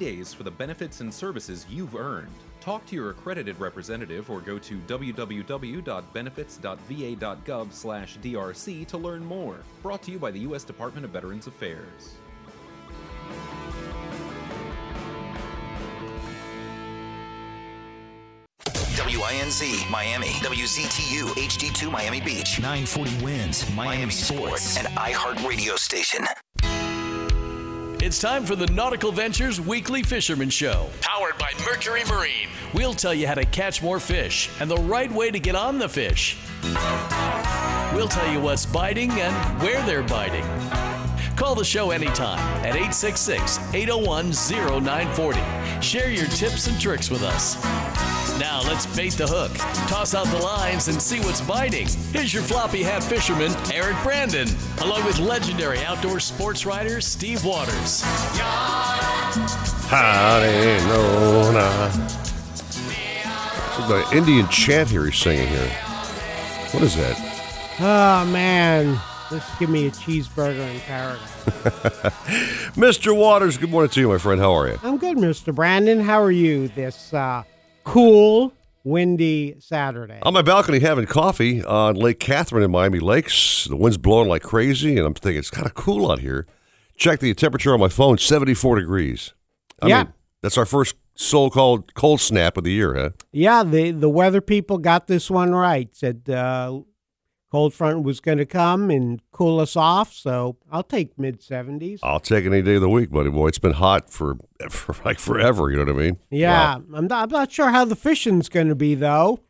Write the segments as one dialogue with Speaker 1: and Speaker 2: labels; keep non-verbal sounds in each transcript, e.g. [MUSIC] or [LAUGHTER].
Speaker 1: days for the benefits and services you've earned. Talk to your accredited representative or go to www.benefits.va.gov/drc to learn more. Brought to you by the U.S. Department of Veterans Affairs.
Speaker 2: WINZ Miami, WZTU HD2 Miami Beach,
Speaker 3: 940 wins Miami,
Speaker 2: Miami
Speaker 3: Sports.
Speaker 2: Sports, and iHeart Radio Station.
Speaker 4: It's time for the Nautical Ventures Weekly Fisherman Show, powered by Mercury Marine. We'll tell you how to catch more fish and the right way to get on the fish. We'll tell you what's biting and where they're biting. Call the show anytime at 866 801 0940. Share your tips and tricks with us. Now let's bait the hook, toss out the lines, and see what's biting. Here's your floppy hat fisherman, Eric Brandon, along with legendary outdoor sports writer Steve Waters.
Speaker 5: Hallelujah. So the Indian chant here he's singing here. What is that?
Speaker 6: Oh man, just give me a cheeseburger in [LAUGHS] paradise.
Speaker 5: Mr. Waters, good morning to you, my friend. How are you?
Speaker 6: I'm good, Mr. Brandon. How are you this uh, cool, windy Saturday?
Speaker 5: On my balcony having coffee on Lake Catherine in Miami Lakes. The wind's blowing like crazy, and I'm thinking it's kind of cool out here. Check the temperature on my phone, 74 degrees. I
Speaker 6: Yeah.
Speaker 5: mean, that's our first so-called cold snap of the year, huh?
Speaker 6: yeah, the the weather people got this one right. Said uh, cold front was going to come and cool us off, so I'll take mid 70s.
Speaker 5: I'll take any day of the week, buddy boy. It's been hot for, [LAUGHS] for like forever, you know what I mean?
Speaker 6: Yeah,
Speaker 5: Wow.
Speaker 6: I'm not, I'm not sure how the fishing's going to be though.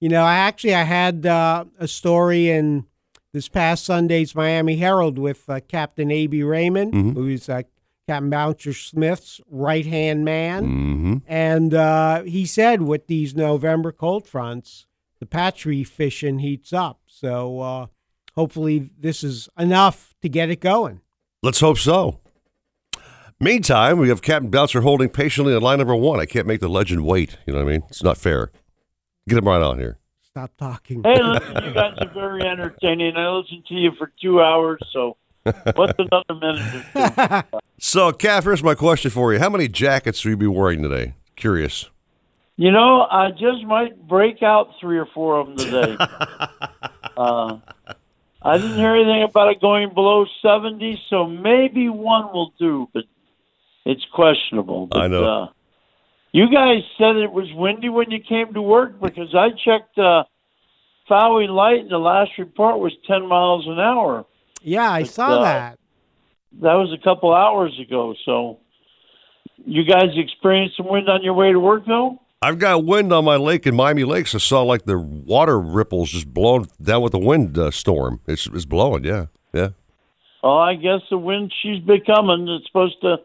Speaker 6: You know, I actually I had uh, a story in this past Sunday's Miami Herald with uh, Captain A.B. Raymond,
Speaker 5: Mhm.
Speaker 6: who's uh, Captain Bouncer Smith's right hand man,
Speaker 5: Mm-hmm.
Speaker 6: and uh, he said with these November cold fronts, the patchery fishing heats up. So uh, hopefully this is enough to get it going.
Speaker 5: Let's hope so. Meantime, we have Captain Bouncer holding patiently on line number one. I can't make the legend wait. You know what I mean? It's not fair. Get him right on here.
Speaker 6: Stop talking.
Speaker 7: Hey, listen, you guys are very entertaining. I listened to you for two hours, so what's another minute or two? [LAUGHS]
Speaker 5: So, Cap, here's my question for you. How many jackets will you be wearing today? Curious.
Speaker 7: You know, I just might break out three or four of them today. [LAUGHS] uh, I didn't hear anything about it going below 70, so maybe one will do, but it's questionable. But,
Speaker 5: I know.
Speaker 7: Uh, you guys said it was windy when you came to work because I checked uh, Fowey Light, and the last report was 10 miles an hour.
Speaker 6: yeah, I
Speaker 7: But,
Speaker 6: saw
Speaker 7: uh,
Speaker 6: that.
Speaker 7: That was a couple hours ago. So, you guys experienced some wind on your way to work, though?
Speaker 5: I've got wind on my lake in Miami Lakes. I saw like the water ripples just blowing down with the wind uh, storm. It's, it's blowing, yeah. Yeah.
Speaker 7: Well, I guess the wind she's becoming It's supposed to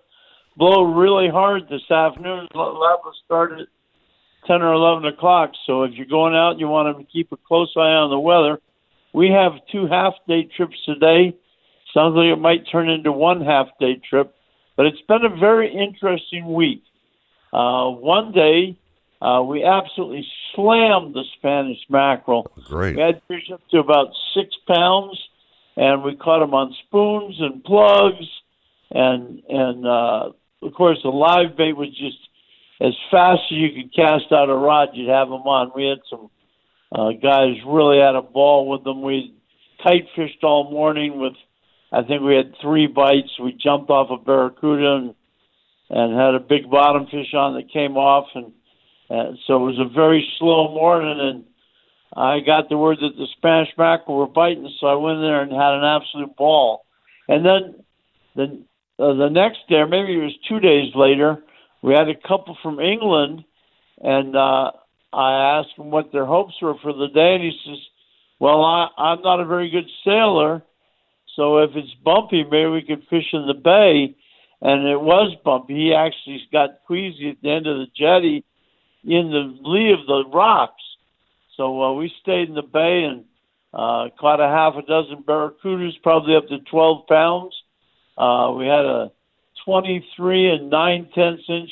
Speaker 7: blow really hard this afternoon. Lab will start at 10 or 11 o'clock. So if you're going out and you want to keep a close eye on the weather, we have two half day trips today. Sounds like it might turn into one half day trip, but it's been a very interesting week. Uh, one day, uh, we absolutely slammed the Spanish mackerel.
Speaker 5: Great.
Speaker 7: We had fish up to about six pounds, and we caught them on spoons and plugs, and and uh, of course the live bait was just as fast as you could cast out a rod, you'd have them on. We had some uh, guys really had a ball with them. We kite fished all morning with, I think we had three bites. We jumped off a barracuda and and had a big bottom fish on that came off, and, and so it was a very slow morning and. I got the word that the Spanish mackerel were biting, so I went in there and had an absolute ball. And then the uh, the next day, or maybe it was two days later, we had a couple from England, and uh, I asked him what their hopes were for the day, and he says, "Well, I, I'm not a very good sailor, so if it's bumpy, maybe we could fish in the bay." And it was bumpy. He actually got queasy at the end of the jetty in the lee of the rocks. So uh, we stayed in the bay and uh, caught a half a dozen barracudas, probably up to 12 pounds. Uh, we had a 23 and 9 tenths inch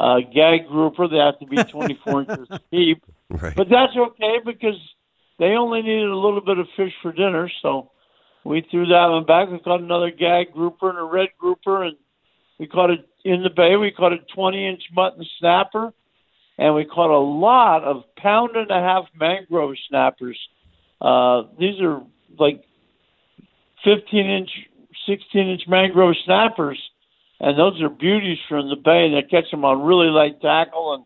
Speaker 7: uh, gag grouper. They have to be [LAUGHS] 24 inches deep.
Speaker 5: Right.
Speaker 7: But that's okay because they only needed a little bit of fish for dinner. So we threw that one back. We caught another gag grouper and a red grouper, and we caught it in the bay. We caught a 20 inch mutton snapper, and we caught a lot of pound and a half mangrove snappers. Uh, these are like 15 inch, 16 inch mangrove snappers, and those are beauties from the bay. And they catch them on really light tackle and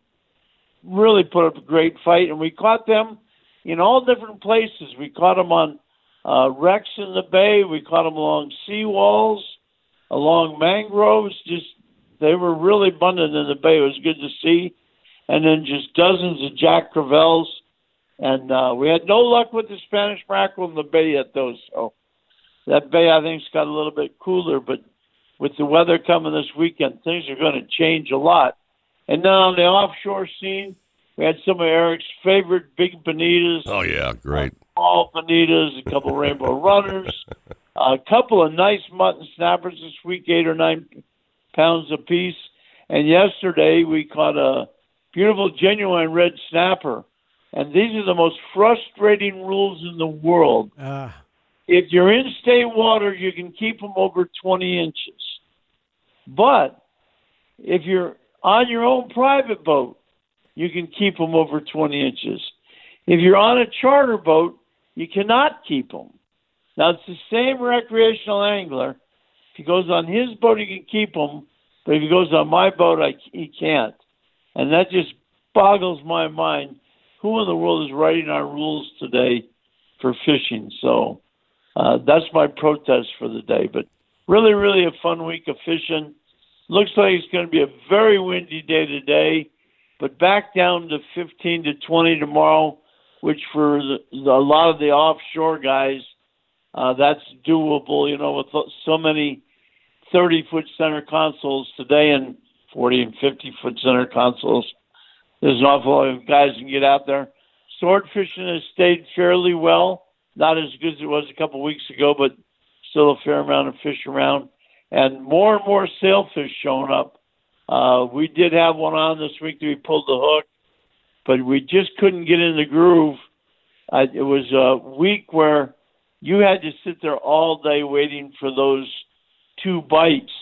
Speaker 7: really put up a great fight. And we caught them in all different places. We caught them on uh, wrecks in the bay. We caught them along seawalls, along mangroves. Just they were really abundant in the bay. It was good to see. And then just dozens of jack crevalles. And uh, we had no luck with the Spanish mackerel in the bay yet, though. So that bay, I think, has got a little bit cooler. But with the weather coming this weekend, things are going to change a lot. And then on the offshore scene, we had some of Eric's favorite big bonitas.
Speaker 5: Oh yeah, great.
Speaker 7: Small bonitas, a couple rainbow [LAUGHS] runners, a couple of nice mutton snappers this week, eight or nine pounds apiece. And yesterday we caught a beautiful genuine red snapper. And these are the most frustrating rules in the world.
Speaker 6: Uh,
Speaker 7: If you're in state water, you can keep them over 20 inches. But if you're on your own private boat, you can keep them over 20 inches. If you're on a charter boat, you cannot keep them. Now, it's the same recreational angler. If he goes on his boat, he can keep them, but if he goes on my boat, I, he can't. And that just boggles my mind. Who in the world is writing our rules today for fishing? So uh, that's my protest for the day. But really, really a fun week of fishing. Looks like it's going to be a very windy day today, but back down to 15 to 20 tomorrow, which for the, the, a lot of the offshore guys, uh, that's doable. You know, with so many 30 foot center consoles today and 40 and 50 foot center consoles, there's an awful lot of guys can get out there. Sword fishing has stayed fairly well, not as good as it was a couple of weeks ago, but still a fair amount of fish around and more and more sailfish showing up. Uh, we did have one on this week that we pulled the hook, but we just couldn't get in the groove. It was a week where you had to sit there all day waiting for those two bites.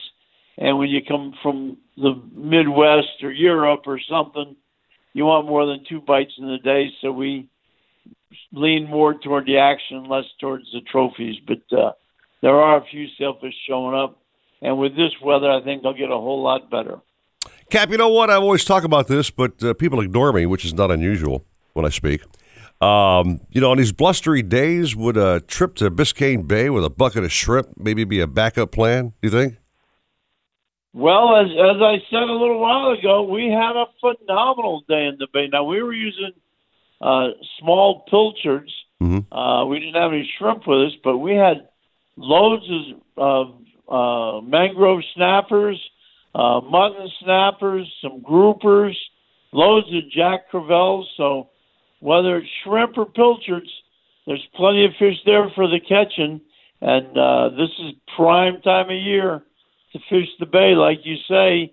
Speaker 7: And when you come from the Midwest or Europe or something, you want more than two bites in the day. So we lean more toward the action, less towards the trophies. But uh, there are a few sailfish showing up and with this weather, I think they'll get a whole lot better.
Speaker 5: Cap, you know what? I always talk about this, but uh, people ignore me, which is not unusual when I speak. Um, you know, on these blustery days, would a trip to Biscayne Bay with a bucket of shrimp maybe be a backup plan? Do you think?
Speaker 7: Well, as as I said a little while ago, we had a phenomenal day in the bay. Now we were using uh, small pilchards.
Speaker 5: Mm-hmm.
Speaker 7: Uh, we didn't have any shrimp with us, but we had loads of uh, mangrove snappers, uh, mutton snappers, some groupers, loads of jack crevalles. So whether it's shrimp or pilchards, there's plenty of fish there for the catching. And uh, this is prime time of year to fish the bay, like you say.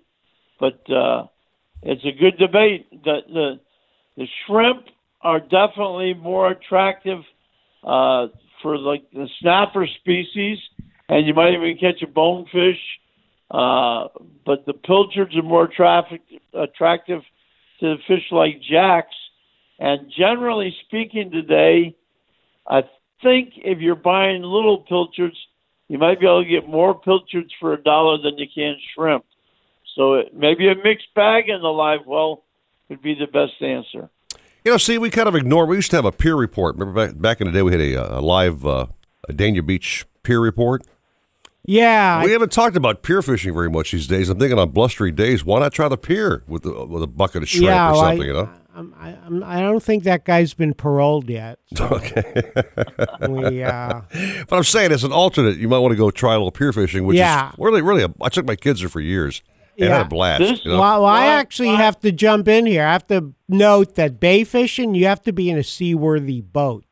Speaker 7: But uh, it's a good debate. The, the the shrimp are definitely more attractive uh, for like the snapper species and you might even catch a bonefish. Uh, but the pilchards are more traffic, attractive to fish like jacks. And generally speaking, today, I think if you're buying little pilchards, you might be able to get more pilchards for a dollar than you can shrimp. So it, maybe a mixed bag in the live well would be the best answer.
Speaker 5: You know, see, we kind of ignore. We used to have a peer report. Remember back back in the day, we had a, a live uh, a Dania Beach peer report.
Speaker 6: Yeah,
Speaker 5: we I, haven't talked about pier fishing very much these days. I'm thinking on blustery days, why not try the pier with the, with a bucket of shrimp
Speaker 6: yeah,
Speaker 5: or something?
Speaker 6: I,
Speaker 5: you know,
Speaker 6: I, I'm, I don't think that guy's been paroled yet. So [LAUGHS]
Speaker 5: okay.
Speaker 6: we, uh,
Speaker 5: but I'm saying as an alternate, you might want to go try a little pier fishing, which
Speaker 6: Yeah.
Speaker 5: is really, really. A, I took my kids there for years and had a blast.
Speaker 7: This-
Speaker 5: you know?
Speaker 6: well, well, I actually
Speaker 7: why-
Speaker 6: have to jump in here. I have to note that bay fishing, you have to be in a seaworthy boat.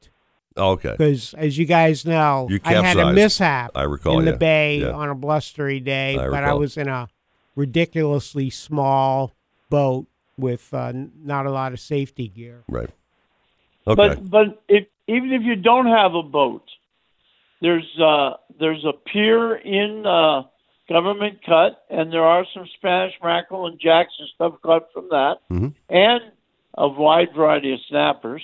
Speaker 5: Okay.
Speaker 6: Because, as you guys know,
Speaker 5: You
Speaker 6: I had a mishap
Speaker 5: I recall,
Speaker 6: in the
Speaker 5: yeah.
Speaker 6: bay
Speaker 5: Yeah.
Speaker 6: on a blustery day,
Speaker 5: I
Speaker 6: but I was in a ridiculously small boat with uh, not a lot of safety gear.
Speaker 5: Right. Okay.
Speaker 7: But but if even if you don't have a boat, there's uh there's a pier in uh government cut, and there are some Spanish mackerel and jacks and stuff caught from that, and a wide variety of snappers.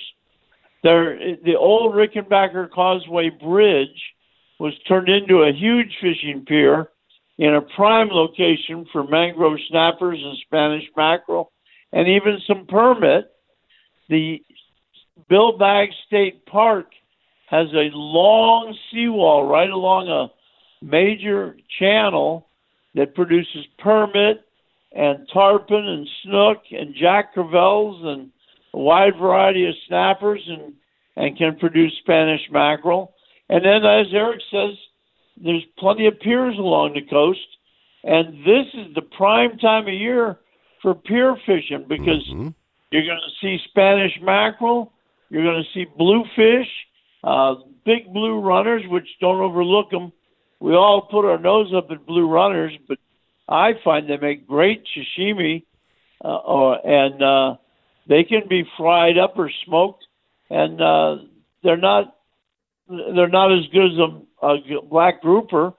Speaker 7: There, the old Rickenbacker Causeway Bridge was turned into a huge fishing pier in a prime location for mangrove snappers and Spanish mackerel, and even some permit. The Bill Baggs State Park has a long seawall right along a major channel that produces permit and tarpon and snook and jack crevalles and a wide variety of snappers and and can produce Spanish mackerel. And then, as Eric says, there's plenty of piers along the coast, and this is the prime time of year for pier fishing because you're going to see Spanish mackerel, you're going to see bluefish, uh, big blue runners, which don't overlook them. We all put our nose up at blue runners, but I find they make great sashimi, uh, or, and uh, they can be fried up or smoked, and uh, they're not they're not as good as a, a black grouper,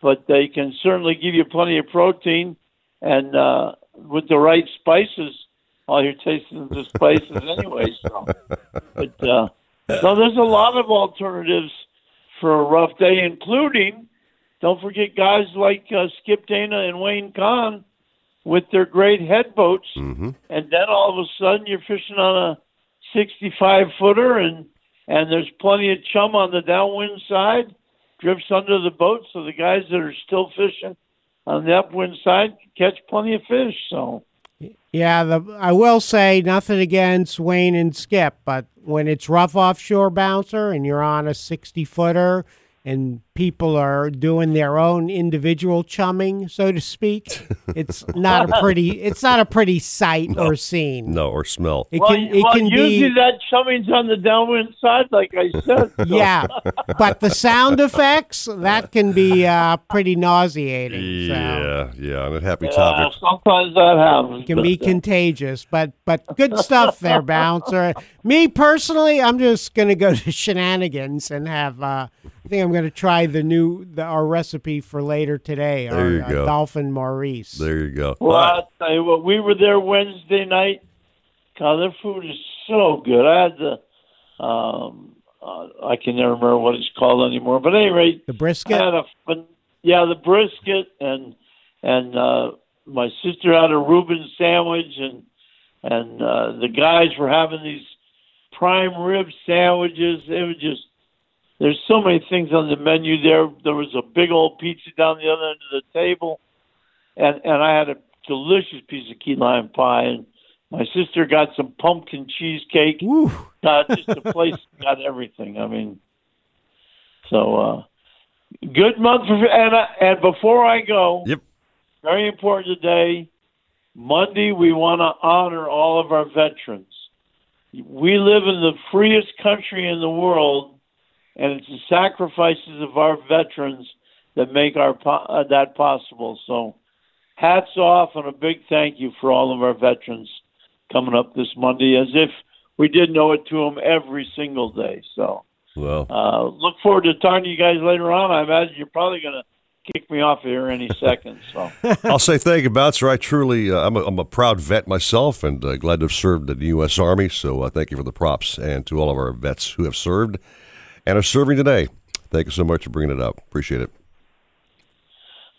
Speaker 7: but they can certainly give you plenty of protein, and uh, with the right spices, all you're tasting is the spices [LAUGHS] anyway. So, but uh, so there's a lot of alternatives for a rough day, including don't forget guys like uh, Skip Dana and Wayne Kahn with their great head boats,
Speaker 5: Mm-hmm.
Speaker 7: and then all of a sudden you're fishing on a 65 footer, and and there's plenty of chum on the downwind side, drifts under the boat, so the guys that are still fishing on the upwind side catch plenty of fish. So.
Speaker 6: Yeah, the, I will say nothing against Wayne and Skip, but when it's rough offshore bouncer and you're on a 60 footer and people are doing their own individual chumming, so to speak, [LAUGHS] it's not a pretty it's not a pretty sight or scene.
Speaker 5: No, or smell.
Speaker 6: It
Speaker 7: Well,
Speaker 6: can it
Speaker 7: well,
Speaker 6: can
Speaker 7: usually
Speaker 6: be
Speaker 7: that chumming's on the downwind side, like I said. so- [LAUGHS]
Speaker 6: yeah, but the sound effects that can be uh, pretty nauseating. So.
Speaker 5: Yeah, yeah, on a happy
Speaker 7: Uh,
Speaker 5: topic.
Speaker 7: sometimes that happens.
Speaker 6: can be
Speaker 7: but,
Speaker 6: contagious, but but good stuff there, bouncer. Me personally, I'm just gonna go to shenanigans and have. Uh, I think I'm gonna try the new the, our recipe for later today.
Speaker 5: There
Speaker 6: our,
Speaker 5: you
Speaker 6: uh,
Speaker 5: go.
Speaker 6: dolphin Maurice.
Speaker 5: There you go.
Speaker 7: Well,
Speaker 5: All right.
Speaker 7: I'll tell you what, we were there Wednesday night. God, their food is so good. I had the, um, uh, I can never remember what it's called anymore. But at any rate,
Speaker 6: the
Speaker 7: I
Speaker 6: brisket.
Speaker 7: had a, yeah, the brisket and and uh, my sister had a Reuben sandwich and and uh, the guys were having these prime rib sandwiches. It was just there's so many things on the menu there. There was a big old pizza down the other end of the table, and and I had a delicious piece of key lime pie, and my sister got some pumpkin cheesecake.
Speaker 6: Woo. [LAUGHS]
Speaker 7: Just the place got everything. I mean, so uh, good month for and I, and before I go,
Speaker 5: Yep.
Speaker 7: very important today. Monday, we want to honor all of our veterans. We live in the freest country in the world, and it's the sacrifices of our veterans that make our po- uh, that possible. So, hats off and a big thank you for all of our veterans coming up this Monday, as if we didn't owe it to them every single day. So,
Speaker 5: Well,
Speaker 7: uh, look forward to talking to you guys later on. I imagine you're probably going to kick me off here any second. So. [LAUGHS]
Speaker 5: I'll say thank you, Bouncer. I truly, uh, I'm, a, I'm a proud vet myself and uh, glad to have served in the U.S. Army. So uh, thank you for the props and to all of our vets who have served and are serving today. Thank you so much for bringing it up. Appreciate it.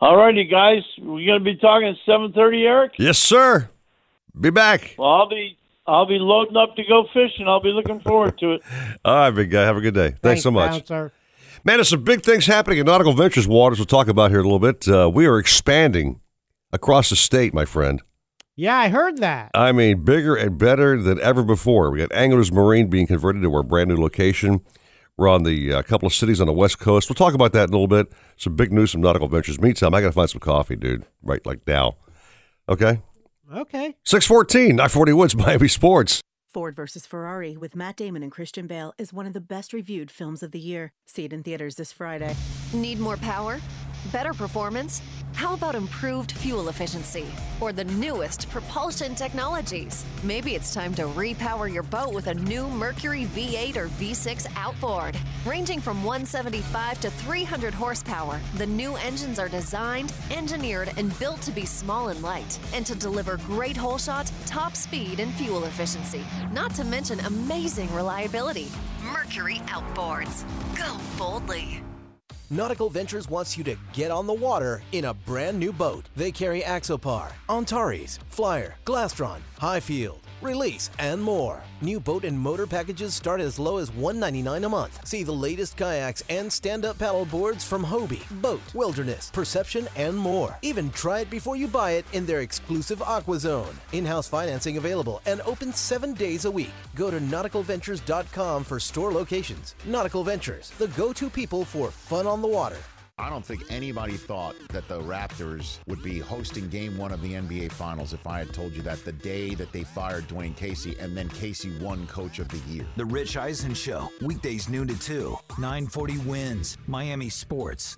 Speaker 7: All righty, guys. We're going to be talking at seven thirty, Eric.
Speaker 5: Yes, sir. Be back.
Speaker 7: Well, I'll be I'll be loading up to go fishing. I'll be looking forward to it. [LAUGHS]
Speaker 5: All right, big guy. Have a good day. Thanks, so much.
Speaker 6: bouncer.
Speaker 5: Man, there's some big things happening in Nautical Ventures waters. We'll talk about here in a little bit. Uh, we are expanding across the state, my friend.
Speaker 6: Yeah, I heard that.
Speaker 5: I mean, bigger and better than ever before. We got Anglers Marine being converted to our brand new location. We're on the uh, couple of cities on the West Coast. We'll talk about that in a little bit. Some big news from Nautical Ventures. Meantime, I got to find some coffee, dude. Right, like now. Okay?
Speaker 6: Okay.
Speaker 5: 614, 940 Woods, [LAUGHS] Miami Sports.
Speaker 8: Ford versus Ferrari with Matt Damon and Christian Bale is one of the best reviewed films of the year. See it in theaters this Friday.
Speaker 9: Need more power? Better performance? How about improved fuel efficiency? Or the newest propulsion technologies? Maybe it's time to repower your boat with a new Mercury V8 or V6 outboard. Ranging from 175 to 300 horsepower, the new engines are designed, engineered, and built to be small and light, and to deliver great hole shot, top speed, and fuel efficiency. Not to mention amazing reliability. Mercury Outboards. Go boldly.
Speaker 10: Nautical Ventures wants you to get on the water in a brand new boat. They carry Axopar, Antares, Flyer, Glastron, Highfield, Release, and more. New boat and motor packages start as low as 199 a month. See the latest kayaks and stand-up paddle boards from Hobie, BOTE, Wilderness, Perception, and more. Even try it before you buy it in their exclusive Aqua Zone. In-house financing available and open seven days a week. Go to nauticalventures.com for store locations. Nautical Ventures, the go-to people for fun on the water.
Speaker 11: I don't think anybody thought that the Raptors would be hosting game one of the NBA Finals if I had told you that the day that they fired Dwane Casey and then Casey won Coach of the Year.
Speaker 2: The Rich Eisen Show, weekdays noon to 2, 940 wins, Miami Sports.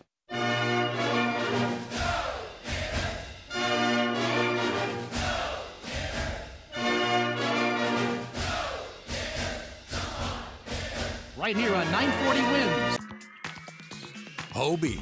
Speaker 12: Right here on 940 Wins.
Speaker 13: Hobie,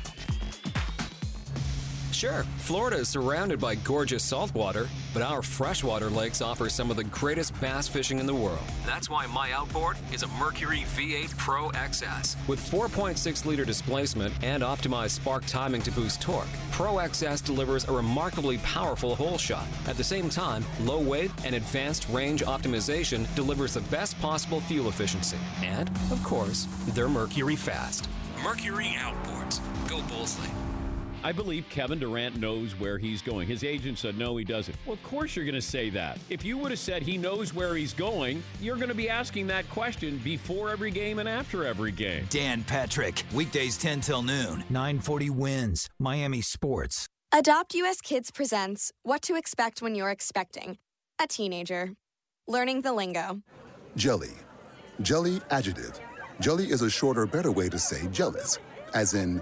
Speaker 14: Sure, Florida is surrounded by gorgeous saltwater, but our freshwater lakes offer some of the greatest bass fishing in the world. That's why my outboard is a Mercury V8 Pro XS. With 4.6 liter displacement and optimized spark timing to boost torque, Pro XS delivers a remarkably powerful hole shot. At the same time, low weight and advanced range optimization delivers the best possible fuel efficiency. And, of course, they're Mercury fast. Mercury outboards. Go boldly.
Speaker 15: I believe Kevin Durant knows where he's going. His agent said, no, he doesn't. Well, of course you're going to say that. If you would have said he knows where he's going, you're going to be asking that question before every game and after every game.
Speaker 2: Dan Patrick, weekdays 10 till noon, 940 wins, Miami Sports.
Speaker 16: Adopt US Kids presents What to Expect When You're Expecting a Teenager. Learning the lingo.
Speaker 17: Jelly. Jelly adjective. Jelly is a shorter, better way to say jealous, as in,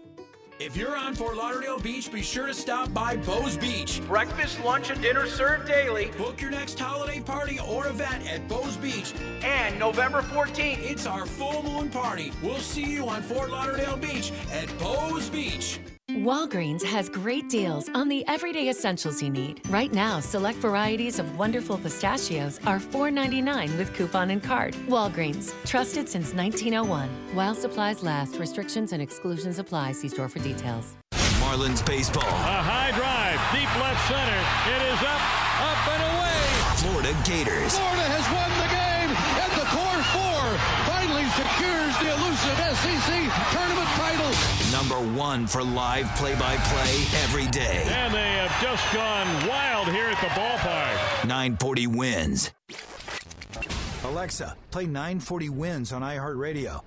Speaker 18: If you're on Fort Lauderdale Beach, be sure to stop by Bo's Beach.
Speaker 19: Breakfast, lunch, and dinner served daily.
Speaker 18: Book your next holiday party or event at Bo's Beach.
Speaker 19: And November 14th,
Speaker 18: it's our full moon party. We'll see you on Fort Lauderdale Beach at Bo's Beach.
Speaker 20: Walgreens has great deals on the everyday essentials you need. Right now, select varieties of wonderful pistachios are $4.99 with coupon and card. Walgreens, trusted since 1901. While supplies last, restrictions and exclusions apply. See store for details.
Speaker 2: Marlins baseball.
Speaker 21: A high drive, deep left center. It is up, up and away.
Speaker 2: Florida Gators.
Speaker 22: Florida has won the game, and the core four finally secures the elusive SEC tournament title.
Speaker 2: Number one for live play-by-play every day.
Speaker 21: And they have just gone wild here at the ballpark.
Speaker 2: 940 wins. Alexa, play 940 wins on iHeartRadio.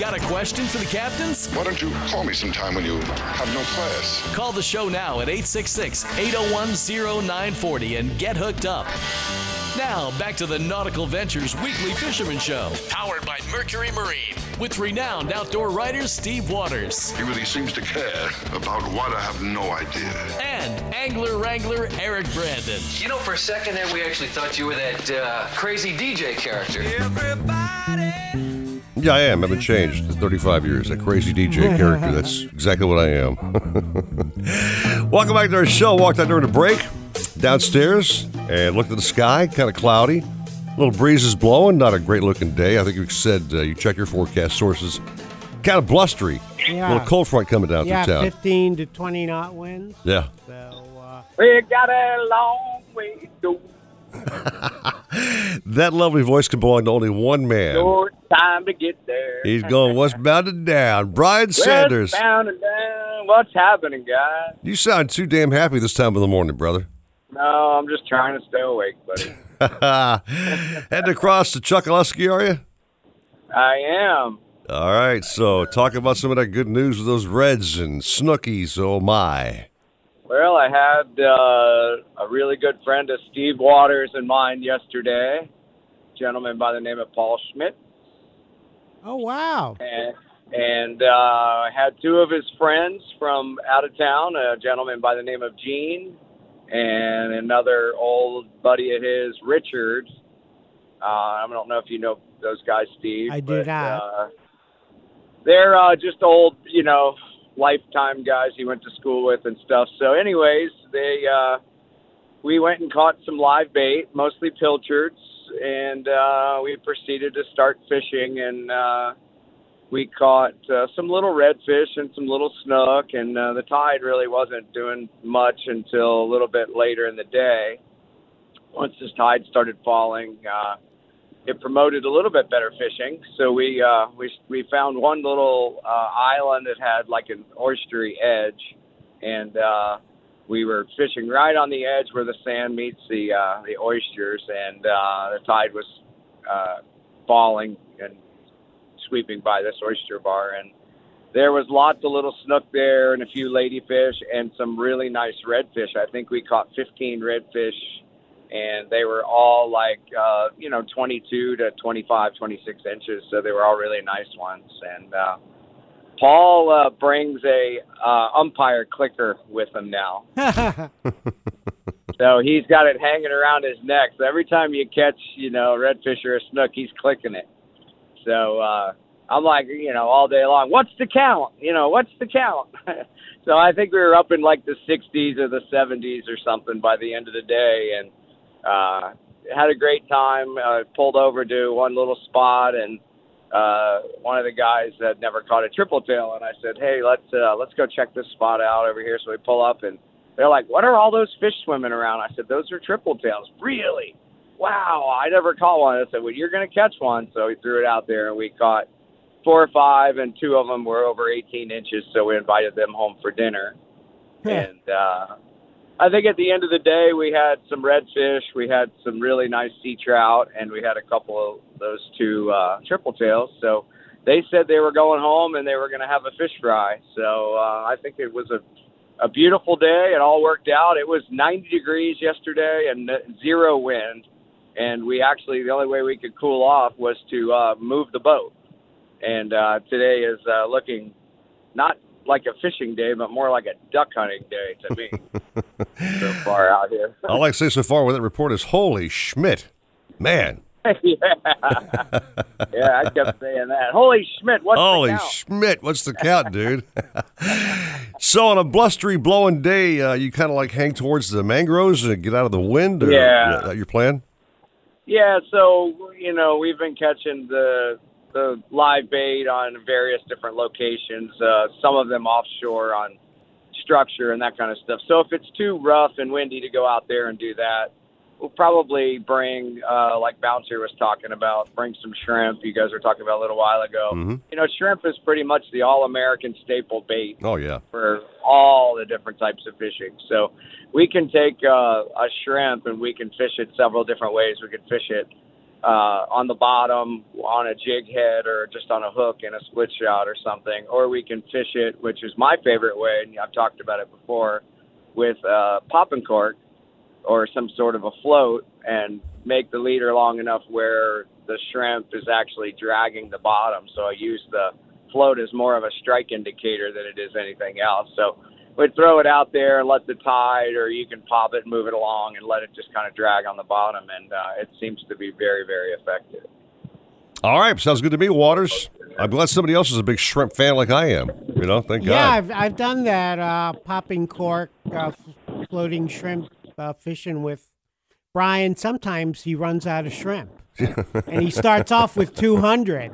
Speaker 4: Got a question for the captains?
Speaker 23: Why don't you call me sometime when you have no class?
Speaker 4: Call the show now at 866 801 0940 and get hooked up. Now, back to the Nautical Ventures Weekly Fisherman Show. Powered by Mercury Marine. with renowned outdoor writer Steve Waters.
Speaker 24: He really seems to care about what I have no idea.
Speaker 4: And angler wrangler Eric Brandon.
Speaker 25: You know, for a second there, we actually thought you were that uh, crazy DJ character.
Speaker 5: Yeah, I am. I've been changed in 35 years. That crazy DJ [LAUGHS] character. That's exactly what I am. [LAUGHS] Welcome back to our show. Walked out during the break downstairs and looked at the sky. Kind of cloudy. A little breeze is blowing. Not a great looking day. I think you said uh, you check your forecast sources. Kind of blustery.
Speaker 6: Yeah.
Speaker 5: little cold front coming down
Speaker 6: yeah,
Speaker 5: through town.
Speaker 6: 15 to 20 knot winds.
Speaker 5: Yeah.
Speaker 26: So We got a long way to go. [LAUGHS]
Speaker 5: That lovely voice can belong to only one man.
Speaker 26: Short time to get there.
Speaker 5: He's going westbound [LAUGHS] and down. Brian Sanders.
Speaker 26: Westbound and down. What's happening, guys?
Speaker 5: You sound too damn happy this time of the morning, brother.
Speaker 26: No, I'm just trying to stay awake, buddy. [LAUGHS]
Speaker 5: Heading across to Chokoloskee, are you?
Speaker 26: I am.
Speaker 5: All right, so talk about some of that good news with those Reds and Snookies. Oh my!
Speaker 26: Well, I had uh, a really good friend of Steve Waters in mind yesterday, a gentleman by the name of Paul Schmidt.
Speaker 6: Oh, wow.
Speaker 26: And, and uh, I had two of his friends from out of town, a gentleman by the name of Gene and another old buddy of his, Richard. Uh, I don't know if you know those guys, Steve.
Speaker 6: I do
Speaker 26: but,
Speaker 6: not.
Speaker 26: Uh, they're uh, just old, you know, lifetime guys he went to school with and stuff. So, anyways, they uh, we went and caught some live bait, mostly pilchards, and uh, we proceeded to start fishing. And uh, we caught uh, some little redfish and some little snook. And uh, the tide really wasn't doing much until a little bit later in the day. Once this tide started falling, uh, it promoted a little bit better fishing. So we uh, we we found one little uh, island that had like an oystery edge, and uh, we were fishing right on the edge where the sand meets the uh, the oysters, and uh, the tide was uh, falling and sweeping by this oyster bar, and there was lots of little snook there and a few ladyfish and some really nice redfish. I think we caught 15 redfish and they were all like uh you know 22 to 25 26 inches so they were all really nice ones. And uh paul uh brings a uh umpire clicker with him now. [LAUGHS] So he's got it hanging around his neck. So every time you catch you know redfish or a snook he's clicking it so uh i'm like you know all day long what's the count you know what's the count [LAUGHS] so i think we were up in like the 60s or the 70s or something by the end of the day and uh, had a great time. Uh, pulled over to one little spot, and uh, one of the guys had never caught a triple tail, and I said, "Hey, let's uh, let's go check this spot out over here." So we pull up, and they're like, "What are all those fish swimming around?" I said, "Those are triple tails." Really? Wow! I never caught one. I said, "Well, you're going to catch one." So we threw it out there, and we caught four or five, and two of them were over 18 inches. So we invited them home for dinner, [LAUGHS] and. uh I think at the end of the day, we had some redfish, we had some really nice sea trout, and we had a couple of those two uh, triple tails. So they said they were going home and they were going to have a fish fry. So uh, I think it was a a beautiful day. It all worked out. It was 90 degrees yesterday and zero wind, and we actually the only way we could cool off was to uh, move the boat. And uh, today is uh, looking not like a fishing day, but more like a duck hunting day to me. [LAUGHS] so far out here.
Speaker 5: All I can say so far with that report is holy Schmidt. Man. [LAUGHS]
Speaker 26: yeah. yeah, I kept saying that. Holy Schmidt, what's
Speaker 5: Holy
Speaker 26: the count?
Speaker 5: Schmidt, what's the count, dude? [LAUGHS] so on a blustery, blowing day, uh, you kind of like hang towards the mangroves and get out of the wind? Or,
Speaker 26: Yeah.
Speaker 5: That your plan?
Speaker 26: Yeah, so you know we've been catching the the live bait on various different locations. Uh, some of them offshore on structure and that kind of stuff. So if it's too rough and windy to go out there and do that, we'll probably bring, uh, like Bouncer was talking about, bring some shrimp. You guys were talking about a little while ago.
Speaker 5: Mhm.
Speaker 26: You know, shrimp is pretty much the all-American staple bait
Speaker 5: Oh, yeah.
Speaker 26: for all the different types of fishing. So we can take uh, a shrimp and we can fish it several different ways. We can fish it uh, on the bottom, on a jig head, or just on a hook in a split shot or something. Or we can fish it, which is my favorite way, and I've talked about it before, with uh, popping cork or some sort of a float and make the leader long enough where the shrimp is actually dragging the bottom. So I use the float as more of a strike indicator than it is anything else. So we'd throw it out there and let the tide, or you can pop it and move it along and let it just kind of drag on the bottom, and uh, it seems to be very, very effective.
Speaker 5: All right, sounds good to me, Waters. I'm glad somebody else is a big shrimp fan like I am. You know, thank
Speaker 6: Yeah,
Speaker 5: God.
Speaker 6: Yeah, I've, I've done that. Uh, popping cork, uh, floating shrimp, uh, fishing with Brian. Sometimes he runs out of shrimp, [LAUGHS] and he starts off with 200.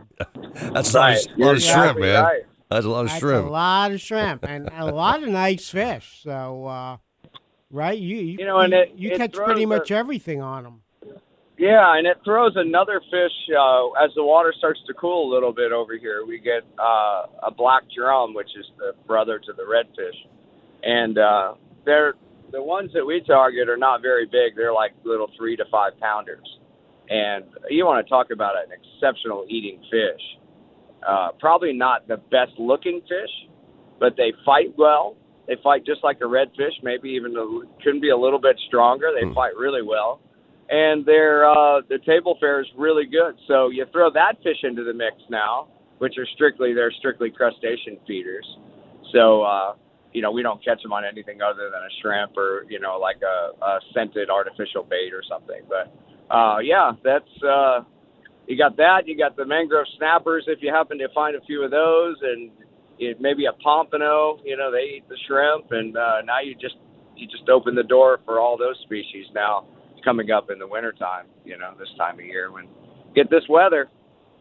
Speaker 5: That's right. a lot of-
Speaker 26: You're
Speaker 5: lot of shrimp,
Speaker 26: exactly
Speaker 5: man.
Speaker 26: right.
Speaker 5: That's a lot of
Speaker 6: That's
Speaker 5: shrimp.
Speaker 6: a lot of shrimp [LAUGHS] and a lot of nice fish. So, uh, right, you you,
Speaker 26: You know, and it-
Speaker 6: you
Speaker 26: it
Speaker 6: catch pretty
Speaker 26: a-
Speaker 6: much everything on them.
Speaker 26: Yeah, and it throws another fish uh, as the water starts to cool a little bit over here. We get uh, a black drum, which is the brother to the redfish, and uh, they're the ones that we target are not very big. They're like little three to five pounders, and you want to talk about an exceptional eating fish. Uh, probably not the best looking fish, but they fight well. They fight just like a redfish, maybe even a, couldn't be a little bit stronger. They fight really well and their uh, their table fare is really good. So you throw that fish into the mix now, which are strictly they're strictly crustacean feeders. So uh, you know we don't catch them on anything other than a shrimp or you know like a, a scented artificial bait or something. But uh, yeah, that's uh, you got that. You got the mangrove snappers if you happen to find a few of those, and it, maybe a pompano. You know they eat the shrimp, and uh, now you just you just open the door for all those species now coming up in the wintertime, you know, this time of year when get this weather.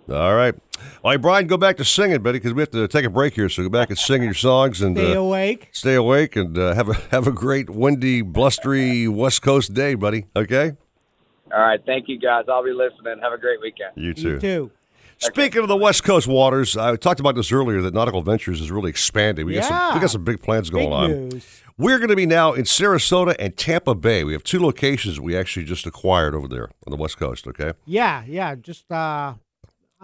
Speaker 5: All right. All right, Brian, go back to singing, buddy, because we have to take a break here. So go back and sing your songs and
Speaker 6: Stay
Speaker 5: uh,
Speaker 6: awake.
Speaker 5: Stay awake and uh, have a [LAUGHS] have a great windy, blustery West Coast day, buddy. Okay.
Speaker 26: All right, thank you guys. I'll be listening. Have a great weekend.
Speaker 5: You too.
Speaker 6: You too.
Speaker 5: Speaking of the West Coast waters, I talked about this earlier that Nautical Ventures is really expanding. We got some we got some big plans going
Speaker 6: Big
Speaker 5: on.
Speaker 6: news.
Speaker 5: We're going to be now in Sarasota and Tampa Bay. We have two locations we actually just acquired over there on the West Coast. Okay.
Speaker 6: Yeah, yeah, just uh,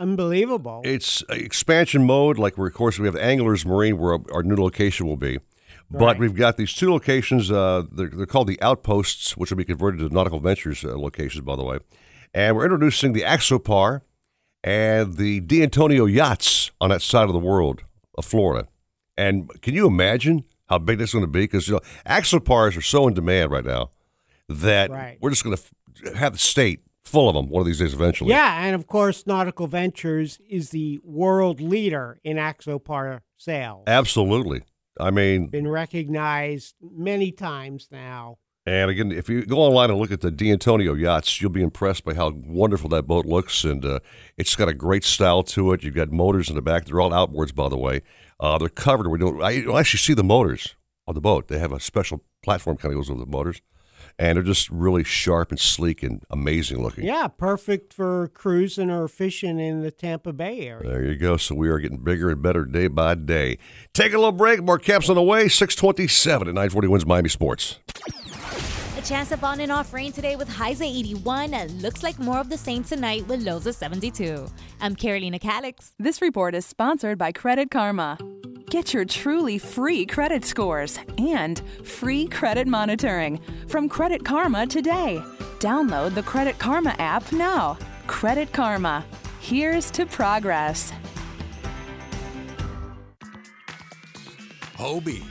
Speaker 6: unbelievable.
Speaker 5: It's expansion mode. Like we're, of course, we have Anglers Marine, where our new location will be. But
Speaker 6: Right.
Speaker 5: we've got these two locations. Uh, they're, they're called the Outposts, which will be converted to Nautical Ventures uh, locations, by the way. And we're introducing the Axopar and the De Antonio yachts on that side of the world of Florida. And can you imagine how big that's going to be? Because you know, Axopars are so in demand right now that
Speaker 6: Right.
Speaker 5: we're just going to f- have the state full of them one of these days eventually.
Speaker 6: Yeah, and of course, Nautical Ventures is the world leader in Axopar sales.
Speaker 5: Absolutely. I mean,
Speaker 6: Been recognized many times now.
Speaker 5: And again, if you go online and look at the De Antonio yachts, you'll be impressed by how wonderful that boat looks. And uh, it's got a great style to it. You've got motors in the back. They're all outboards, by the way. Uh, they're covered. We don't. I actually see the motors on the boat. They have a special platform kind of goes over the motors, and they're just really sharp and sleek and amazing looking.
Speaker 6: Yeah, perfect for cruising or fishing in the Tampa Bay area.
Speaker 5: There you go. So we are getting bigger and better day by day. Take a little break. More caps on the way. Six twenty-seven at nine forty wins Miami Sports.
Speaker 27: A chance of on and off rain today with highs at 81 and looks like more of the same tonight with lows of 72. I'm Carolina Calix.
Speaker 28: This report is sponsored by Credit Karma. Get your truly free credit scores and free credit monitoring from Credit Karma today. Download the Credit Karma app now. Credit Karma. Here's to progress.
Speaker 13: Hobie,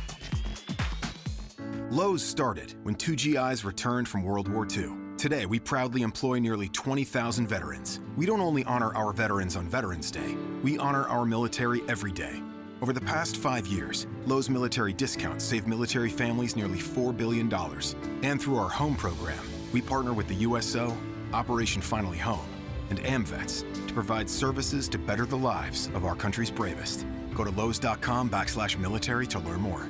Speaker 29: Lowe's started when two GIs returned from World War II. Today, we proudly employ nearly 20,000 veterans. We don't only honor our veterans on Veterans Day, we honor our military every day. Over the past five years, Lowe's military discounts save military families nearly $4 billion. And through our home program, we partner with the USO, Operation Finally Home, and AMVETS to provide services to better the lives of our country's bravest. Go to Lowe's.com backslash military to learn more.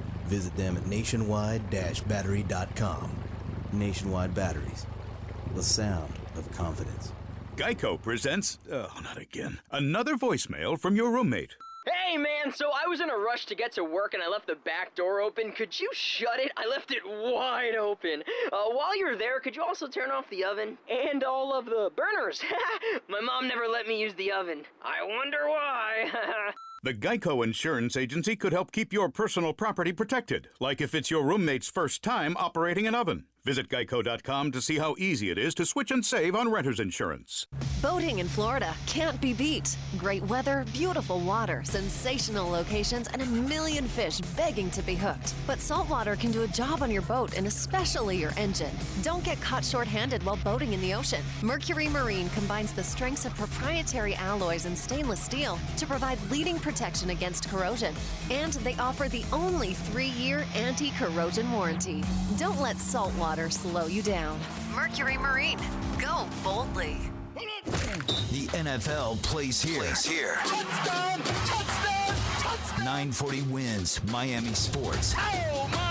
Speaker 10: Visit them at nationwide-battery.com. Nationwide Batteries, the sound of confidence.
Speaker 23: Geico presents, oh, not again, another voicemail from your roommate.
Speaker 30: Hey man, so I was in a rush to get to work and I left the back door open. Could you shut it? I left it wide open. Uh, while you're there, could you also turn off the oven? And all of the burners. [LAUGHS] My mom never let me use the oven. I wonder why. [LAUGHS]
Speaker 23: The Geico Insurance Agency could help keep your personal property protected, like if it's your roommate's first time operating an oven. Visit geico.com to see how easy it is to switch and save on renter's insurance.
Speaker 9: Boating in Florida can't be beat. Great weather, beautiful water, sensational locations, and a million fish begging to be hooked. But saltwater can do a job on your boat and especially your engine. Don't get caught short handed while boating in the ocean. Mercury Marine combines the strengths of proprietary alloys and stainless steel to provide leading protection against corrosion. And they offer the only three year anti corrosion warranty. Don't let saltwater slow you down. Mercury Marine. Go boldly.
Speaker 2: The NFL plays here. Plays here. 940 wins Miami Sports. Oh,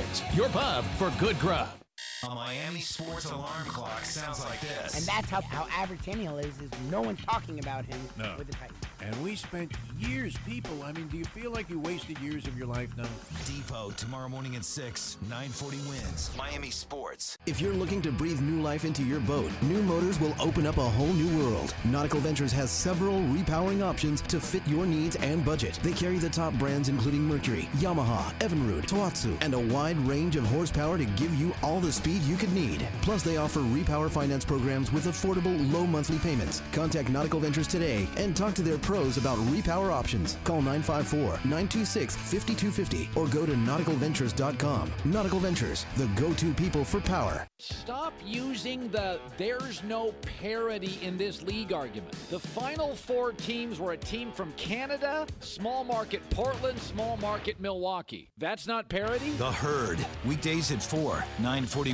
Speaker 31: your pub for good grub.
Speaker 2: A Miami Sports alarm clock sounds like this.
Speaker 32: And that's how, how Abertennial is, is no one talking about him
Speaker 33: No.
Speaker 32: with the Titans.
Speaker 33: And we spent years, people. I mean, do you feel like you wasted years of your life now?
Speaker 2: Depot tomorrow morning at 6, 940 wins Miami Sports.
Speaker 10: If you're looking to breathe new life into your boat, New Motors will open up a whole new world. Nautical Ventures has several repowering options to fit your needs and budget. They carry the top brands including Mercury, Yamaha, Evinrude, Tohatsu, and a wide range of horsepower to give you all the speed you could need. Plus, they offer repower finance programs with affordable low monthly payments. Contact Nautical Ventures today and talk to their pros about repower options. Call 954-926-5250 or go to nauticalventures.com. Nautical Ventures, the go-to people for power.
Speaker 34: Stop using the there's no parity in this league argument. The final four teams were a team from Canada, small market Portland, small market Milwaukee. That's not parity?
Speaker 2: The Herd, weekdays at 4, 940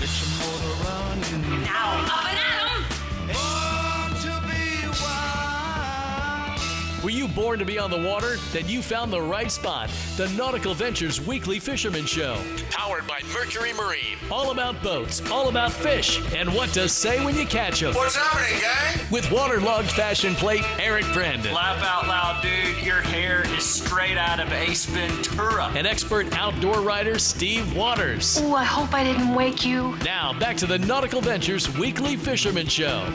Speaker 35: Now, up and at 'em!
Speaker 4: Were you born to be on the water? Then you found the right spot. The Nautical Ventures Weekly Fisherman Show. Powered by Mercury Marine. All about boats, all about fish, and what to say when you catch them.
Speaker 36: What's happening, gang?
Speaker 4: With waterlogged fashion plate, Eric Brandon.
Speaker 37: Laugh out loud, dude. Your hair is straight out of Ace Ventura.
Speaker 4: And expert outdoor writer, Steve Waters.
Speaker 20: Oh, I hope I didn't wake you.
Speaker 4: Now, back to the Nautical Ventures Weekly Fisherman Show.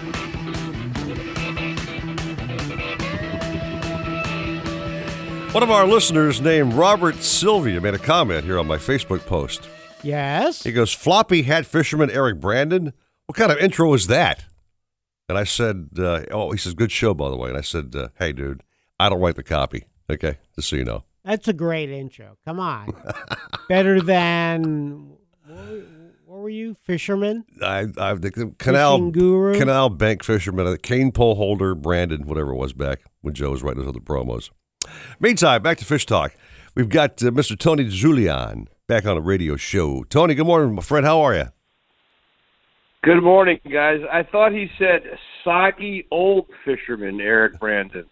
Speaker 5: One of our listeners named Robert Sylvia made a comment here on my Facebook post.
Speaker 6: Yes.
Speaker 5: He goes, Floppy hat fisherman Eric Brandon? What kind of intro is that? And I said, uh, oh, he says, good show, by the way. And I said, uh, hey, dude, I don't write the copy. Okay, just so you know.
Speaker 6: That's a great intro. Come on. [LAUGHS] Better than what, were- you, fisherman?
Speaker 5: I, I've the canal
Speaker 6: Fishing guru?
Speaker 5: canal bank fisherman, a cane pole holder, Brandon, whatever it was back when Joe was writing those other promos. Meantime, back to fish talk. We've got uh, Mr. Tony Julian back on a radio show. Tony, good morning, my friend. How are you?
Speaker 38: Good morning, guys. I thought he said soggy old fisherman, Eric Brandon.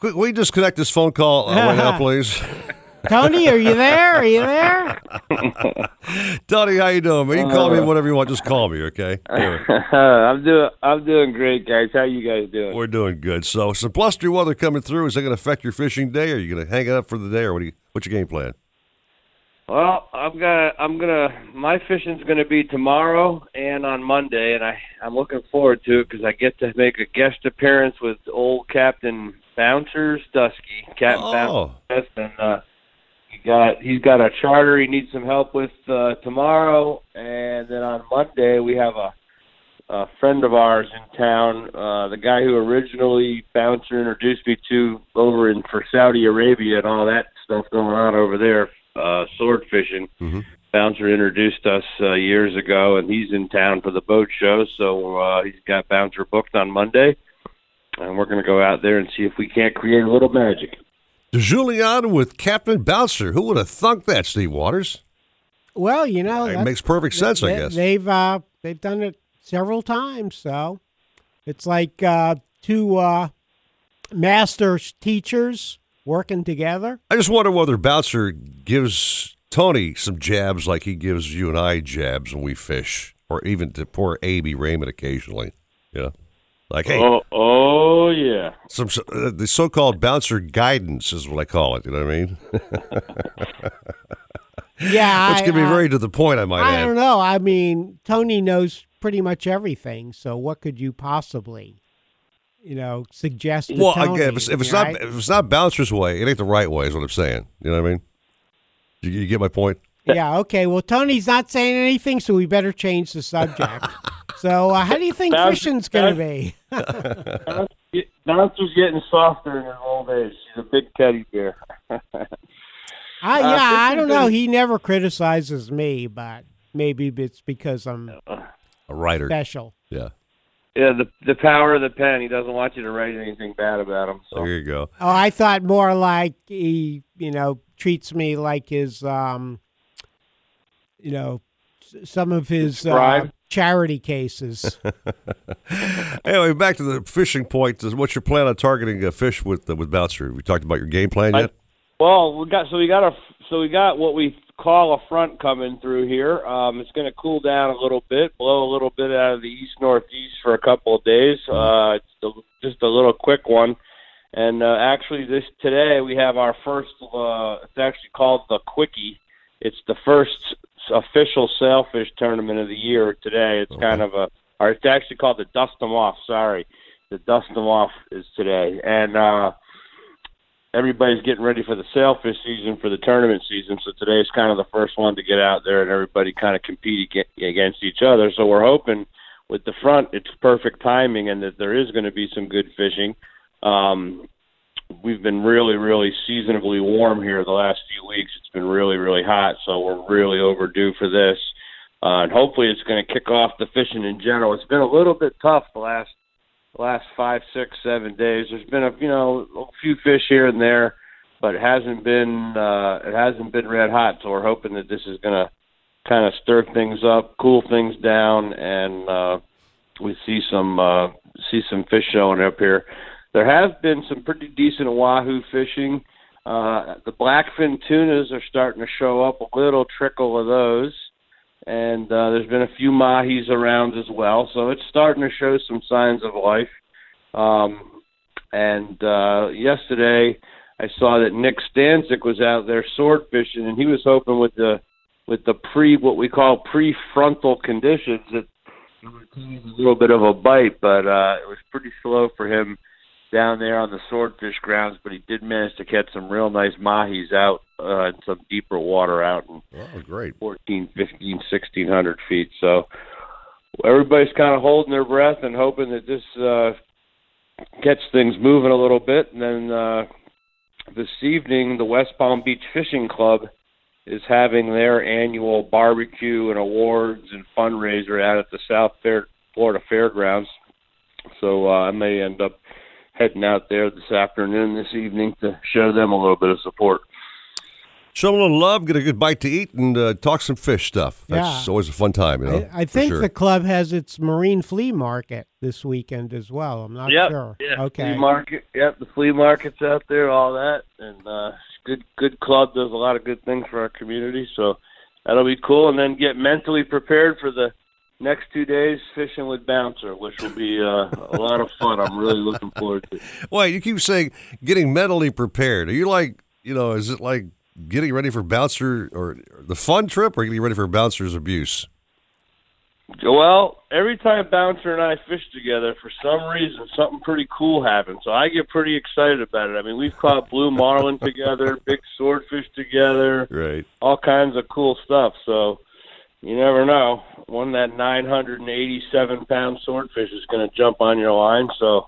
Speaker 5: Can we disconnect this phone call uh, right now, [LAUGHS] please?
Speaker 6: Tony, are you there? Are you there? [LAUGHS]
Speaker 5: Tony, how you doing? Man? You can call me whatever you want. Just call me, okay? Anyway, [LAUGHS]
Speaker 38: I'm doing I'm doing great, guys. How you guys doing?
Speaker 5: we're doing good. So, some blustery weather coming through. Is that going to affect your fishing day? Or are you going to hang it up for the day, or what? Do you, what's your game plan?
Speaker 38: Well, I'm gonna I'm gonna my fishing's gonna be tomorrow and on Monday, and I I'm looking forward to it because I get to make a guest appearance with old Captain Bouncers Dusky, Captain
Speaker 5: Oh.
Speaker 38: Bouncers, and uh, he got he's got a charter he needs some help with uh, tomorrow, and then on Monday we have a a friend of ours in town, uh, the guy who originally Bouncer introduced me to over in for Saudi Arabia and all that stuff going on over there, uh, sword fishing. Bouncer introduced us uh, years ago, and he's in town for the boat show, so uh, he's got Bouncer booked on Monday, and we're going to go out there and see if we can't create a little magic.
Speaker 5: De Julian with Captain Bouncer. Who would have thunk that, Steve Waters?
Speaker 6: Well, you know,
Speaker 5: It makes perfect sense, I guess.
Speaker 6: They've uh, they've done it several times, so it's like uh, two uh, master teachers working together.
Speaker 5: I just wonder whether Bouncer gives Tony some jabs like he gives you and I jabs when we fish, or even to poor A.B. Raymond occasionally. Yeah. Like, hey,
Speaker 38: Oh, oh yeah.
Speaker 5: some uh, the so-called bouncer guidance is what I call it. You know what I mean? [LAUGHS]
Speaker 6: Yeah,
Speaker 5: Which
Speaker 6: I-
Speaker 5: can be
Speaker 6: I-
Speaker 5: very to the point. I might
Speaker 6: I
Speaker 5: add.
Speaker 6: don't know. I mean, Tony knows pretty much everything. So what could you possibly, you know, suggest? To
Speaker 5: Well,
Speaker 6: Tony,
Speaker 5: again, if it's, if it's
Speaker 6: right?
Speaker 5: not if it's not bouncer's way, it ain't the right way. Is what I'm saying. You know what I mean? You, you get my point?
Speaker 6: yeah. Okay. Well, Tony's not saying anything, so we better change the subject. [LAUGHS] so, uh, how do you think
Speaker 38: Bounce-
Speaker 6: fishing's going to be? [LAUGHS]
Speaker 38: Bouncer's getting softer in his old age. He's a big teddy bear. [LAUGHS]
Speaker 6: I,
Speaker 38: Uh,
Speaker 6: yeah, I don't know. He never criticizes me, but maybe it's because I'm
Speaker 38: Uh,
Speaker 5: A writer.
Speaker 6: special.
Speaker 5: Yeah.
Speaker 38: Yeah, the the power of the pen. He doesn't want you to write anything bad about him. So.
Speaker 5: There you go.
Speaker 6: Oh, I thought more like he, you know, treats me like his, um, you know, s- some of his uh, charity cases. [LAUGHS]
Speaker 5: Anyway, back to the fishing point. What's your plan on targeting a fish with uh, with bouncer? We talked about your game plan yet?
Speaker 38: Well, we got so we got a so we got what we call a front coming through here. Um, it's going to cool down a little bit, blow a little bit out of the east northeast for a couple of days. Uh, it's just a little quick one. And uh, actually, this today we have our first. Uh, it's actually called the Quickie. It's the first official sailfish tournament of the year today. It's kind of a, or it's actually called the Dust 'em Off. Sorry, the Dust 'em Off is today, and uh, everybody's getting ready for the sailfish season for the tournament season. So today's kind of the first one to get out there and everybody kind of compete ag- against each other. So we're hoping with the front, it's perfect timing and that there is going to be some good fishing. Um, we've been really, really seasonably warm here the last few weeks. It's been really, really hot, so we're really overdue for this. Uh, and hopefully, it's going to kick off the fishing in general. It's been a little bit tough the last last five, six, seven days. There's been a you know a few fish here and there, but it hasn't been uh, it hasn't been red hot. So we're hoping that this is going to kind of stir things up, cool things down, and uh, we see some uh, see some fish showing up here. There have been some pretty decent wahoo fishing. Uh, the blackfin tunas are starting to show up, a little trickle of those. And uh, there's been a few mahis around as well. So it's starting to show some signs of life. Um, and uh, yesterday I saw that Nick Stanczyk was out there sword fishing, and he was hoping with the with the pre what we call prefrontal conditions that a little bit of a bite, but uh, it was pretty slow for him down there on the swordfish grounds, but he did manage to catch some real nice mahis out uh, in some deeper water out in
Speaker 5: oh, great.
Speaker 38: 14, 15, 1600 feet. So everybody's kind of holding their breath and hoping that this uh, gets things moving a little bit. And then uh, this evening, the West Palm Beach Fishing Club is having their annual barbecue and awards and fundraiser out at the South Fair, Florida Fairgrounds. So uh, I may end up heading out there this afternoon, this evening to show them a little bit of support.
Speaker 5: Show them a little love, get a good bite to eat, and uh, talk some fish stuff. That's
Speaker 6: Yeah.
Speaker 5: always a fun time, you know.
Speaker 6: I, I think
Speaker 5: sure.
Speaker 6: the club has its marine flea market this weekend as well. I'm not
Speaker 38: yep,
Speaker 6: sure.
Speaker 38: Yeah,
Speaker 6: okay.
Speaker 38: Flea market. Yep, the flea market's out there, all that, and uh, good good club does a lot of good things for our community. So that'll be cool, and then get mentally prepared for the next two days fishing with Bouncer, which will be uh, a lot of fun. I'm really looking forward to. it.
Speaker 5: Wait, you keep saying getting mentally prepared. Are you like, you know, is it like getting ready for bouncer or the fun trip or getting ready for bouncer's abuse?
Speaker 38: Well, every time Bouncer and I fish together, for some reason, something pretty cool happens. So I get pretty excited about it. I mean, we've caught blue marlin together, big swordfish together,
Speaker 5: Right.
Speaker 38: all kinds of cool stuff. So you never know. when that 987 pound swordfish is going to jump on your line. So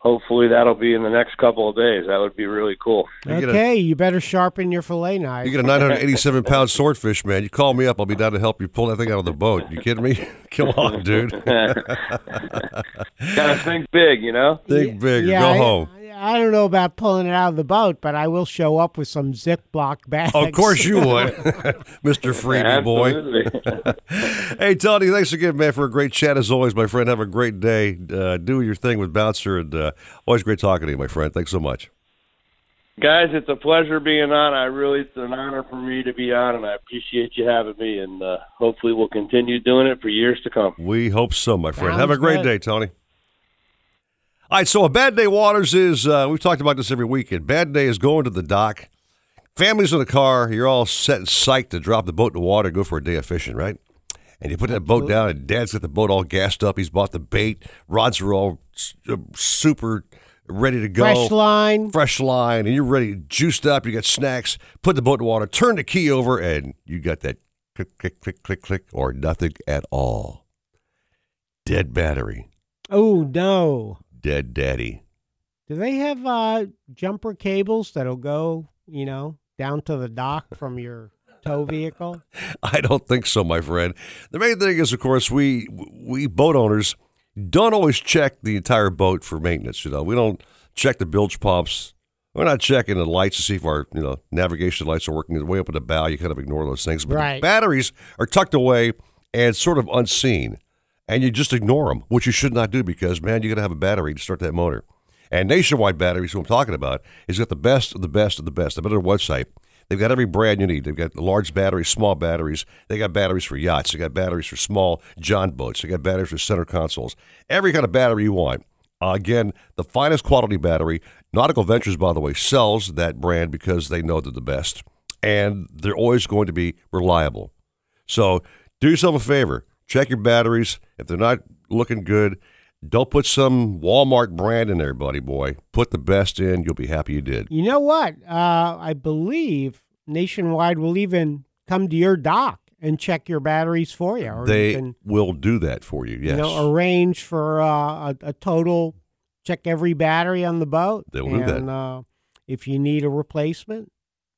Speaker 38: hopefully that'll be in the next couple of days. That would be really cool.
Speaker 5: You a-
Speaker 6: Okay, you better sharpen your fillet knife.
Speaker 5: You get a 987 pound swordfish, man. You call me up, I'll be down to help you pull that thing out of the boat. You kidding me? [LAUGHS] Come on, dude. [LAUGHS]
Speaker 38: Gotta think big, you know.
Speaker 5: Think big.
Speaker 6: yeah,
Speaker 5: Go
Speaker 6: I,
Speaker 5: home.
Speaker 6: I don't know about pulling it out of the boat, but I will show up with some Ziploc bags.
Speaker 5: Of course you would, [LAUGHS] [LAUGHS] Mr. Freebie boy.
Speaker 38: Absolutely. [LAUGHS]
Speaker 5: hey, Tony, thanks again, man, for a great chat as always, my friend. Have a great day. Uh, do your thing with Bouncer, and uh, always great talking to you, my friend. Thanks so much.
Speaker 38: Guys, it's a pleasure being on. I really, it's an honor for me to be on, and I appreciate you having me. And uh, hopefully, we'll continue doing it for years to come.
Speaker 5: We hope so, my friend.
Speaker 38: Sounds
Speaker 5: Have a great
Speaker 38: good.
Speaker 5: day, Tony. All right, so a bad day waters is uh, we've talked about this every weekend. Bad day is going to the dock. Families in the car, you're all set and psyched to drop the boat in the water and go for a day of fishing, right? And you put that boat down, and Dad's got the boat all gassed up. He's bought the bait. Rods are all uh, super ready to go.
Speaker 6: Fresh line.
Speaker 5: Fresh line, and you're ready, juiced up. You got snacks. Put the boat in the water. Turn the key over, and you got that click, click, click, click, click, or nothing at all. Dead battery.
Speaker 6: Oh no!
Speaker 5: Dead daddy.
Speaker 6: Do they have uh, jumper cables that'll go, you know, down to the dock [LAUGHS] from your tow vehicle?
Speaker 5: I don't think so, my friend. The main thing is, of course, we we boat owners don't always check the entire boat for maintenance. You know, we don't check the bilge pumps. We're not checking the lights to see if our you know navigation lights are working way up at the bow. You kind of ignore those things. But the
Speaker 6: Right.
Speaker 5: batteries are tucked away and sort of unseen, and you just ignore them, which you should not do because man, you got to have a battery to start that motor. And Nationwide Batteries, who I'm talking about, has got the best of the best of the best. I'm at their website. They've got every brand you need. They've got large batteries, small batteries. They got batteries for yachts. They got batteries for small John boats. They got batteries for center consoles. Every kind of battery you want. Uh, again, the finest quality battery. Nautical Ventures, by the way, sells that brand because they know they're the best, and they're always going to be reliable. So do yourself a favor. Check your batteries. If they're not looking good, don't put some Walmart brand in there, buddy boy. Put the best in. You'll be happy you did.
Speaker 6: You know what? Uh, I believe Nationwide will even come to your dock and check your batteries for you. Or
Speaker 5: They
Speaker 6: you can,
Speaker 5: will do that for you. Yes.
Speaker 6: you know, arrange for uh, a, a total check every battery on the boat.
Speaker 5: They will do that.
Speaker 6: Uh, if you need a replacement,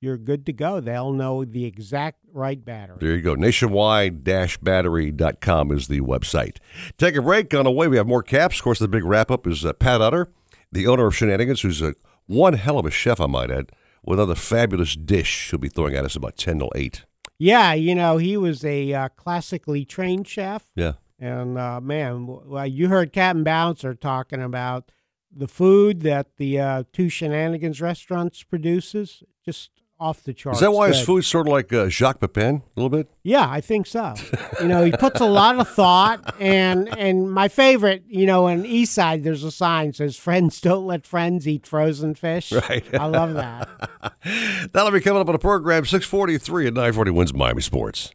Speaker 6: you're good to go. They'll know the exact right battery.
Speaker 5: There you go. Nationwide-battery.com is the website. Take a break. On the way, we have more caps. Of course, the big wrap-up is uh, Pat Utter, the owner of Shenanigans, who's a one hell of a chef, I might add, with another fabulous dish he'll be throwing at us about 10 till 8.
Speaker 6: Yeah, you know, he was a uh, classically trained chef.
Speaker 5: Yeah.
Speaker 6: And uh, man, well, you heard Captain Bouncer talking about the food that the uh, two Shenanigans restaurants produces. Just off the charts.
Speaker 5: Is that why his
Speaker 6: good.
Speaker 5: food's sort of like uh, Jacques Pepin a little bit?
Speaker 6: Yeah, I think so. you know, he puts a lot of thought, and and my favorite, you know, in East Side, there's a sign says "Friends don't let friends eat frozen fish."
Speaker 5: Right.
Speaker 6: I love that. [LAUGHS]
Speaker 5: That'll be coming up on the program 643 at 940 wins Miami Sports.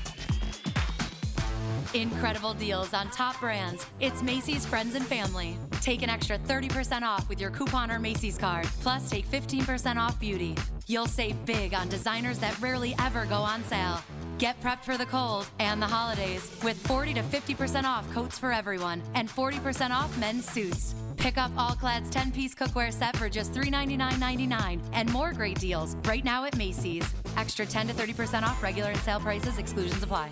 Speaker 39: Incredible deals on top brands. It's Macy's Friends and Family. Take an extra 30% off with your coupon or Macy's card. Plus, take 15% off beauty. You'll save big on designers that rarely ever go on sale.
Speaker 40: Get prepped for the cold and the holidays with 40 to 50% off coats for everyone and 40% off men's suits. Pick up All Clad's 10 piece cookware set for just $399.99 and more great deals right now at Macy's. Extra 10 to 30% off regular and sale prices, exclusions apply.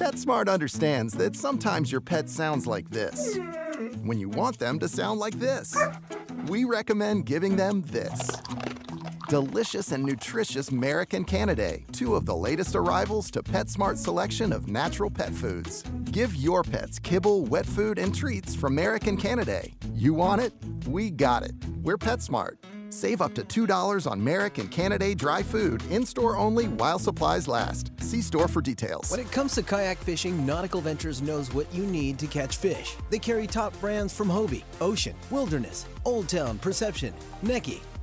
Speaker 41: PetSmart understands that sometimes your pet sounds like this when you want them to sound like this. We recommend giving them this. Delicious and nutritious Merrick and Canidae, two of the latest arrivals to PetSmart's selection of natural pet foods. Give your pets kibble, wet food, and treats from Merrick and Canidae. You want it? We got it. We're PetSmart. Save up to $2 on Merrick and Canidae dry food in store only while supplies last. See store for details.
Speaker 10: When it comes to kayak fishing, Nautical Ventures knows what you need to catch fish. They carry top brands from Hobie, Ocean, Wilderness, Old Town, Perception, Necky,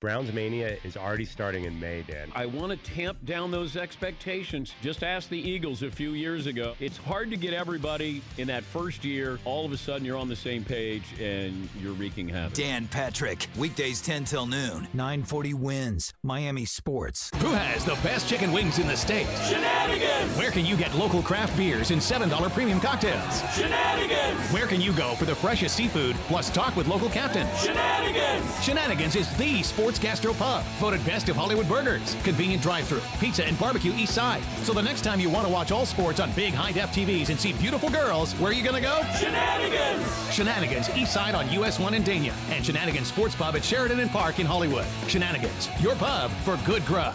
Speaker 42: Browns Mania is already starting in May, Dan.
Speaker 15: I want to tamp down those expectations. Just ask the Eagles a few years ago. It's hard to get everybody in that first year. All of a sudden, you're on the same page and you're wreaking havoc.
Speaker 2: Dan Patrick, weekdays 10 till noon. 940 wins. Miami Sports.
Speaker 31: Who has the best chicken wings in the state?
Speaker 15: Shenanigans!
Speaker 31: Where can you get local craft beers and $7 premium cocktails?
Speaker 15: Shenanigans!
Speaker 31: Where can you go for the freshest seafood plus talk with local captains?
Speaker 15: Shenanigans!
Speaker 31: Shenanigans is the sports gastro pub, voted best of Hollywood burgers, convenient drive-through, pizza and barbecue east side. So the next time you want to watch all sports on big high def TVs and see beautiful girls, where are you gonna go?
Speaker 15: Shenanigans!
Speaker 31: Shenanigans east side on US 1 in Dania and Shenanigans Sports Pub at Sheridan and Park in Hollywood. Shenanigans, your pub for good grub.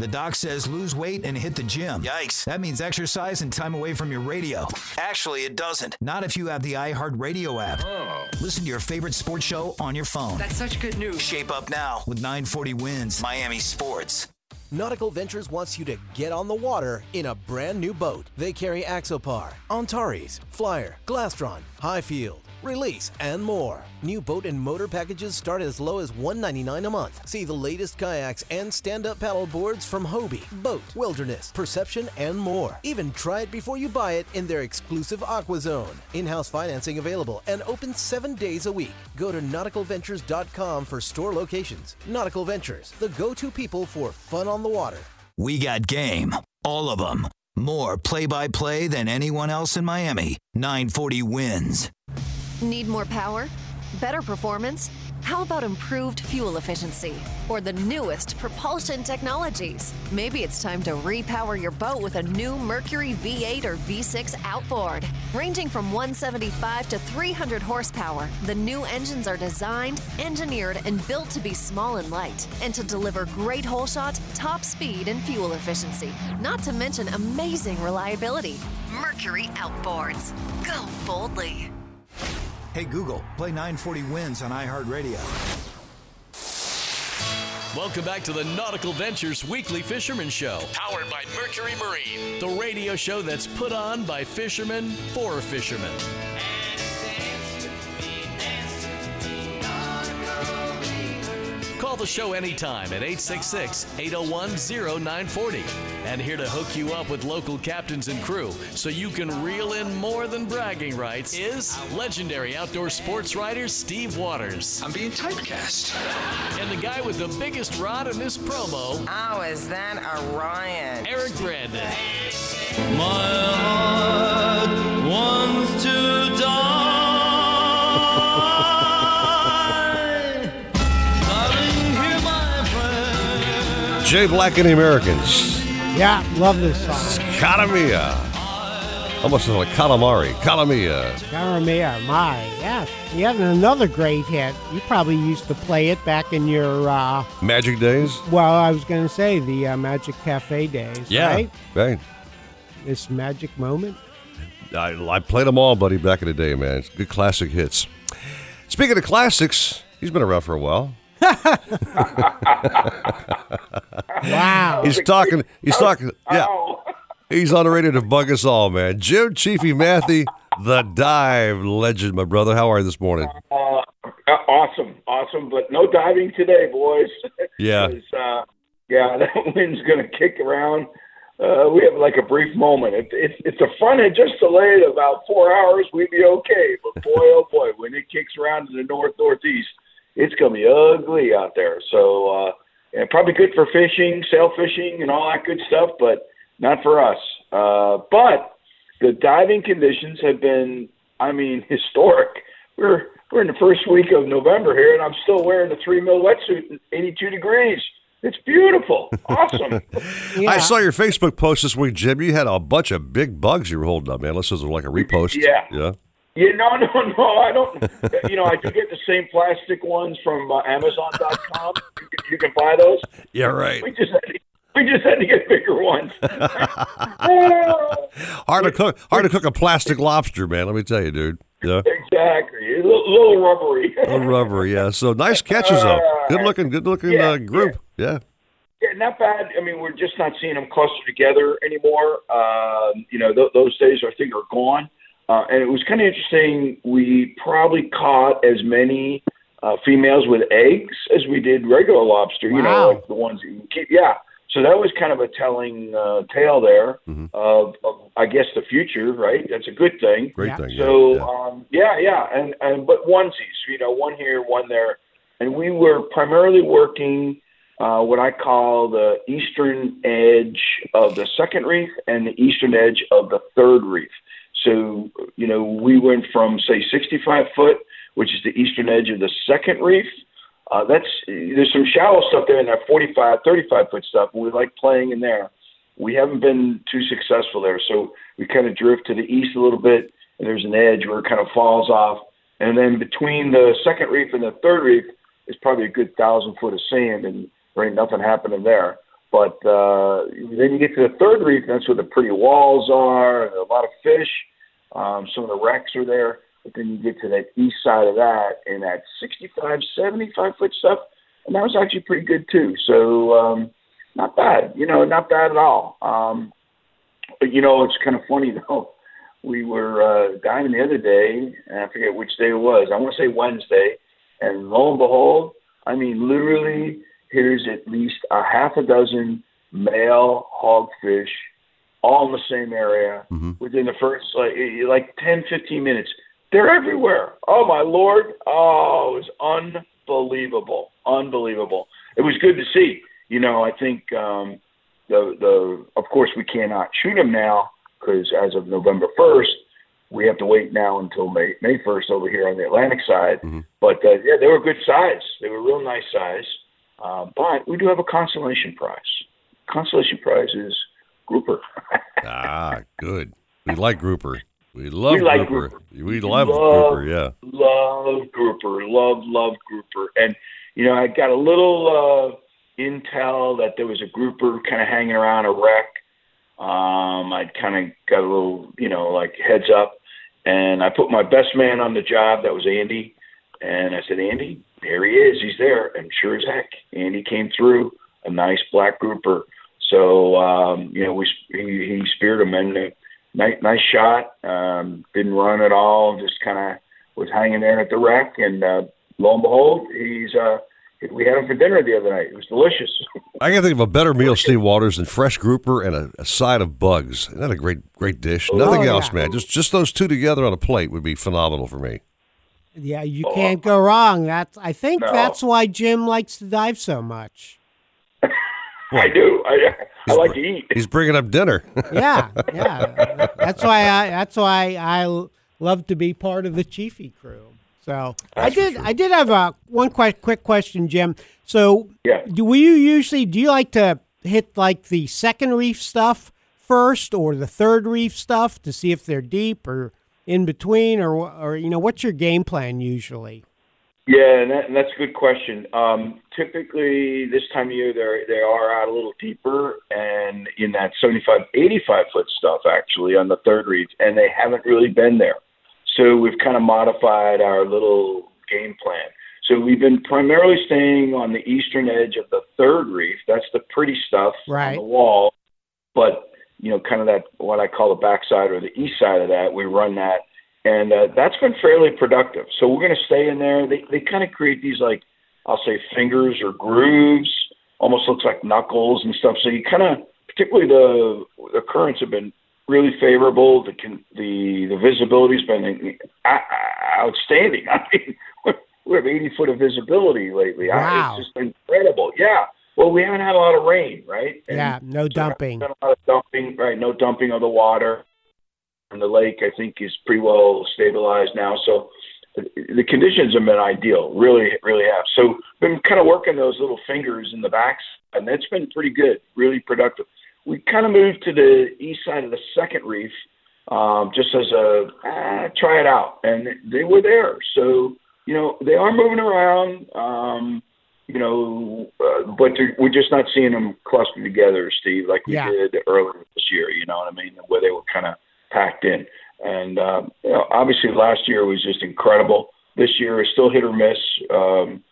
Speaker 2: The doc says lose weight and hit the gym. Yikes. That means exercise and time away from your radio. Actually, it doesn't. Not if you have the iHeartRadio app.
Speaker 15: Oh.
Speaker 2: Listen to your favorite sports show on your phone.
Speaker 37: That's such good news.
Speaker 2: Shape up now with 940 wins Miami Sports.
Speaker 10: Nautical Ventures wants you to get on the water in a brand new boat. They carry Axopar, Antares, Flyer, Glastron, Highfield, Release, and more. New boat and motor packages start as low as 199 a month. See the latest kayaks and stand-up paddle boards from Hobie, BOTE, Wilderness, Perception, and more. Even try it before you buy it in their exclusive Aqua Zone. In-house financing available and open seven days a week. Go to nauticalventures.com for store locations. Nautical Ventures, the go-to people for fun on the water.
Speaker 2: We got game. All of them. More play by play than anyone else in Miami. 940 wins.
Speaker 9: Need more power? Better performance? How about improved fuel efficiency? Or the newest propulsion technologies? Maybe it's time to repower your boat with a new Mercury V8 or V6 outboard. Ranging from 175 to 300 horsepower, the new engines are designed, engineered, and built to be small and light, and to deliver great hole shot, top speed, and fuel efficiency. Not to mention amazing reliability. Mercury Outboards. Go boldly.
Speaker 2: Hey Google, play 940 wins on iHeartRadio.
Speaker 4: Welcome back to the Nautical Ventures Weekly Fisherman Show, powered by Mercury Marine, the radio show that's put on by fishermen for fishermen. Call the show anytime at 866 801 0940. And here to hook you up with local captains and crew so you can reel in more than bragging rights is legendary outdoor sports writer Steve Waters.
Speaker 43: I'm being typecast.
Speaker 4: And the guy with the biggest rod in this promo,
Speaker 30: Oh, is that Orion?
Speaker 4: Eric Brandon.
Speaker 37: My heart wants to die.
Speaker 5: Jay Black and the Americans.
Speaker 6: Yeah, love this song.
Speaker 5: Scatamia. Almost like calamari. Calamia.
Speaker 6: Caramia, my, yeah. You had another great hit. You probably used to play it back in your, uh,
Speaker 5: Magic days?
Speaker 6: well, I was going to say the uh, Magic Cafe days,
Speaker 5: Yeah.
Speaker 6: right?
Speaker 5: Right.
Speaker 6: This magic moment.
Speaker 5: I, I played them all, buddy, back in the day, man. It's good classic hits. Speaking of classics, he's been around for a while.
Speaker 6: Wow.
Speaker 5: He's talking. He's talking. Yeah. He's on the radio to bug us all, man. Jim Chiefy Matthew, the dive legend, my brother. How are you this morning?
Speaker 44: Uh, uh, awesome, awesome, but no diving today, boys. [LAUGHS]
Speaker 5: Yeah.
Speaker 44: 'Cause, uh, yeah, [LAUGHS] that wind's going to kick around. Uh, we have like a brief moment. If, if, if the front had just delayed about four hours, we'd be okay. But boy, oh boy, when it kicks around to the north northeast, it's going to be ugly out there. So, uh, yeah, probably good for fishing, sail fishing, and all that good stuff, but not for us. Uh, but the diving conditions have been, I mean, [LAUGHS] historic. We're we're in the first week of November here, and I'm still wearing the three mil wetsuit, at 82 degrees. It's beautiful, awesome. [LAUGHS]
Speaker 5: I saw your Facebook post this week, Jim. You had a bunch of big bugs you were holding up, man. Unless this was like a repost.
Speaker 44: Yeah.
Speaker 5: Yeah.
Speaker 44: Yeah, no, [LAUGHS] no, no. I don't. You know, I do get the same plastic ones from uh, Amazon.com. You can, you can buy those.
Speaker 5: Yeah, right.
Speaker 44: We just had to, we just had to get bigger ones. [LAUGHS] [LAUGHS]
Speaker 5: Hard to cook. Hard to cook a plastic lobster, man. Let me tell you, dude. Yeah.
Speaker 44: exactly, a little, little rubbery.
Speaker 5: A little rubbery, yeah. So nice catches, though. Good looking, good looking
Speaker 44: Yeah,
Speaker 5: uh, group. Yeah.
Speaker 44: Yeah, not bad. I mean, we're just not seeing them cluster together anymore. Um, you know, th- those days I think are gone. Uh, and it was kind of interesting. We probably caught as many uh, females with eggs as we did regular lobster. You know, like the ones that you keep. Yeah. So that was kind of a telling uh, tale there of, of, I guess, the future. Right. That's a good thing.
Speaker 5: Great thing.
Speaker 44: So
Speaker 5: yeah.
Speaker 44: um, yeah, yeah, and and but onesies, you know, one here, one there, and we were primarily working uh, what I call the eastern edge of the second reef and the eastern edge of the third reef. So you know, we went from say 65 foot, which is the eastern edge of the second reef. Uh, that's there's some shallow stuff there in that 45, 35 foot stuff, and we like playing in there we haven't been too successful there. So we kind of drift to the east a little bit, and there's an edge where it kind of falls off. And then between the second reef and the third reef is probably a good thousand foot of sand, and there ain't nothing happening there. But uh, then you get to the third reef, and that's where the pretty walls are, and a lot of fish. Um, some of the wrecks are there. But then you get to that east side of that, and that 65, 75 foot stuff, and that was actually pretty good too. So um, not bad, you know, not bad at all. Um, but you know, it's kind of funny [LAUGHS] though. We were uh, diving the other day, and I forget which day it was. I want to say Wednesday, and lo and behold, I mean, literally, here's at least a half a dozen male hogfish, all in the same area within the first like like 10, 15 minutes. They're everywhere. Oh my lord! Oh, it was unbelievable, unbelievable. It was good to see. You know, I think um, the the of course we cannot shoot them now because as of November first, we have to wait now until May May first over here on the Atlantic side. But uh, yeah, they were good size. They were real nice size. Uh, but we do have a consolation prize. Consolation prize is grouper.
Speaker 5: ah, good. We like grouper. We love
Speaker 44: We like
Speaker 5: grouper. We love,
Speaker 44: Love-
Speaker 5: grouper. Yeah.
Speaker 44: love grouper, love love grouper, and you know I got a little uh, intel that there was a grouper kind of hanging around a wreck. Um, I kind of got a little, you know, like heads up, and I put my best man on the job. That was Andy, and I said, Andy, there he is. He's there, and sure as heck, Andy came through a nice black grouper. So um, you know, we he, he speared him and. Uh, nice, nice shot. Um, didn't run at all. Just kind of was hanging there at the wreck, and uh, lo and behold, he's. Uh, we had him for dinner the other night. It was delicious. [LAUGHS]
Speaker 5: I can think of a better meal, Steve Waters, than fresh grouper and a, a side of bugs. Isn't that a great, great dish?
Speaker 44: Oh,
Speaker 5: Nothing
Speaker 44: yeah.
Speaker 5: else, man. Just just those two together on a plate would be phenomenal for me.
Speaker 6: Yeah, you can't go wrong. That's I think
Speaker 44: No.
Speaker 6: that's why Jim likes to dive so much.
Speaker 44: I do. I, [LAUGHS] I like to eat.
Speaker 5: He's bringing up dinner. [LAUGHS]
Speaker 6: Yeah, yeah. That's why I. That's why I l- love to be part of the Chiefy crew. So I did. I did have a one quick quick question, Jim. So
Speaker 44: Yeah.
Speaker 6: do you usually do you like to hit like the second reef stuff first or the third reef stuff to see if they're deep or in between, or or you know, what's your game plan usually?
Speaker 44: Yeah, and, that, and that's a good question. Um, typically, this time of year, they they are out a little deeper and in that 75, 85 foot stuff, actually, on the third reef, and they haven't really been there. So we've kind of modified our little game plan. So we've been primarily staying on the eastern edge of the third reef. That's the pretty stuff
Speaker 6: Right.
Speaker 44: on the wall. But, you know, kind of that, what I call the backside or the east side of that, we run that. And uh, that's been fairly productive. So we're going to stay in there. They, they kind of create these, like, I'll say fingers or grooves, almost looks like knuckles and stuff. So you kind of, particularly the, the currents have been really favorable. The con- the the visibility's been outstanding. [LAUGHS] I mean, we have 80 foot of visibility lately. I-
Speaker 6: Wow.
Speaker 44: It's just incredible. Yeah. Well, we haven't had a lot of rain, right? And
Speaker 6: yeah, no dumping.
Speaker 44: Been a lot of dumping, right? No dumping of the water. And the lake, I think, is pretty well stabilized now. So the, the conditions have been ideal. Really, really have. So been kind of working those little fingers in the backs, and that's been pretty good. Really productive. We kind of moved to the east side of the second reef, um, just as a ah, try it out, and they were there. So you know they are moving around. Um, you know, uh, but we're just not seeing them clustered together, Steve, like we
Speaker 6: Yeah.
Speaker 44: did earlier this year. You know what I mean? Where they were kind of packed in. And uh, you know, obviously, last year was just incredible. This year is still hit or miss. Um,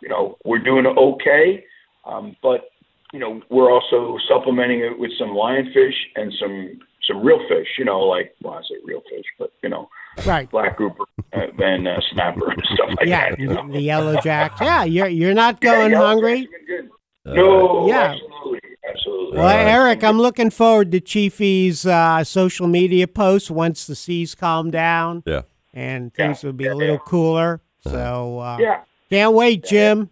Speaker 44: you know, we're doing okay, um, but you know, we're also supplementing it with some lionfish and some some real fish. You know, like well, I say real fish, but you know,
Speaker 6: Right.
Speaker 44: black grouper uh, and uh, snapper and stuff like
Speaker 6: yeah,
Speaker 44: that. You know?
Speaker 6: the yellow jacks. Yeah, you're you're not going
Speaker 44: yellow
Speaker 6: hungry.
Speaker 44: No,
Speaker 6: Yeah.
Speaker 44: absolutely, absolutely.
Speaker 6: Well, Eric, I'm looking forward to Chiefy's uh, social media posts once the seas calm down.
Speaker 5: Yeah.
Speaker 6: And things will be a little cooler. So uh,
Speaker 44: Yeah.
Speaker 6: can't wait, Jim.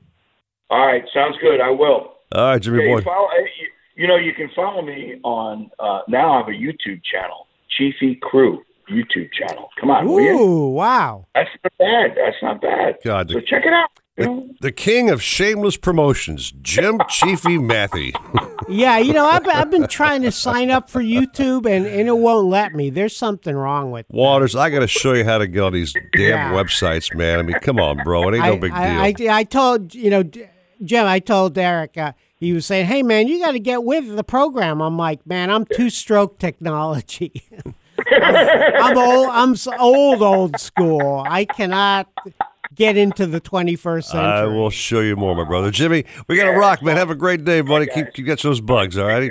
Speaker 44: All right, sounds good. I will.
Speaker 5: All right, Jimmy
Speaker 44: Okay,
Speaker 5: boy.
Speaker 44: follow, you, you know, you can follow me on uh, now. I have a YouTube channel, Chiefy Crew YouTube channel. Come on, will you?
Speaker 6: Ooh, wow.
Speaker 44: That's not bad. That's not bad.
Speaker 5: God,
Speaker 44: So check it out.
Speaker 5: The, the king of shameless promotions, Jim [LAUGHS] Chiefy Matthew.
Speaker 6: Yeah, you know, I've, been- I've been trying to [LAUGHS] sign up for YouTube and, and it won't let me. There's something wrong with
Speaker 5: Waters, I got to show you how to get on these damn
Speaker 6: Yeah.
Speaker 5: websites, man. I mean, come on, bro. It ain't no
Speaker 6: I,
Speaker 5: big deal.
Speaker 6: I, I, I told you know, Jim. I told Derek. Uh, he was saying, "Hey, man, you got to get with the program." I'm like, "Man, I'm two-stroke technology. [LAUGHS] I'm, I'm old. I'm old, old school. I cannot get into the 21st century."
Speaker 5: I will show you more, my brother. Jimmy, we got to rock, man. Have a great day, buddy. Keep, keep catch those bugs, all righty?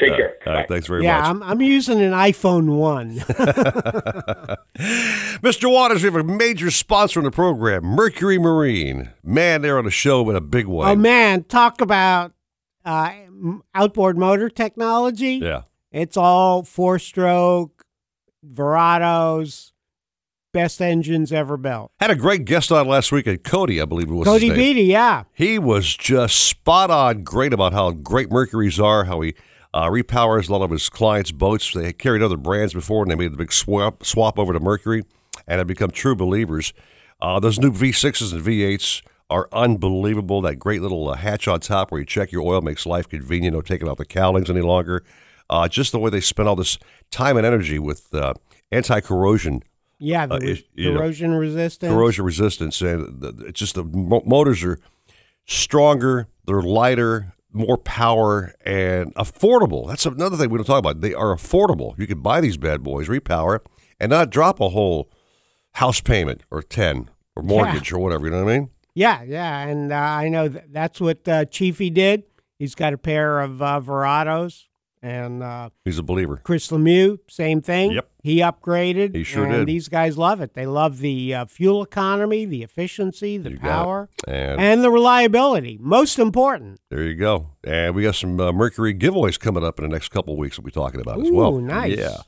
Speaker 44: Take care.
Speaker 5: All right, thanks very
Speaker 6: yeah,
Speaker 5: much.
Speaker 6: I'm, I'm using an iPhone one. [LAUGHS] [LAUGHS]
Speaker 5: Mr. Waters, we have a major sponsor on the program, Mercury Marine. Man, they're on the show in a big way.
Speaker 6: oh man, talk about uh, outboard motor technology.
Speaker 5: Yeah.
Speaker 6: It's all four stroke, Verados, best engines ever built.
Speaker 5: Had a great guest on last week at Cody, I believe it was.
Speaker 6: Cody. Beatty, yeah.
Speaker 5: He was just spot on great about how great Mercuries are, how he uh, repowers a lot of his clients' boats. They had carried other brands before, and they made the big swap, swap over to Mercury and have become true believers. Uh, those new V6s and V8s are unbelievable. That great little uh, hatch on top where you check your oil makes life convenient, no taking out the cowlings any longer. Uh, just the way they spend all this time and energy with uh, anti-corrosion
Speaker 6: Yeah, the
Speaker 5: uh, it- you know,
Speaker 6: corrosion resistance.
Speaker 5: corrosion resistance, and the, it's just the motors are stronger, they're lighter, more power, and affordable. That's another thing we don't talk about. They are affordable. You can buy these bad boys, repower, and not drop a whole house payment or ten or mortgage or whatever. You know what I mean?
Speaker 6: Yeah, yeah, and uh, I know th- that's what uh, Chiefy did. He's got a pair of uh, Verados, and uh,
Speaker 5: He's a believer.
Speaker 6: Chris Lemieux, same thing.
Speaker 5: Yep.
Speaker 6: He upgraded.
Speaker 5: He sure
Speaker 6: and
Speaker 5: did.
Speaker 6: These guys love it. They love the uh, fuel economy, the efficiency, the
Speaker 5: You
Speaker 6: power,
Speaker 5: And-
Speaker 6: and the reliability. Most important.
Speaker 5: There you go. And we got some uh, Mercury giveaways coming up in the next couple of weeks we'll be talking about as well.
Speaker 6: nice.
Speaker 5: Yeah.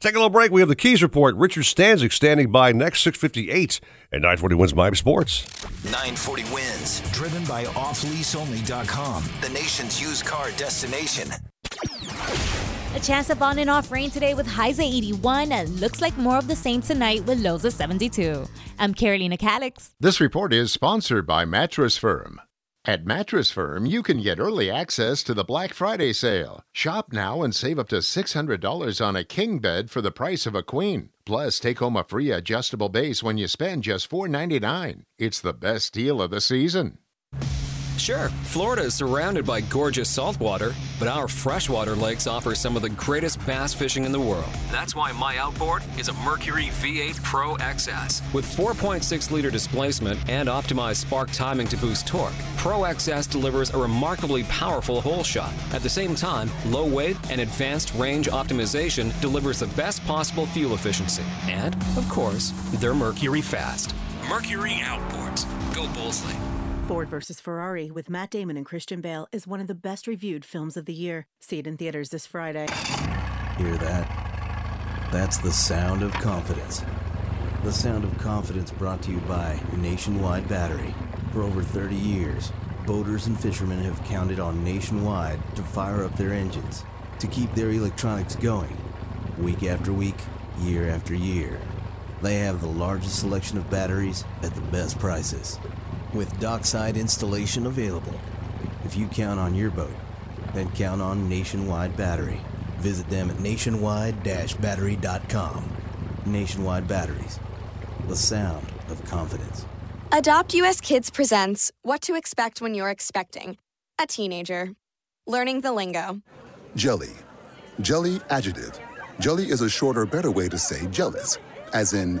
Speaker 5: Take a little break. We have the Keys Report. Richard Stanczyk standing by next 658 and 940 wins Miami Sports.
Speaker 2: 940 wins, driven by offleaseonly.com, the nation's used car destination.
Speaker 45: A chance of on and off rain today with highs at 81 and looks like more of the same tonight with lows of 72. I'm Carolina Calix.
Speaker 46: This report is sponsored by Mattress Firm. At Mattress Firm, you can get early access to the Black Friday sale. Shop now and save up to $600 on a king bed for the price of a queen. Plus, take home a free adjustable base when you spend just $4.99. It's the best deal of the season.
Speaker 47: Sure, Florida is surrounded by gorgeous saltwater, but our freshwater lakes offer some of the greatest bass fishing in the world. That's why my outboard is a Mercury V8 Pro XS. With 4.6 liter displacement and optimized spark timing to boost torque, Pro XS delivers a remarkably powerful hole shot. At the same time, low weight and advanced range optimization delivers the best possible fuel efficiency. And, of course, they're Mercury fast. Mercury outboards. Go Bullsley.
Speaker 8: Ford vs. Ferrari with Matt Damon and Christian Bale is one of the best reviewed films of the year. See it in theaters this Friday.
Speaker 10: Hear that? That's the sound of confidence. The sound of confidence brought to you by Nationwide Battery. For over 30 years, boaters and fishermen have counted on Nationwide to fire up their engines, to keep their electronics going, week after week, year after year. They have the largest selection of batteries at the best prices with dockside installation available. If you count on your boat, then count on Nationwide Battery. Visit them at nationwide-battery.com. Nationwide Batteries, the sound of confidence.
Speaker 16: Adopt US Kids presents What to Expect When You're Expecting a Teenager. Learning the lingo.
Speaker 17: Jelly. Jelly adjective. Jelly is a shorter, better way to say jealous. As in,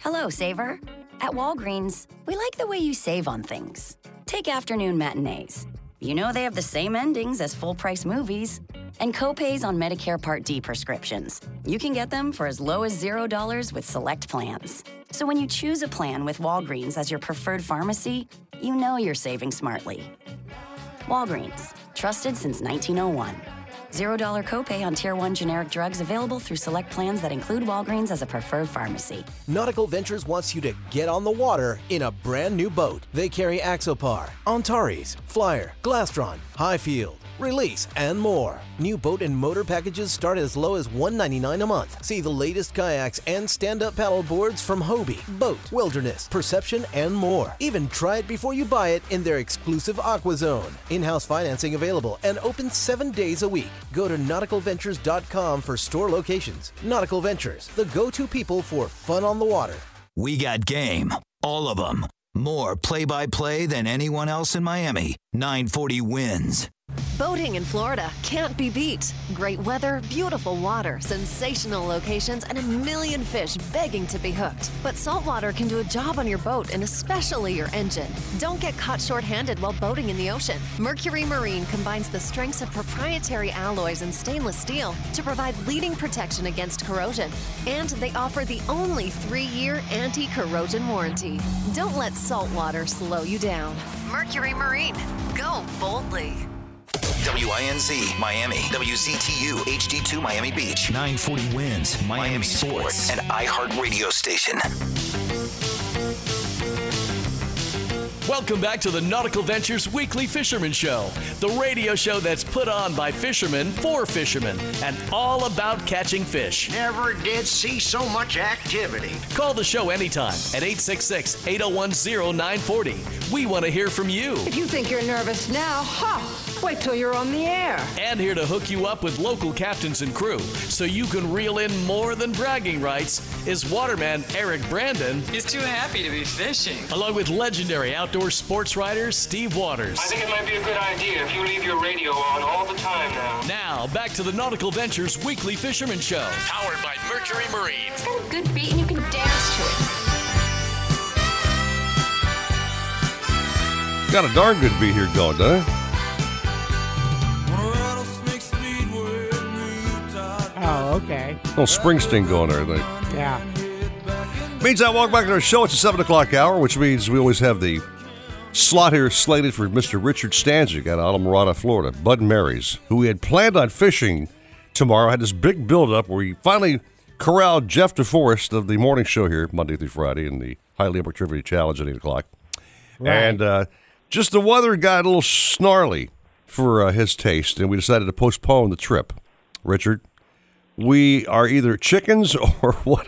Speaker 48: Hello, Saver. At Walgreens, we like the way you save on things. Take afternoon matinees. You know they have the same endings as full price movies. And copays on Medicare Part D prescriptions. You can get them for as low as $0 with select plans. So when you choose a plan with Walgreens as your preferred pharmacy, you know you're saving smartly. Walgreens, trusted since 1901. $0 copay on Tier 1 generic drugs available through select plans that include Walgreens as a preferred pharmacy.
Speaker 10: Nautical Ventures wants you to get on the water in a brand new boat. They carry Axopar, Antares, Flyer, Glastron, Highfield, Release, and more. New boat and motor packages start as low as 199 a month. See the latest kayaks and stand-up paddle boards from Hobie, BOTE, Wilderness, Perception, and more. Even try it before you buy it in their exclusive Aqua Zone. In-house financing available and open seven days a week. Go to nauticalventures.com for store locations. Nautical Ventures, the go-to people for fun on the water.
Speaker 2: We got game. All of them. More play by play than anyone else in Miami. 940 wins.
Speaker 9: Boating in Florida can't be beat. Great weather, beautiful water, sensational locations, and a million fish begging to be hooked. But saltwater can do a job on your boat and especially your engine. Don't get caught short-handed while boating in the ocean. Mercury Marine combines the strengths of proprietary alloys and stainless steel to provide leading protection against corrosion. And they offer the only three-year anti-corrosion warranty. Don't let saltwater slow you down. Mercury Marine. Go boldly.
Speaker 2: WINZ Miami, WZTU HD2 Miami Beach, 940 wins Miami, Sports, and iHeart Radio Station.
Speaker 4: Welcome back to the Nautical Ventures Weekly Fisherman Show, the radio show that's put on by fishermen for fishermen and all about catching fish.
Speaker 49: Never did see so much activity.
Speaker 4: Call the show anytime at 866 801 0940. We want to hear from you.
Speaker 50: If you think you're nervous now, ha! Wait till you're on the air.
Speaker 4: And here to hook you up with local captains and crew so you can reel in more than bragging rights is waterman Eric Brandon.
Speaker 51: He's too happy to be fishing.
Speaker 4: Along with legendary outdoor sports writer Steve Waters.
Speaker 51: I think it might be a good idea if you leave your radio on all the time now.
Speaker 4: Now, back to the Nautical Ventures Weekly Fisherman Show. Powered by Mercury Marine.
Speaker 50: It's got a good beat and you can dance to it.
Speaker 5: got a darn good beat here going, doesn't it?
Speaker 6: Oh, okay.
Speaker 5: Little Springsteen going there, I think.
Speaker 6: Yeah.
Speaker 5: Means I walk back to our show. It's a 7 o'clock hour, which means we always have the slot here slated for Mr. Richard Stanczyk out of Islamorada, Florida, Bud Mary's, who we had planned on fishing tomorrow, had this big build-up where he finally corralled Jeff DeForest of the morning show here, Monday through Friday, in the Highly Activity Challenge at 8 o'clock.
Speaker 6: Right.
Speaker 5: And uh, just the weather got a little snarly for uh, his taste, and we decided to postpone the trip. Richard, we are either chickens [LAUGHS] or what?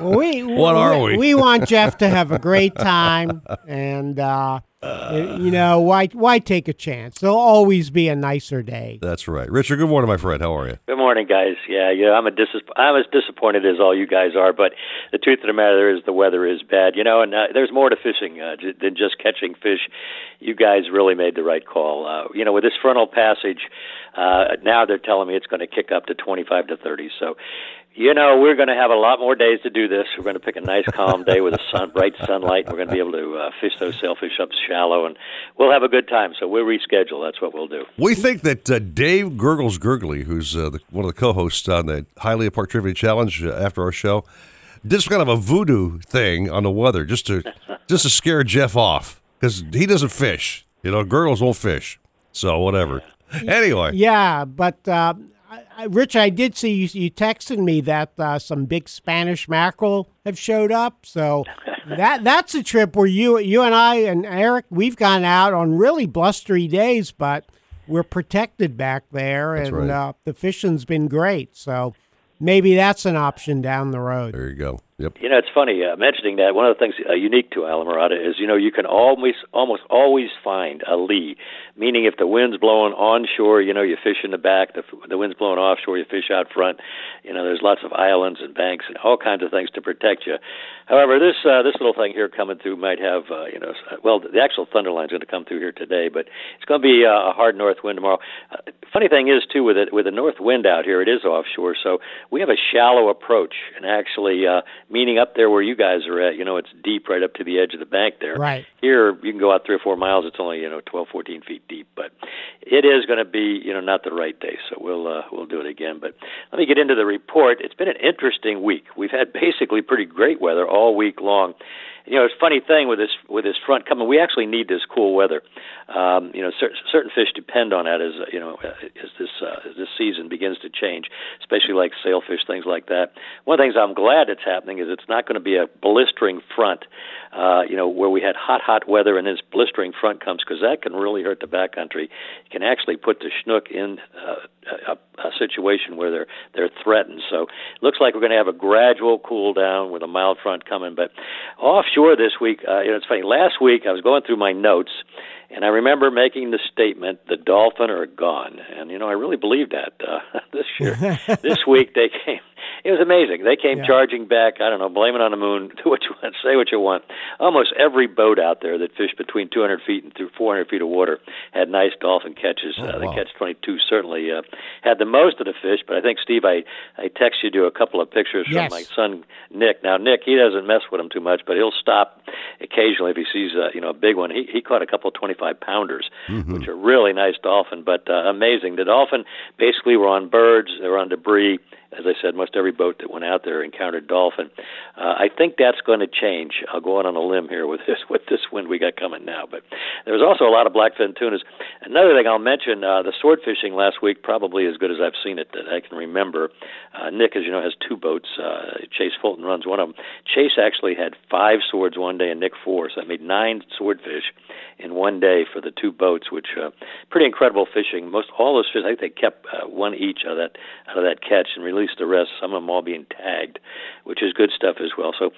Speaker 6: we
Speaker 5: what are we?
Speaker 6: We want Jeff to have a great time, and uh, you know why? Why take a chance? There'll always be a nicer day.
Speaker 5: That's right, Richard. Good morning, my friend. How are you?
Speaker 52: Good morning, guys. Yeah, yeah. I'm a dis- I'm as disappointed as all you guys are, but the truth of the matter is the weather is bad. You know, and uh, there's more to fishing uh, j- than just catching fish. You guys really made the right call. Uh, you know, with this frontal passage, uh, now they're telling me it's going to kick up to 25 to 30. So, you know, we're going to have a lot more days to do this. We're going to pick a nice, calm day with a sun, bright sunlight. We're going to be able to uh, fish those sailfish up shallow, and we'll have a good time. So we'll reschedule. That's what we'll do.
Speaker 5: We think that uh, Dave Gurgles Gurgley, who's uh, the, one of the co-hosts on the Highly Apart Trivia Challenge uh, after our show, did some kind of a voodoo thing on the weather just to [LAUGHS] just to scare Jeff off because he doesn't fish. You know, Gurgles won't fish, so whatever. Anyway,
Speaker 6: Yeah, but uh, I, Rich, I did see you, you texted me that uh, some big Spanish mackerel have showed up. So [LAUGHS] that that's a trip where you you and I and Eric we've gone out on really blustery days, but we're protected back there,
Speaker 5: That's
Speaker 6: and
Speaker 5: right.
Speaker 6: uh, the fishing's been great. So maybe that's an option down the road.
Speaker 5: There you go. Yep.
Speaker 52: You know, it's funny uh, mentioning that. One of the things uh, unique to Islamorada is, you know, you can always, almost always find a lee. Meaning, if the wind's blowing onshore, you know, you fish in the back. The, the wind's blowing offshore, you fish out front. You know, there's lots of islands and banks and all kinds of things to protect you. However, this uh, this little thing here coming through might have, uh, you know, well, the actual thunderline's going to come through here today, but it's going to be uh, a hard north wind tomorrow. Uh, funny thing is, too, with it with the north wind out here, it is offshore, so we have a shallow approach, and actually, uh, meaning up there where you guys are at, you know, it's deep right up to the edge of the bank there.
Speaker 6: Right.
Speaker 52: Here, you can go out three or four miles. It's only you know 12, 14 feet deep, but it is going to be you know not the right day. So we'll uh, we'll do it again. But let me get into the report. It's been an interesting week. We've had basically pretty great weather all week long. You know, it's a funny thing with this with this front coming. We actually need this cool weather. Um, you know, cer- certain fish depend on that as you know uh, as this uh, as this season begins to change, especially like sailfish, things like that. One of the things I'm glad it's happening is it's not going to be a blistering front. Uh, you know, where we had hot, hot weather and this blistering front comes because that can really hurt the backcountry. It can actually put the snook in uh, a, a situation where they're they're threatened. So it looks like we're going to have a gradual cool down with a mild front coming. But offshore this week, uh, you know, it's funny. Last week I was going through my notes. And I remember making the statement, "The dolphin are gone," and you know I really believed that uh, [LAUGHS] this year. [LAUGHS] this week they came. It was amazing. They came
Speaker 6: Yeah.
Speaker 52: charging back. I don't know, blame it on the moon. [LAUGHS] Do what you want, say what you want. Almost every boat out there that fished between 200 feet and through 400 feet of water had nice dolphin catches. uh, the
Speaker 5: wow.
Speaker 52: catch 22 certainly uh, had the most of the fish. But I think Steve, I I texted you a couple of pictures
Speaker 6: Yes.
Speaker 52: from my son Nick. Now Nick, he doesn't mess with them too much, but he'll stop occasionally if he sees uh, you know a big one. He he caught a couple of 25 pounders, which are really nice dolphin, but uh, amazing. The dolphin basically were on birds, they were on debris. As I said, most every boat that went out there encountered dolphin. Uh, I think that's going to change. I'll go out on a limb here with this [LAUGHS] with this wind we got coming now. But there was also a lot of blackfin tunas. Another thing I'll mention: uh, the sword fishing last week probably as good as I've seen it that I can remember. Uh, Nick, as you know, has two boats. Uh, Chase Fulton runs one of them. Chase actually had five swords one day, and Nick four. So I made nine swordfish in one day for the two boats, which uh, pretty incredible fishing. Most all those fish, I think they kept uh, one each out of that out of that catch and released the rest. Some of them all being tagged, which is good stuff as well. So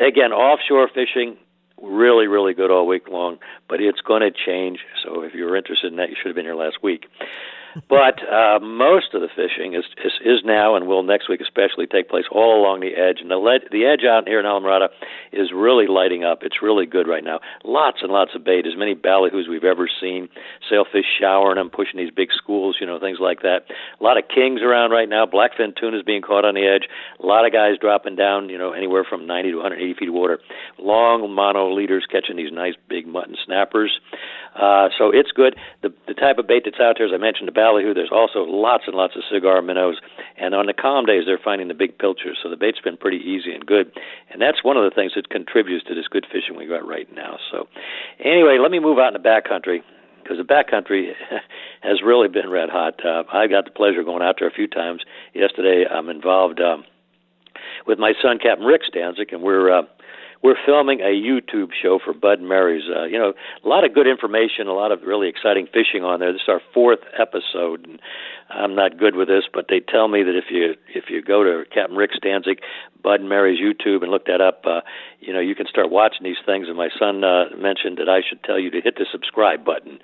Speaker 52: again, offshore fishing. Really, really good all week long, but it's going to change. So if you were interested in that, you should have been here last week. But uh, most of the fishing is, is is now and will next week especially take place all along the edge. And the lead, the edge out here in Islamorada is really lighting up. It's really good right now. Lots and lots of bait, as many ballyhoos we've ever seen. Sailfish showering them, pushing these big schools, you know, things like that. A lot of kings around right now. Blackfin tuna is being caught on the edge. A lot of guys dropping down, you know, anywhere from 90 to 180 feet of water. Long mono leaders catching these nice big mutton snappers. Uh, so it's good. The the type of bait that's out there, as I mentioned, the ballyhoo. There's also lots and lots of cigar minnows, and on the calm days, they're finding the big pilchers. So the bait's been pretty easy and good, and that's one of the things that contributes to this good fishing we got right now. So, anyway, let me move out in the backcountry because the backcountry [LAUGHS] has really been red hot. Uh, I got the pleasure of going out there a few times. Yesterday, I'm involved um, with my son, Captain Rick Stanczyk, and we're uh, we're filming a YouTube show for Bud Mary's. Uh, you know, a lot of good information, a lot of really exciting fishing on there. This is our fourth episode, and I'm not good with this, but they tell me that if you if you go to Captain Rick Stanczyk, Bud and Mary's YouTube and look that up, uh, you know, you can start watching these things. And my son uh, mentioned that I should tell you to hit the subscribe button.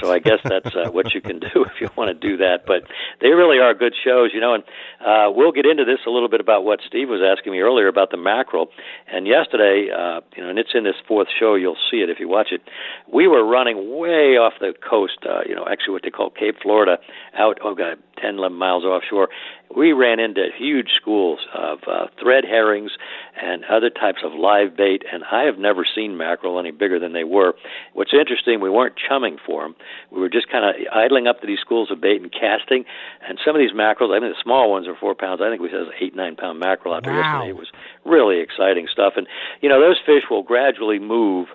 Speaker 52: So I guess that's uh, what you can [LAUGHS] do if you want to do that. But they really are good shows, you know. And uh, we'll get into this a little bit about what Steve was asking me earlier about the mackerel. And yesterday, uh, you know, and it's in this fourth show. You'll see it if you watch it. We were running way off the coast, uh, you know, actually what they call Cape Florida, out oh god, 10, 11 miles offshore. We ran into huge schools of uh, thread herrings and other types of live bait, and I have never seen mackerel any bigger than they were. What's interesting, we weren't chumming for them. We were just kind of idling up to these schools of bait and casting. And some of these mackerels, I mean, the small ones are four pounds. I think we said eight, nine pound mackerel out there
Speaker 6: Wow.
Speaker 52: yesterday. It was really exciting stuff. And you know, those fish will gradually move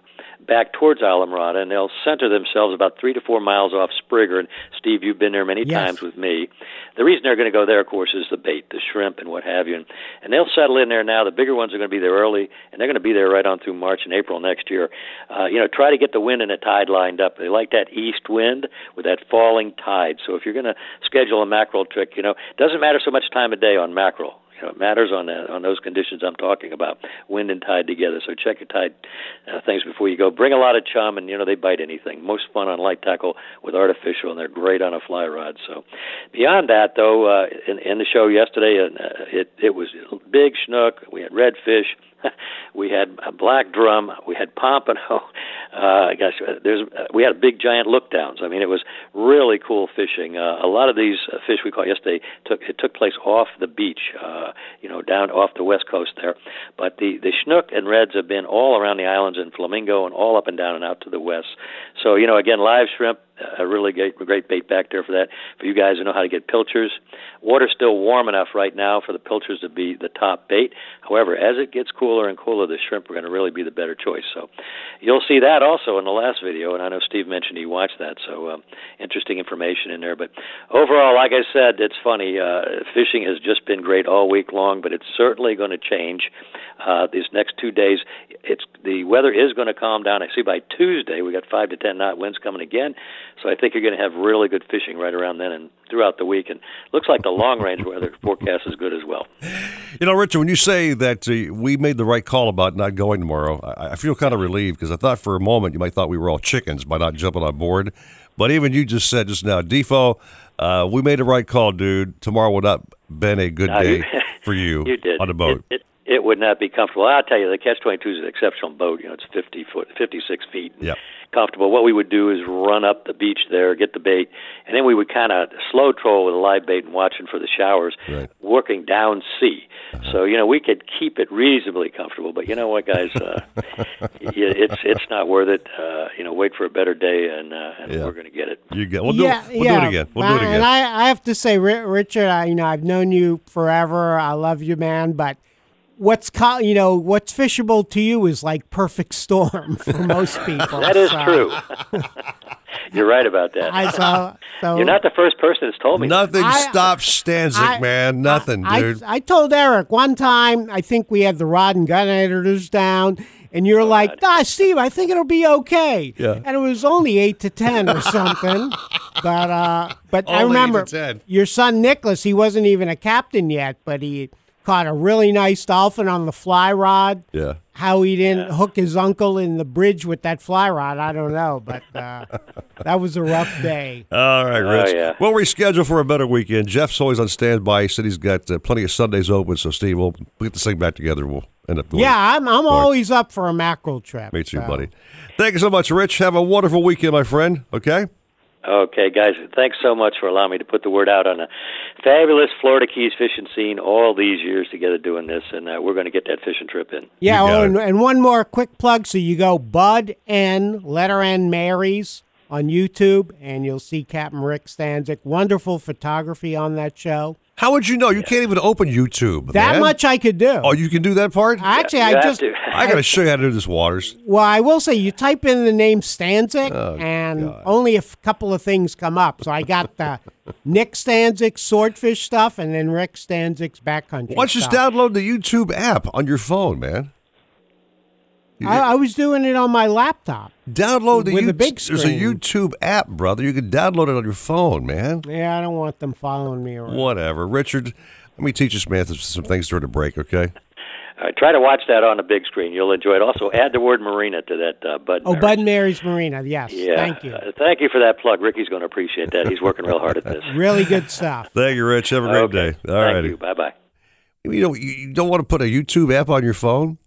Speaker 52: back towards Islamorada, and they'll center themselves about three to four miles off Sprigger. And Steve, you've been there many
Speaker 6: Yes.
Speaker 52: times with me. The reason they're going to go there, of course, is the bait, the shrimp, and what have you. And, and they'll settle in there now. The bigger ones are going to be there early, and they're going to be there right on through March and April next year. Uh, you know, try to get the wind and the tide lined up. They like that east wind with that falling tide. So if you're going to schedule a mackerel trick, you know, it doesn't matter so much time of day on mackerel. It matters on that, on those conditions I'm talking about, wind and tide together. So check your tide uh, things before you go. Bring a lot of chum, and you know they bite anything. Most fun on light tackle with artificial, and they're great on a fly rod. So beyond that, though, uh, in, in the show yesterday, uh, it it was big snook. We had redfish. [LAUGHS] we had a black drum. We had pompano. [LAUGHS] Uh, gosh, uh, there's uh, we had big giant look downs. I mean, it was really cool fishing. Uh, a lot of these uh, fish we caught yesterday took it took place off the beach, uh, you know, down off the west coast there. But the the snook and reds have been all around the islands in Flamingo and all up and down and out to the west. So you know, again, live shrimp, a really great great bait back there for that. For you guys who know how to get pilchers, water's still warm enough right now for the pilchers to be the top bait. However, as it gets cooler and cooler, the shrimp are going to really be the better choice. So you'll see that also in the last video, and I know Steve mentioned he watched that. So um, interesting information in there. But overall, like I said, it's funny. Uh, fishing has just been great all week long, but it's certainly going to change uh, these next two days. It's the weather is going to calm down. I see by Tuesday we got five to ten knot winds coming again, so I think you're going to have really good fishing right around then and throughout the week. And looks like the long range weather forecast is good as well.
Speaker 5: You know, Richard, when you say that uh, we made the right call about not going tomorrow, I, I feel kind of relieved because I thought for a moment you might thought we were all chickens by not jumping on board. But even you just said just now, Defo, uh, we made the right call, dude. Tomorrow would not been a good
Speaker 52: No,
Speaker 5: day
Speaker 52: you- [LAUGHS]
Speaker 5: for you,
Speaker 52: You did
Speaker 5: on the boat.
Speaker 52: It, it, it would not be comfortable. I'll tell you, the Catch Twenty Two is an exceptional boat. You know, it's fifty foot, fifty six feet.
Speaker 5: Yep.
Speaker 52: Comfortable. What we would do is run up the beach there, get the bait, and then we would kind of slow troll with a live bait and watching for the showers, working down sea.
Speaker 5: Uh-huh.
Speaker 52: So you know we could keep it reasonably comfortable. But you know what, guys, uh, [LAUGHS] it's it's not worth it. Uh, you know, wait for a better day, and, uh, and
Speaker 5: Yeah.
Speaker 52: we're going to get it.
Speaker 5: You get. We'll do. we'll
Speaker 6: yeah.
Speaker 5: do it again. We'll do it again.
Speaker 6: And I, I have to say, Ri- Richard, I, you know, I've known you forever. I love you, man. But what's co- you know what's fishable to you is like perfect storm [LAUGHS] for most people.
Speaker 52: That is
Speaker 6: so-
Speaker 52: true. [LAUGHS] You're right about that.
Speaker 6: I saw. So
Speaker 52: You're not the first person that's told me. that.
Speaker 5: Nothing stops
Speaker 6: Stanczyk,
Speaker 5: man. Nothing,
Speaker 6: I,
Speaker 5: dude.
Speaker 6: I told Eric one time, I think we had the rod and gun editors down, and you're like, ah, Steve, I think it'll be okay.
Speaker 5: Yeah.
Speaker 6: And it was only 8 to 10 or something. [LAUGHS] but uh, but I
Speaker 5: Only eight to
Speaker 6: remember
Speaker 5: 10.
Speaker 6: your son, Nicholas, he wasn't even a captain yet, but he caught a really nice dolphin on the fly rod.
Speaker 5: Yeah.
Speaker 6: How he didn't hook his uncle in the bridge with that fly rod, I don't know, but uh, [LAUGHS] that was a rough day.
Speaker 5: All right,
Speaker 52: Oh,
Speaker 5: Rich.
Speaker 52: yeah.
Speaker 5: We'll reschedule for a better weekend. Jeff's always on standby. He said he's got uh, plenty of Sundays open, so Steve, we'll get this thing back together. We'll end up going.
Speaker 6: Yeah, I'm I'm
Speaker 5: Or-
Speaker 6: always up for a mackerel trip.
Speaker 5: Me too,
Speaker 6: so.
Speaker 5: buddy. Thank you so much, Rich. Have a wonderful weekend, my friend. Okay?
Speaker 52: Okay, guys, thanks so much for allowing me to put the word out on a fabulous Florida Keys fishing scene all these years together doing this, and uh, we're going to get that fishing trip in.
Speaker 6: Yeah,
Speaker 5: You got
Speaker 6: oh,
Speaker 5: it.
Speaker 6: and, and one more quick plug. So you go Bud N, letter N Marys on YouTube, and you'll see Captain Rick Stanczyk. Wonderful photography on that show.
Speaker 5: How would you know? You can't even open YouTube.
Speaker 6: That
Speaker 5: man.
Speaker 6: much I could do.
Speaker 5: Oh, you can do that part?
Speaker 6: Actually,
Speaker 52: You
Speaker 6: I just.
Speaker 52: to. [LAUGHS]
Speaker 5: I got to show you how to do this, Waters.
Speaker 6: Well, I will say you type in the name Stanczyk,
Speaker 5: Oh,
Speaker 6: and only a f- couple of things come up. So I got the [LAUGHS] Nick Stanczyk swordfish stuff, and then Rick Stanczyk's backcountry.
Speaker 5: Why don't you just download the YouTube app on your phone, man?
Speaker 6: I, I was doing it on my laptop.
Speaker 5: Download the
Speaker 6: With a
Speaker 5: YouTube
Speaker 6: big
Speaker 5: There's a. YouTube app, brother. You can download it on your phone, man.
Speaker 6: Yeah, I don't want them following me around.
Speaker 5: Whatever. Richard, let me teach this man some things during the break, okay?
Speaker 52: Uh, try to watch that on the big screen. You'll enjoy it. Also, add the word marina to that, uh, Bud.
Speaker 6: Oh,
Speaker 52: Mary.
Speaker 6: Bud and Mary's Marina. Yes.
Speaker 52: Yeah.
Speaker 6: Thank you.
Speaker 52: Uh, thank you for that plug. Ricky's going to appreciate that. He's working real hard at this. [LAUGHS]
Speaker 6: Really good stuff.
Speaker 5: Thank you, Rich. Have a great
Speaker 52: Okay.
Speaker 5: day. All
Speaker 52: Thank
Speaker 5: righty.
Speaker 52: you. Bye bye.
Speaker 5: You know, you, you don't want to put a YouTube app on your phone?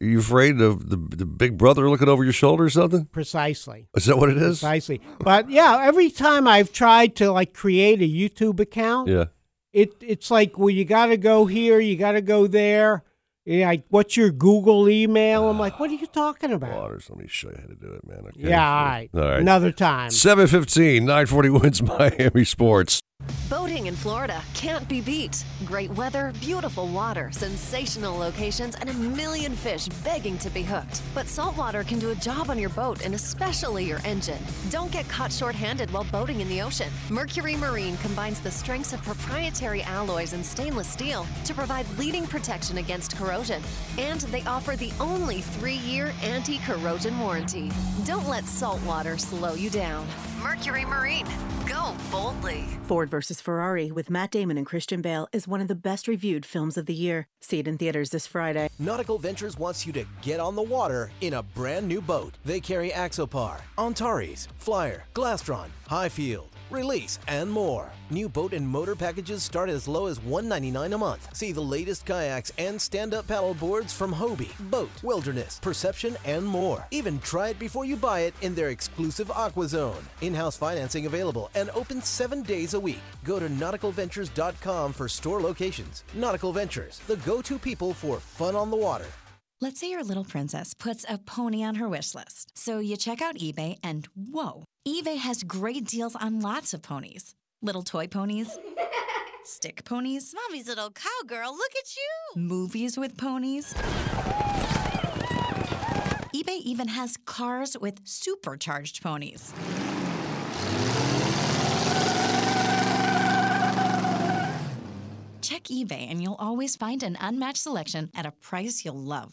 Speaker 5: Are you afraid of the, the big brother looking over your shoulder or something?
Speaker 6: Precisely.
Speaker 5: Is that what it is?
Speaker 6: Precisely. But yeah, every time I've tried to like create a YouTube account,
Speaker 5: Yeah.
Speaker 6: it it's like well, you got to go here, you got to go there. Yeah, like what's your Google email? I'm like, what are you talking about?
Speaker 5: Waters, let me show you how to do it, man. Okay.
Speaker 6: Yeah, all right.
Speaker 5: All right.
Speaker 6: Another time.
Speaker 5: 715, 940 wins [LAUGHS] Miami Sports.
Speaker 9: Boating in Florida can't be beat. Great weather, beautiful water, sensational locations, and a million fish begging to be hooked. But saltwater can do a job on your boat and especially your engine. Don't get caught short-handed while boating in the ocean. Mercury Marine combines the strengths of proprietary alloys and stainless steel to provide leading protection against corrosion. And they offer the only three-year anti-corrosion warranty. Don't let saltwater slow you down. Mercury Marine. Go boldly.
Speaker 8: Ford versus Ferrari with Matt Damon and Christian Bale is one of the best reviewed films of the year. See it in theaters this Friday.
Speaker 10: Nautical Ventures wants you to get on the water in a brand new boat. They carry Axopar, Antares, Flyer, Glastron, Highfield, Release, and more. New boat and motor packages start as low as 199 a month. See the latest kayaks and stand-up paddle boards from Hobie, BOTE, Wilderness, Perception, and more. Even try it before you buy it in their exclusive Aqua Zone. In-house financing available and open seven days a week. Go to nauticalventures.com for store locations. Nautical Ventures, the go-to people for fun on the water.
Speaker 53: Let's say your little princess puts a pony on her wish list. So you check out eBay and whoa, eBay has great deals on lots of ponies. Little toy ponies, [LAUGHS] stick ponies,
Speaker 54: Mommy's little cowgirl, look at you!
Speaker 53: movies with ponies. eBay even has cars with supercharged ponies. Check eBay and you'll always find an unmatched selection at a price you'll love.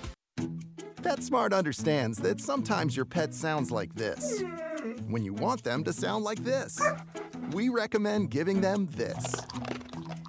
Speaker 41: PetSmart understands that sometimes your pet sounds like this when you want them to sound like this. We recommend giving them this.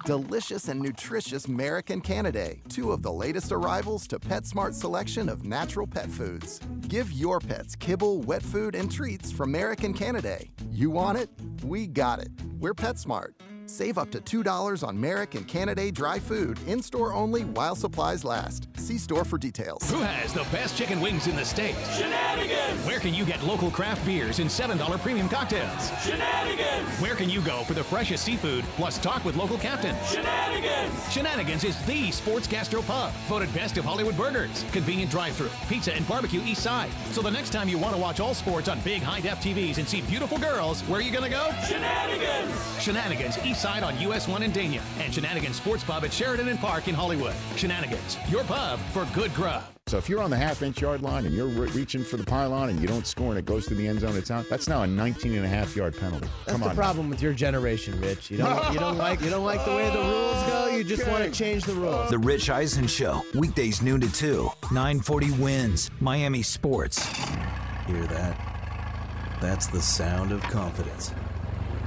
Speaker 41: Delicious and nutritious American Canidae, two of the latest arrivals to PetSmart's selection of natural pet foods. Give your pets kibble, wet food, and treats from American Canidae. You want it? We got it. We're PetSmart. Save up to $2 on Merrick and Canidae dry food in store only while supplies last. See store for details.
Speaker 31: Who has the best chicken wings in the state? Shenanigans! Where can you get local craft beers and $7 premium cocktails? Shenanigans! Where can you go for the freshest seafood plus talk with local captains? Shenanigans! Shenanigans is the sports gastro pub, voted best of Hollywood burgers, convenient drive-through, pizza and barbecue east side. So the next time you want to watch all sports on big high-def TVs and see beautiful girls, where are you going to go? Shenanigans! Shenanigans, east side on US 1 in Dania, and Shenanigans Sports Pub at Sheridan and Park in Hollywood. Shenanigans, your pub for good grub.
Speaker 11: So if you're on the half-inch yard line and you're re- reaching for the pylon and you don't score and it goes to the end zone, it's out. That's now a 19 and a half yard penalty.
Speaker 10: That's
Speaker 11: Come
Speaker 10: the
Speaker 11: on.
Speaker 10: problem with your generation, Rich. You don't you don't like you don't like the way the rules go. You just want to change the rules.
Speaker 2: The Rich Eisen Show, weekdays noon to 2, 940 wins, Miami Sports.
Speaker 10: Hear that? That's the sound of confidence.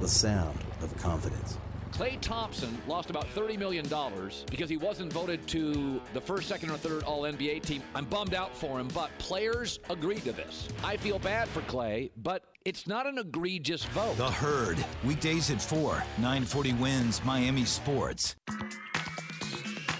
Speaker 10: the sound of confidence.
Speaker 4: Klay Thompson lost about $30 million because he wasn't voted to the first, second, or third All NBA team. I'm bummed out for him, but players agreed to this. I feel bad for Klay, but it's not an egregious vote.
Speaker 2: The Herd, weekdays at 4, 940 wins, Miami Sports.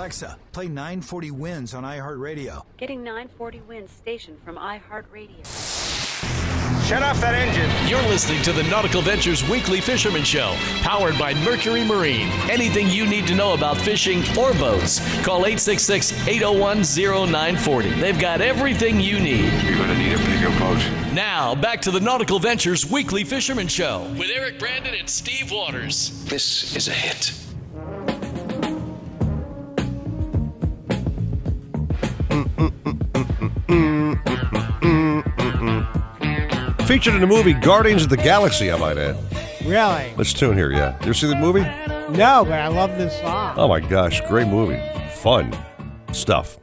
Speaker 2: Alexa, play 940 wins on iHeartRadio.
Speaker 20: Getting 940 wins station from iHeartRadio.
Speaker 4: Shut off that engine. You're listening to the Nautical Ventures Weekly Fisherman Show, powered by Mercury Marine. Anything you need to know about fishing or boats, call 866 801 0940. They've got everything you need.
Speaker 55: You're going to need a bigger boat.
Speaker 4: Now, back to the Nautical Ventures Weekly Fisherman Show with Eric Brandon and Steve Waters.
Speaker 55: This is a hit.
Speaker 5: Featured in the movie Guardians of the Galaxy, I might add.
Speaker 6: Really?
Speaker 5: Let's tune here, yeah. You ever see the movie?
Speaker 6: No, but I love this song.
Speaker 5: Oh my gosh, great movie. Fun stuff.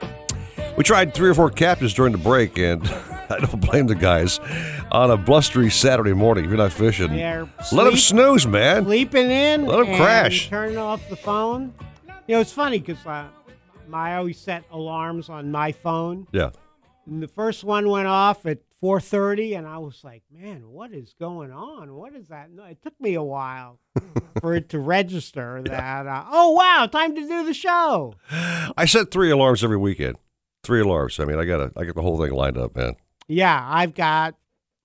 Speaker 5: We tried three or four captains during the break, and [LAUGHS] I don't blame the guys. On a blustery Saturday morning, if you're not fishing,
Speaker 6: They're
Speaker 5: let them snooze, man.
Speaker 6: Sleeping in.
Speaker 5: Let 'em
Speaker 6: and
Speaker 5: crash.
Speaker 6: Turning off the phone. You know, it's funny because uh, I always set alarms on my phone.
Speaker 5: Yeah.
Speaker 6: And the first one went off at 4:30, and I was like, "Man, what is going on? What is that?" No, it took me a while [LAUGHS] for it to register that. Uh, oh wow, time to do the show.
Speaker 5: I set three alarms every weekend. Three alarms. I mean, I got I got the whole thing lined up, man.
Speaker 6: Yeah, I've got.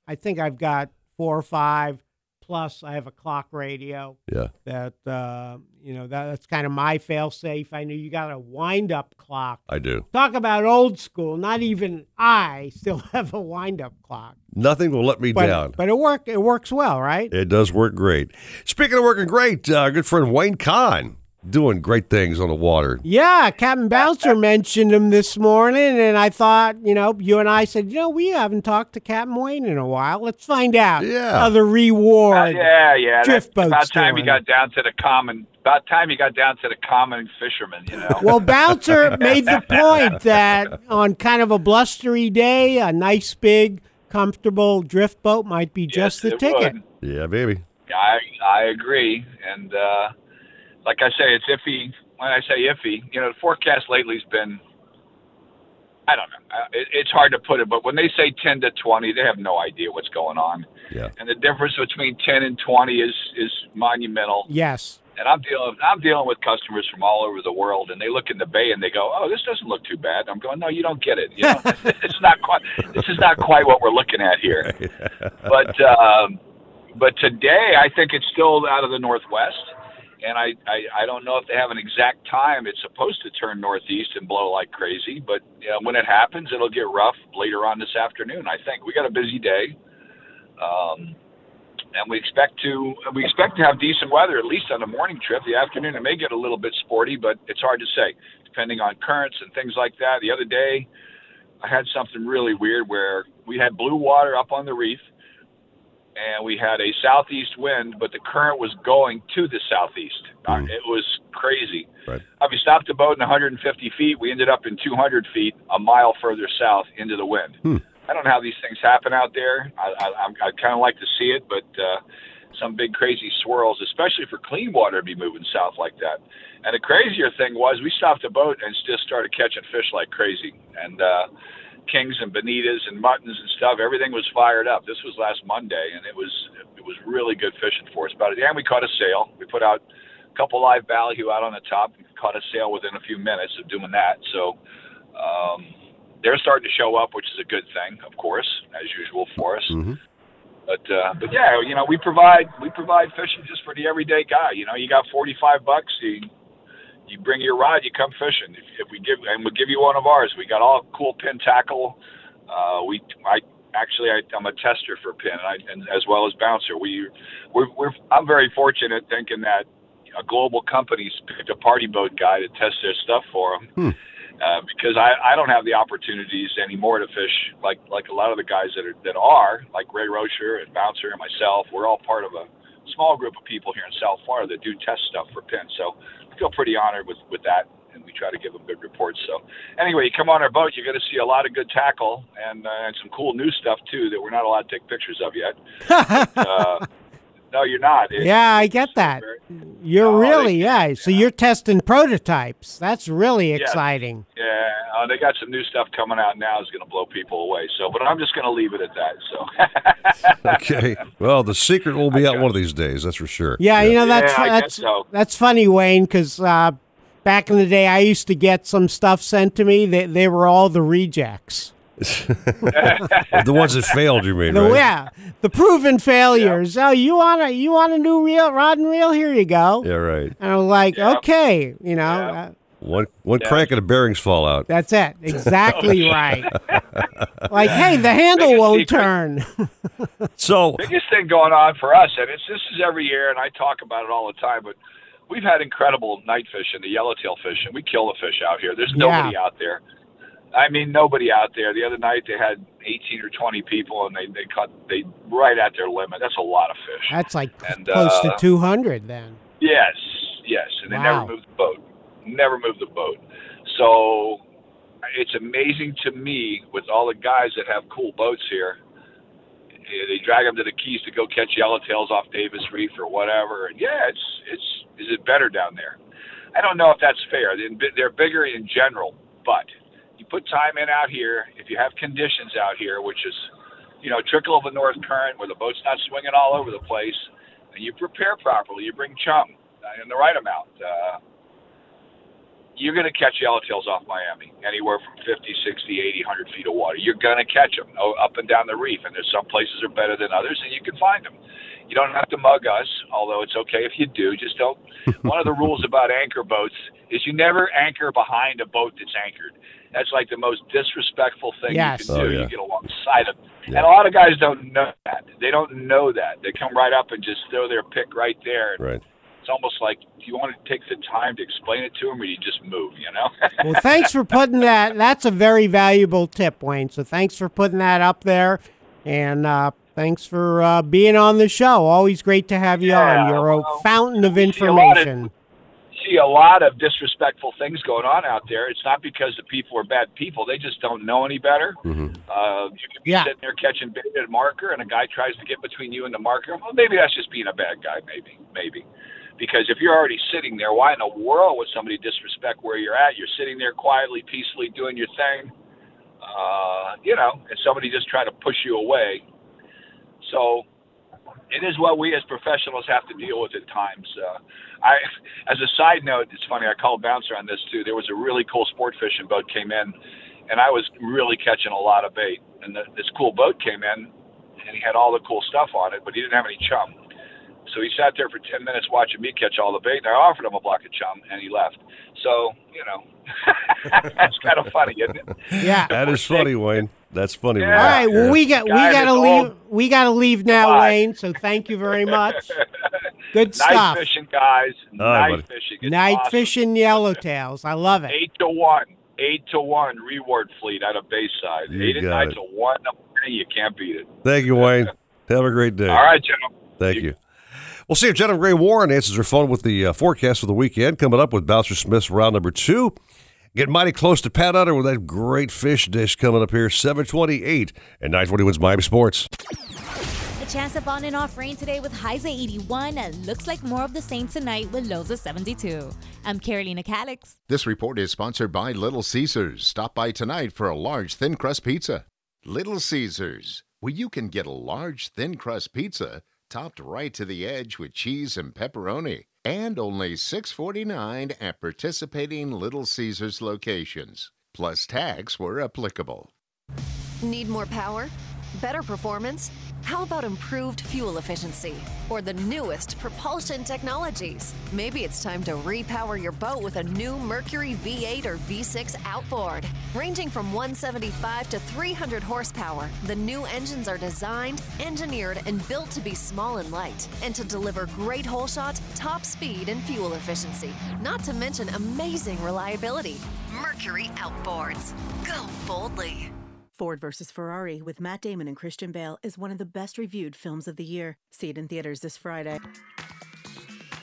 Speaker 6: I think I've got four or five. Plus, I have a clock radio.
Speaker 5: Yeah.
Speaker 6: That uh, you know that, that's kind of my fail safe. I know you got a wind up clock.
Speaker 5: I do.
Speaker 6: Talk about old school. Not even I still [LAUGHS] have a wind up clock.
Speaker 5: Nothing will let me
Speaker 6: But,
Speaker 5: down.
Speaker 6: but it work. It works well, right?
Speaker 5: It does work great. Speaking of working great, uh, good friend Wayne Kahn doing great things on the water.
Speaker 6: Yeah, Captain Bouncer mentioned him this morning, and I thought, you know, you and I said, you know, we haven't talked to Captain Wayne in a while. Let's find out
Speaker 5: Yeah.
Speaker 6: how the reward.
Speaker 56: Uh, yeah, yeah.
Speaker 6: Drift
Speaker 56: That's
Speaker 6: boat's
Speaker 56: about time you got down to the common. About time you got down to the common fisherman. You know.
Speaker 6: Well, Bouncer [LAUGHS] made the point that on kind of a blustery day, a nice big, comfortable drift boat might be just the ticket.
Speaker 56: would.
Speaker 5: Yeah, baby.
Speaker 56: I I agree, and uh, like I say, it's iffy. When I say iffy, you know, the forecast lately's been. I don't know. Uh, It, it's hard to put it, but when they say 10 to 20, they have no idea what's going on.
Speaker 5: Yeah.
Speaker 56: And the difference between 10 and 20 is is monumental.
Speaker 6: Yes.
Speaker 56: And I'm dealing I'm dealing with customers from all over the world, and they look in the bay and they go, "Oh, this doesn't look too bad." I'm going, "No, you don't get it. You know, [LAUGHS] [LAUGHS] it's not quite. This is not quite what we're looking at here." [LAUGHS] But um, but today, I think it's still out of the northwest, and I, I I don't know if they have an exact time. It's supposed to turn northeast and blow like crazy, but you know, when it happens, it'll get rough later on this afternoon. I think we got a busy day. Um, and we expect to we expect to have decent weather at least on the morning trip. The afternoon it may get a little bit sporty, but it's hard to say depending on currents and things like that. The other day, I had something really weird where we had blue water up on the reef, and we had a southeast wind, but the current was going to the southeast. Uh, it was crazy.
Speaker 5: Right.
Speaker 56: Uh, we stopped the boat in 150 feet. We ended up in 200 feet, a mile further south into the wind.
Speaker 5: Hmm.
Speaker 56: I don't know how these things happen out there. I, I, I'm- I kind of like to see it, but uh, some big crazy swirls, especially for clean water, to be moving south like that. And the crazier thing was, we stopped the boat and just started catching fish like crazy. And uh, kings and bonitas and muttons and stuff, everything was fired up. This was last Monday, and it was it was really good fishing for us. At the end, we caught a sail. We put out a couple live ballyhoo out on the top. We caught a sail within a few minutes of doing that. So. Um, they're starting to show up, which is a good thing, of course, as usual for us.
Speaker 5: Mm-hmm.
Speaker 56: But uh, but yeah, you know, we provide we provide fishing just for the everyday guy. You know, you got forty five bucks, you you bring your rod, you come fishing. If, if we give and we give you one of ours, we got all cool Penn tackle. Uh, we I actually I, I'm a tester for Penn, and, I, and as well as bouncer. We we're, we're I'm very fortunate thinking that a global company's picked a party boat guy to test their stuff for them
Speaker 5: Hmm.
Speaker 56: uh, because I, I don't have the opportunities anymore to fish like like a lot of the guys that are that are like Ray Rosher and Bouncer and myself. We're all part of a small group of people here in South Florida that do test stuff for Penn. So feel pretty honored with with that, and we try to give them good reports. So anyway, you come on our boat, you're going to see a lot of good tackle and uh, and some cool new stuff too that we're not allowed to take pictures of yet. [LAUGHS] uh, no, you're not. It-
Speaker 6: Yeah, I get that. You're really yeah. So you're testing prototypes. That's really
Speaker 56: Yeah.
Speaker 6: exciting.
Speaker 56: Yeah, uh, they got some new stuff coming out now. Is going to blow people away. So, but I'm just going to leave it at that. So. [LAUGHS]
Speaker 5: Okay. Well, the secret will be out one of these days. That's for sure.
Speaker 6: Yeah, you know that's
Speaker 56: Yeah,
Speaker 6: that's
Speaker 56: so.
Speaker 6: that's funny, Wayne, because uh, back in the day, I used to get some stuff sent to me. They they were all the rejects.
Speaker 5: The ones that failed, you mean?
Speaker 6: The,
Speaker 5: right?
Speaker 6: Yeah, the proven failures. Oh, you want a you want a new reel, rod and reel? Here you go.
Speaker 5: Yeah, right.
Speaker 6: And I'm like, okay, you know, uh,
Speaker 5: One one crank and the bearings fall out.
Speaker 6: that's it, exactly [LAUGHS] right. Like, hey, the handle won't turn. [LAUGHS]
Speaker 5: So
Speaker 56: biggest thing going on for us, and it's this is every year, and I talk about it all the time, but we've had incredible night fishing, the yellowtail fishing. And we kill the fish out here. There's nobody out there. I mean, nobody out there. The other night they had 18 or 20 people, and they they caught they right at their limit. That's a lot of fish.
Speaker 6: That's like
Speaker 56: And,
Speaker 6: close
Speaker 56: uh,
Speaker 6: to 200 then.
Speaker 56: Yes, yes, and they
Speaker 6: Wow.
Speaker 56: never moved the boat. Never moved the boat. So it's amazing to me with all the guys that have cool boats here. eh, They drag them to the Keys to go catch yellowtails off Davis Reef or whatever. And yeah, it's it's is it better down there? I don't know if that's fair. They're bigger in general, but you put time in out here. If you have conditions out here, which is you know trickle of a north current where the boat's not swinging all over the place, and you prepare properly, you bring chum in the right amount. Uh, you're going to catch yellowtails off Miami, anywhere from 50, 60, 80, 100 feet of water. You're going to catch them up and down the reef, and there's some places are better than others, and you can find them. You don't have to mug us, although it's okay if you do. Just don't. One of the rules about anchor boats is you never anchor behind a boat that's anchored. That's like the most disrespectful thing
Speaker 6: Yes.
Speaker 56: you can do.
Speaker 5: Oh, yeah.
Speaker 56: You get alongside of And a lot of guys don't know that. They don't know that. They come right up and just throw their pick right there.
Speaker 5: Right.
Speaker 56: It's almost like, do you want to take the time to explain it to them, or you just move? You know? [LAUGHS]
Speaker 6: Well, thanks for putting that. That's a very valuable tip, Wayne. So thanks for putting that up there, and uh, thanks for uh, being on the show. Always great to have you on. You're a fountain of
Speaker 56: see a of-
Speaker 6: information.
Speaker 56: See a lot of disrespectful things going on out there. It's not because the people are bad people; they just don't know any better.
Speaker 5: Mm-hmm.
Speaker 56: Uh, you can be
Speaker 6: Yeah.
Speaker 56: sitting there catching bait at a marker, and a guy tries to get between you and the marker. Well, maybe that's just being a bad guy. Maybe, maybe. Because if you're already sitting there, why in the world would somebody disrespect where you're at? You're sitting there quietly, peacefully doing your thing, uh, you know, and somebody just try to push you away. So it is what we as professionals have to deal with at times. Uh, I, as a side note, it's funny. I called bouncer on this too. There was a really cool sport fishing boat came in, and I was really catching a lot of bait. And the, this cool boat came in, and he had all the cool stuff on it, but he didn't have any chum. So he sat there for ten minutes watching me catch all the bait, and I offered him a block of chum, and he left. So you know, [LAUGHS] that's kind of funny, isn't it?
Speaker 6: Yeah.
Speaker 5: That is funny, Wayne. That's funny.
Speaker 56: Yeah.
Speaker 6: All right. Well, we got we got to leave.
Speaker 56: all-
Speaker 6: We got to leave now, Wayne. So thank you very much. [LAUGHS] Good
Speaker 56: nice
Speaker 6: stuff.
Speaker 56: Night fishing, guys.
Speaker 5: All right,
Speaker 56: nice
Speaker 5: buddy.
Speaker 56: fishing. It's
Speaker 6: Night
Speaker 56: awesome.
Speaker 6: fishing yellowtails. I love it.
Speaker 56: Eight to one. Eight to one reward fleet out of Bayside.
Speaker 5: You
Speaker 56: Eight and
Speaker 5: got
Speaker 56: nine
Speaker 5: it.
Speaker 56: to one. You can't beat it.
Speaker 5: Thank you, Wayne. [LAUGHS] Have a great day.
Speaker 56: All right, gentlemen.
Speaker 5: Thank you. We'll see if Jennifer Gray Warren answers her phone with the uh, forecast for the weekend. Coming up with Bouncer Smith's round number two. Getting mighty close to Pat Utter with that great fish dish coming up here, 728 and 940 wins Miami Sports.
Speaker 57: A chance of on and off rain today with highs at 81 and looks like more of the same tonight with lows of 72. I'm Carolina Calix.
Speaker 58: This report is sponsored by Little Caesars. Stop by tonight for a large thin crust pizza. Little Caesars, where you can get a large thin crust pizza topped right to the edge with cheese and pepperoni, and only $6.49 at participating Little Caesars locations. Plus tax where applicable.
Speaker 9: Need more power? Better performance? How about improved fuel efficiency? Or the newest propulsion technologies? Maybe it's time to repower your boat with a new Mercury V8 or V6 outboard. Ranging from 175 to 300 horsepower, the new engines are designed, engineered, and built to be small and light, and to deliver great hole shot, top speed, and fuel efficiency. Not to mention amazing reliability. Mercury Outboards. Go boldly.
Speaker 8: Ford vs. Ferrari with Matt Damon and Christian Bale is one of the best reviewed films of the year. See it in theaters this Friday.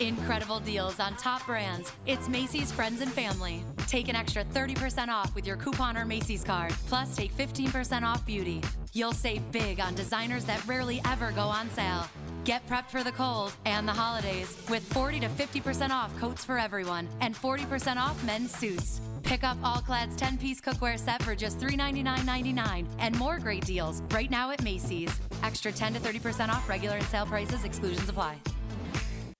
Speaker 40: Incredible deals on top brands. It's Macy's Friends and Family. Take an extra 30% off with your coupon or Macy's card. Plus, take 15% off beauty. You'll save big on designers that rarely ever go on sale. Get prepped for the cold and the holidays with 40 to 50% off coats for everyone and 40% off men's suits. Pick up All Clad's 10 piece cookware set for just $399.99 and more great deals right now at Macy's. Extra 10 to 30% off regular and sale prices, exclusions apply.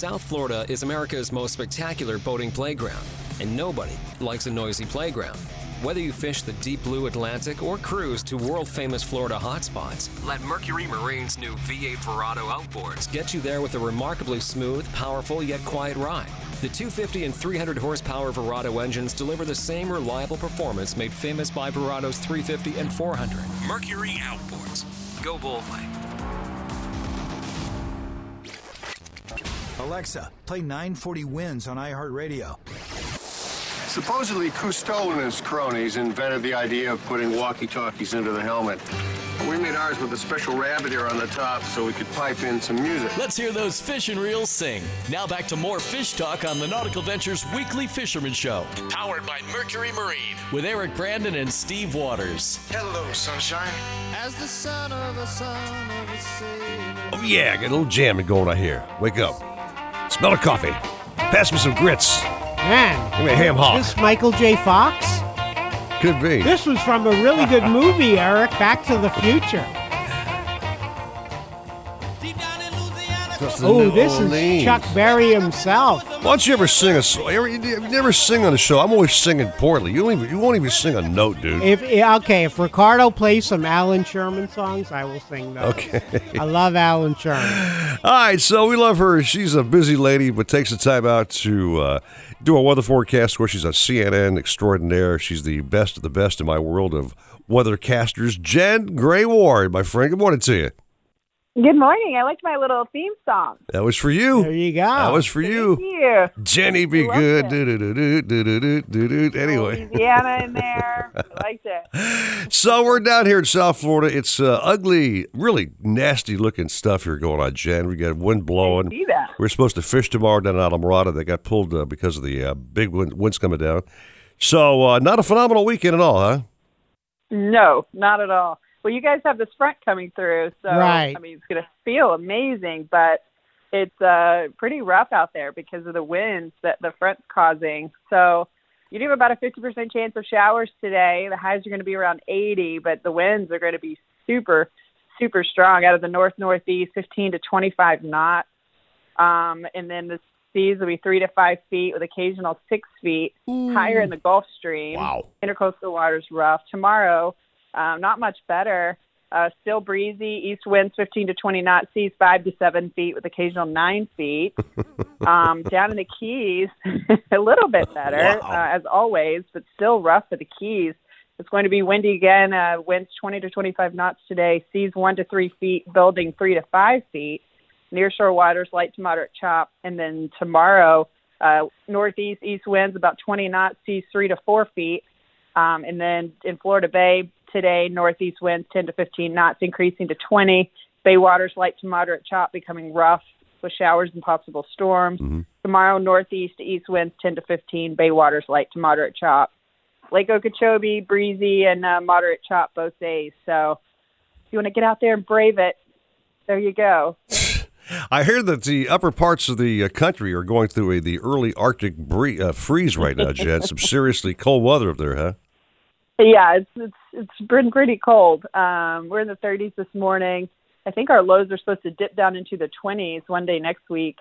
Speaker 47: South Florida is America's most spectacular boating playground, and nobody likes a noisy playground. Whether you fish the deep blue Atlantic or cruise to world famous Florida hotspots, let Mercury Marine's new V8 Verado outboards get you there with a remarkably smooth, powerful, yet quiet ride. The 250 and 300 horsepower Verado engines deliver the same reliable performance made famous by Verado's 350 and 400. Mercury Outboards. Go boldly.
Speaker 2: Alexa, play 940 Wins on iHeartRadio.
Speaker 59: Supposedly, Cousteau and his cronies invented the idea of putting walkie-talkies into the helmet. We made ours with a special rabbit ear on the top so we could pipe in some music.
Speaker 4: Let's hear those fish and reels sing. Now back to more fish talk on the Nautical Ventures Weekly Fisherman Show. Powered by Mercury Marine with Eric Brandon and Steve Waters.
Speaker 59: Hello, sunshine.
Speaker 60: As the son of a son of a sailor.
Speaker 5: Oh, yeah, got a little jamming going on here. Wake up. Smell of coffee. Pass me some grits.
Speaker 6: Man.
Speaker 5: Give me a ham hock.
Speaker 6: This Michael J. Fox?
Speaker 5: Could be.
Speaker 6: This was from a really good movie, Eric, Back to the Future. Oh,
Speaker 5: New
Speaker 6: this
Speaker 5: Orleans.
Speaker 6: is Chuck Berry himself.
Speaker 5: Why don't you ever sing a song? You never sing on the show. I'm always singing poorly. You don't even. You won't even sing a note, dude.
Speaker 6: If okay, if Ricardo plays some Allan Sherman songs, I will sing those.
Speaker 5: Okay.
Speaker 6: I love Allan Sherman. [LAUGHS]
Speaker 5: All right, so we love her. She's a busy lady, but takes the time out to uh, do a weather forecast. Where she's a CNN extraordinaire. She's the best of the best in my world of weathercasters. Jen Gray Ward, my friend. Good morning to you.
Speaker 61: Good morning. I liked my little theme song.
Speaker 5: That was for you.
Speaker 6: There you go.
Speaker 5: That was for you.
Speaker 61: Thank you.
Speaker 5: Jenny, be
Speaker 61: Loved
Speaker 5: good. Do-do-do-do, do-do-do, do-do. Anyway.
Speaker 61: Louisiana in there. I liked it. [LAUGHS]
Speaker 5: So we're down here in South Florida. It's uh, ugly, really nasty looking stuff here going on, Jen. We got wind blowing.
Speaker 61: see that.
Speaker 5: We're supposed to fish tomorrow down in Islamorada. They got pulled uh, because of the uh, big wind, winds coming down. So uh, not a phenomenal weekend at all, huh?
Speaker 61: No, not at all. Well, you guys have this front coming through, so
Speaker 6: Right.
Speaker 61: I mean, it's going to feel amazing, but it's uh, pretty rough out there because of the winds that the front's causing. So you do have about a 50% chance of showers today. The highs are going to be around 80, but the winds are going to be super, super strong out of the north northeast, 15 to 25 knots. Um, and then the seas will be three to five feet with occasional six feet higher in the Gulf Stream.
Speaker 5: Wow.
Speaker 61: Intercoastal waters rough. Tomorrow, um, not much better. Uh, still breezy. East winds 15 to 20 knots. Seas five to seven feet with occasional nine feet. [LAUGHS] um, down in the Keys, [LAUGHS] a little bit better uh, as always, but still rough for the Keys. It's going to be windy again. Uh, winds 20 to 25 knots today. Seas one to three feet, building three to five feet. Nearshore waters light to moderate chop. And then tomorrow, uh, northeast east winds about 20 knots, seas three to four feet. Um, and then in Florida Bay today, northeast winds 10 to 15 knots, increasing to 20. Bay waters light to moderate chop, becoming rough with showers and possible storms. Tomorrow, northeast to east winds 10 to 15. Bay waters light to moderate chop. Lake Okeechobee, breezy and uh, moderate chop both days. So if you want to get out there and brave it, there you go. [LAUGHS]
Speaker 5: I hear that the upper parts of the uh, country are going through a, the early Arctic bree- uh, freeze right now, Jen. Some [LAUGHS] seriously cold weather up there, huh?
Speaker 61: Yeah, it's it's it's been pretty cold. Um, we're in the 30s this morning. I think our lows are supposed to dip down into the 20s one day next week.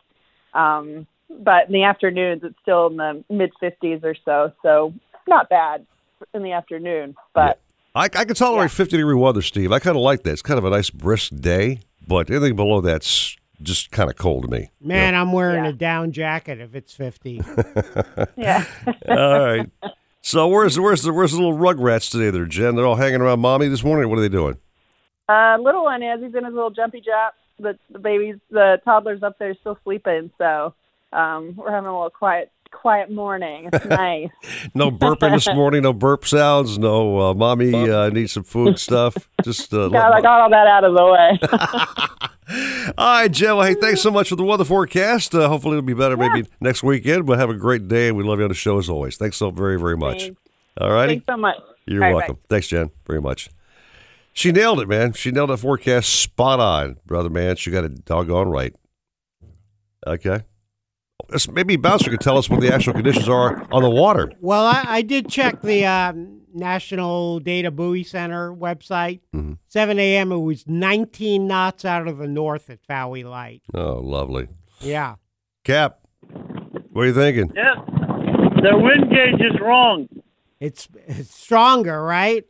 Speaker 61: Um, but in the afternoons, it's still in the mid 50s or so. So not bad in the afternoon. But
Speaker 5: I, I can tolerate 50 degree weather, Steve. I kind of like that. It's kind of a nice brisk day, but anything below that's just kind of cold to me.
Speaker 6: Man, I'm wearing a down jacket if it's 50. [LAUGHS]
Speaker 61: yeah.
Speaker 5: All right. [LAUGHS] So where's the where's the where's the little rugrats today? There, Jen. They're all hanging around mommy this morning. What are they doing?
Speaker 61: uh, little one is he's in his little jumpy jump. The the baby's the toddler's up there still sleeping. So um, we're having a little quiet quiet morning. It's [LAUGHS] nice.
Speaker 5: No burping this [LAUGHS] morning. No burp sounds. No uh, mommy uh, needs some food stuff. Just uh, [LAUGHS]
Speaker 61: got, I got all that out of the way.
Speaker 5: all right, Jen. Hey, thanks so much for the weather forecast. Uh, hopefully, it'll be better maybe next weekend. But have a great day, and we love you on the show as always. Thanks so very very much.
Speaker 61: Thanks.
Speaker 5: All righty.
Speaker 61: Thanks so much.
Speaker 5: You're
Speaker 61: right,
Speaker 5: welcome. Thanks, Jen, very much. She nailed it, man. She nailed that forecast spot on, brother man. She got it doggone right. Okay. Let's- Maybe Bouncer could tell us what the actual conditions are on the water.
Speaker 6: Well, I, I did check the um, National Data Buoy Center website.
Speaker 5: Mm-hmm.
Speaker 6: 7 a.m. It was 19 knots out of the north at Fowey Light.
Speaker 5: Oh, lovely.
Speaker 6: Yeah.
Speaker 5: Cap, what are you thinking?
Speaker 7: Yeah, the wind gauge is wrong.
Speaker 6: It's, it's stronger, right?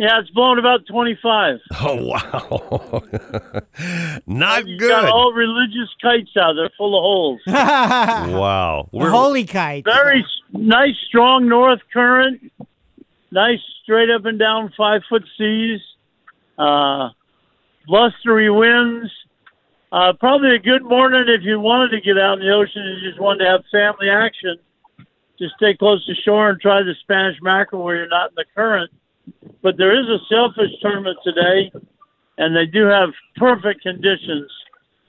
Speaker 7: Yeah, it's blowing about 25. [LAUGHS]
Speaker 5: Oh, wow. [LAUGHS] Not
Speaker 7: You
Speaker 5: good.
Speaker 7: got all religious kites out there full of holes. [LAUGHS]
Speaker 5: wow.
Speaker 6: The holy kite.
Speaker 7: Very s- nice, strong north current. Nice, straight up and down five foot seas. Uh, blustery winds. Uh, probably a good morning if you wanted to get out in the ocean and you just wanted to have family action. Just stay close to shore and try the Spanish mackerel where you're not in the current. But there is a sailfish tournament today, and they do have perfect conditions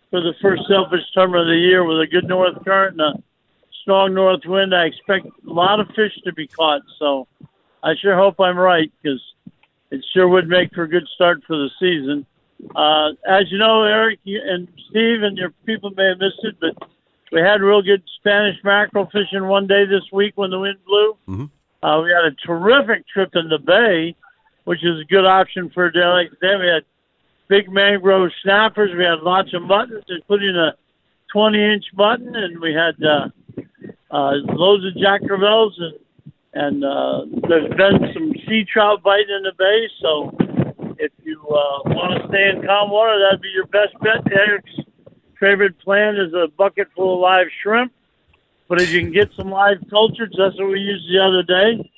Speaker 7: for the first sailfish tournament of the year with a good north current and a strong north wind. I expect a lot of fish to be caught, so I sure hope I'm right because it sure would make for a good start for the season. Uh, as you know, Eric and Steve and your people may have missed it, but we had real good Spanish mackerel fishing one day this week when the wind blew.
Speaker 5: Mm-hmm.
Speaker 7: Uh, we had a terrific trip in the bay, which is a good option for like today. We had big mangrove snappers. We had lots of muttons, including a 20 inch mutton, and we had uh, uh, loads of Jack Crevalles, and and uh, there's been some sea trout biting in the bay. So if you uh, want to stay in calm water, that'd be your best bet. Eric's favorite plan is a bucket full of live shrimp. But if you can get some live cultures, that's what we used the other day.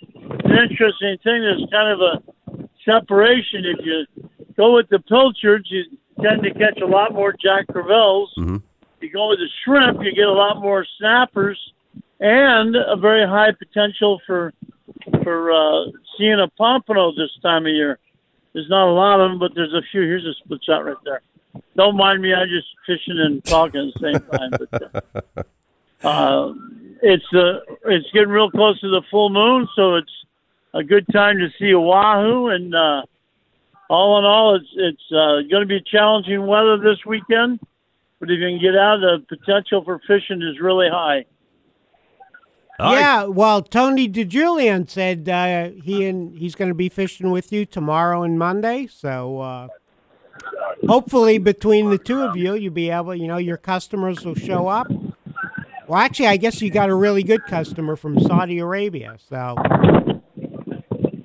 Speaker 7: An interesting thing, there's kind of a separation. If you go with the pilchards, you tend to catch a lot more Jack Crevalles.
Speaker 5: Mm-hmm.
Speaker 7: You go with the shrimp, you get a lot more snappers and a very high potential for for uh, seeing a pompano this time of year. There's not a lot of them, but there's a few. Here's a split shot right there. Don't mind me, I'm just fishing and talking at the same time. But, uh, [LAUGHS] uh, it's uh, it's getting real close to the full moon, so it's a good time to see wahoo. And uh, all in all, it's it's uh, going to be challenging weather this weekend. But if you can get out, the potential for fishing is really high.
Speaker 6: Yeah, well, Tony DeJulian said uh, he and he's going to be fishing with you tomorrow and Monday. So uh, hopefully, between the two of you, you'll be able. You know, your customers will show up. Well, actually, I guess you got a really good customer from Saudi Arabia. So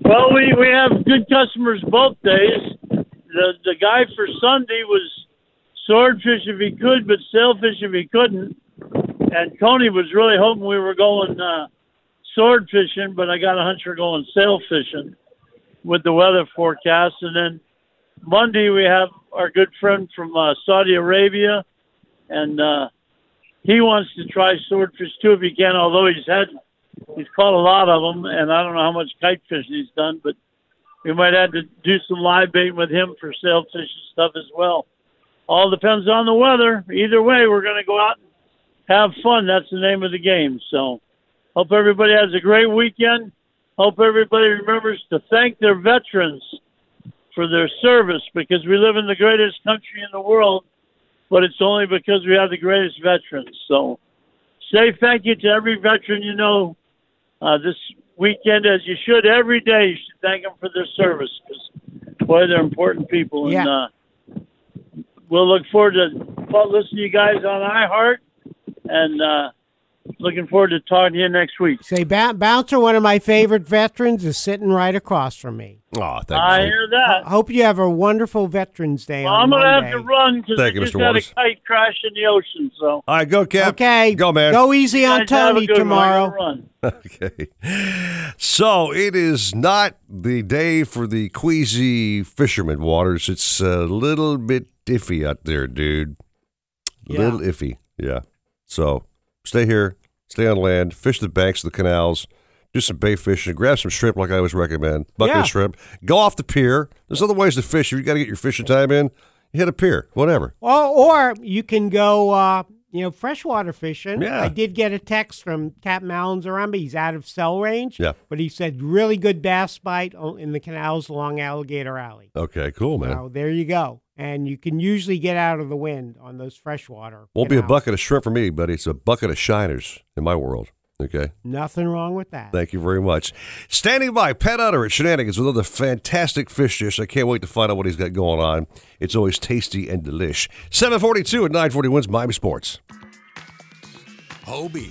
Speaker 7: Well, we, we have good customers both days. The the guy for Sunday was swordfish if he could, but sailfish if he couldn't. And Tony was really hoping we were going uh, sword fishing, but I got a hunch we're going sail fishing with the weather forecast. And then Monday we have our good friend from uh, Saudi Arabia, and uh, he wants to try swordfish too if he can. Although he's had he's caught a lot of them, and I don't know how much kite fishing he's done, but we might have to do some live bait with him for sailfish and stuff as well. All depends on the weather. Either way, we're going to go out and have fun. That's the name of the game. So, hope everybody has a great weekend. Hope everybody remembers to thank their veterans for their service because we live in the greatest country in the world, but it's only because we have the greatest veterans. So, say thank you to every veteran you know uh, this weekend, as you should every day. You should thank them for their service because, boy, they're important people. And uh, we'll look forward to listening to you guys on iHeart and uh, looking forward to talking to you next week.
Speaker 6: say, ba- Bouncer, one of my favorite veterans, is sitting right across from me.
Speaker 5: Oh, thank
Speaker 7: I
Speaker 5: you.
Speaker 7: hear that.
Speaker 6: I hope you have a wonderful Veterans Day
Speaker 7: Well,
Speaker 6: on
Speaker 7: I'm going to have to run because I
Speaker 5: Thank you,
Speaker 7: just
Speaker 5: Mr.
Speaker 7: had
Speaker 5: Waters.
Speaker 7: a kite crash in the ocean. So
Speaker 5: All right, go, Cap.
Speaker 6: Okay.
Speaker 5: Go, man.
Speaker 6: Go easy on
Speaker 7: Guys, have a
Speaker 6: Tony
Speaker 7: good one. I
Speaker 6: tomorrow. [LAUGHS]
Speaker 5: Okay. So it is not the day for the queasy fisherman waters. It's a little bit iffy out there, dude.
Speaker 6: Yeah.
Speaker 5: Little iffy. Yeah. So stay here, stay on land, fish the banks of the canals, do some bait fishing, grab some shrimp like I always recommend. Bucket
Speaker 6: Yeah.
Speaker 5: of shrimp. Go off the pier. There's other ways to fish. If you got to get your fishing time in, hit a pier, whatever.
Speaker 6: Or, or you can go, uh, you know, freshwater fishing.
Speaker 5: Yeah.
Speaker 6: I did get a text from Captain Allen Zaremba. He's out of cell range.
Speaker 5: Yeah.
Speaker 6: But he said really good bass bite in the canals along Alligator Alley.
Speaker 5: Okay, cool, man.
Speaker 6: So there you go. And you can usually get out of the wind on those freshwater.
Speaker 5: Won't be a bucket of shrimp for me, buddy. It's a bucket of shiners in my world. Okay.
Speaker 6: Nothing wrong with that.
Speaker 5: Thank you very much. Standing by, Pat Utter at Shenanigans with another fantastic fish dish. I can't wait to find out what he's got going on. It's always tasty and delish. 742 at 940 wins Miami Sports.
Speaker 53: Hobie,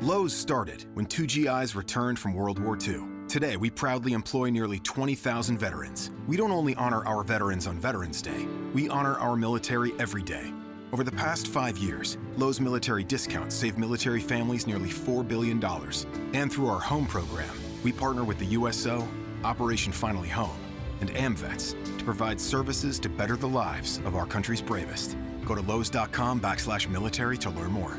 Speaker 62: Lowe's started when two GIs returned from World War II. Today, we proudly employ nearly 20,000 veterans. We don't only honor our veterans on Veterans Day, we honor our military every day. Over the past five years, Lowe's military discounts save military families nearly $4 billion. And through our home program, we partner with the USO, Operation Finally Home, and AMVETS to provide services to better the lives of our country's bravest. Go to Lowe's.com backslash military to learn more.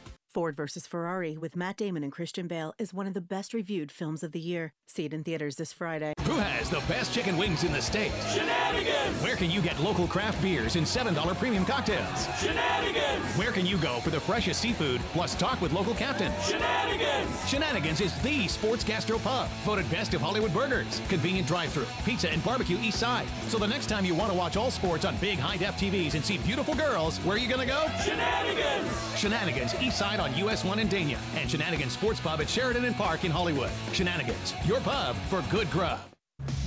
Speaker 8: Ford vs. Ferrari with Matt Damon and Christian Bale is one of the best reviewed films of the year. See it in theaters this Friday.
Speaker 31: Who has the best chicken wings in the state?
Speaker 63: Shenanigans!
Speaker 31: Where can you get local craft beers and $7 premium cocktails?
Speaker 63: Shenanigans!
Speaker 31: Where can you go for the freshest seafood plus talk with local captains?
Speaker 63: Shenanigans!
Speaker 31: Shenanigans is the sports gastro pub, voted best of Hollywood burgers, convenient drive-through, pizza and barbecue east side. So the next time you want to watch all sports on big high-def TVs and see beautiful girls, where are you gonna go?
Speaker 63: Shenanigans!
Speaker 31: Shenanigans east side on US 1 in Dania and Shenanigans Sports Pub at Sheridan and Park in Hollywood. Shenanigans, your pub for good grub.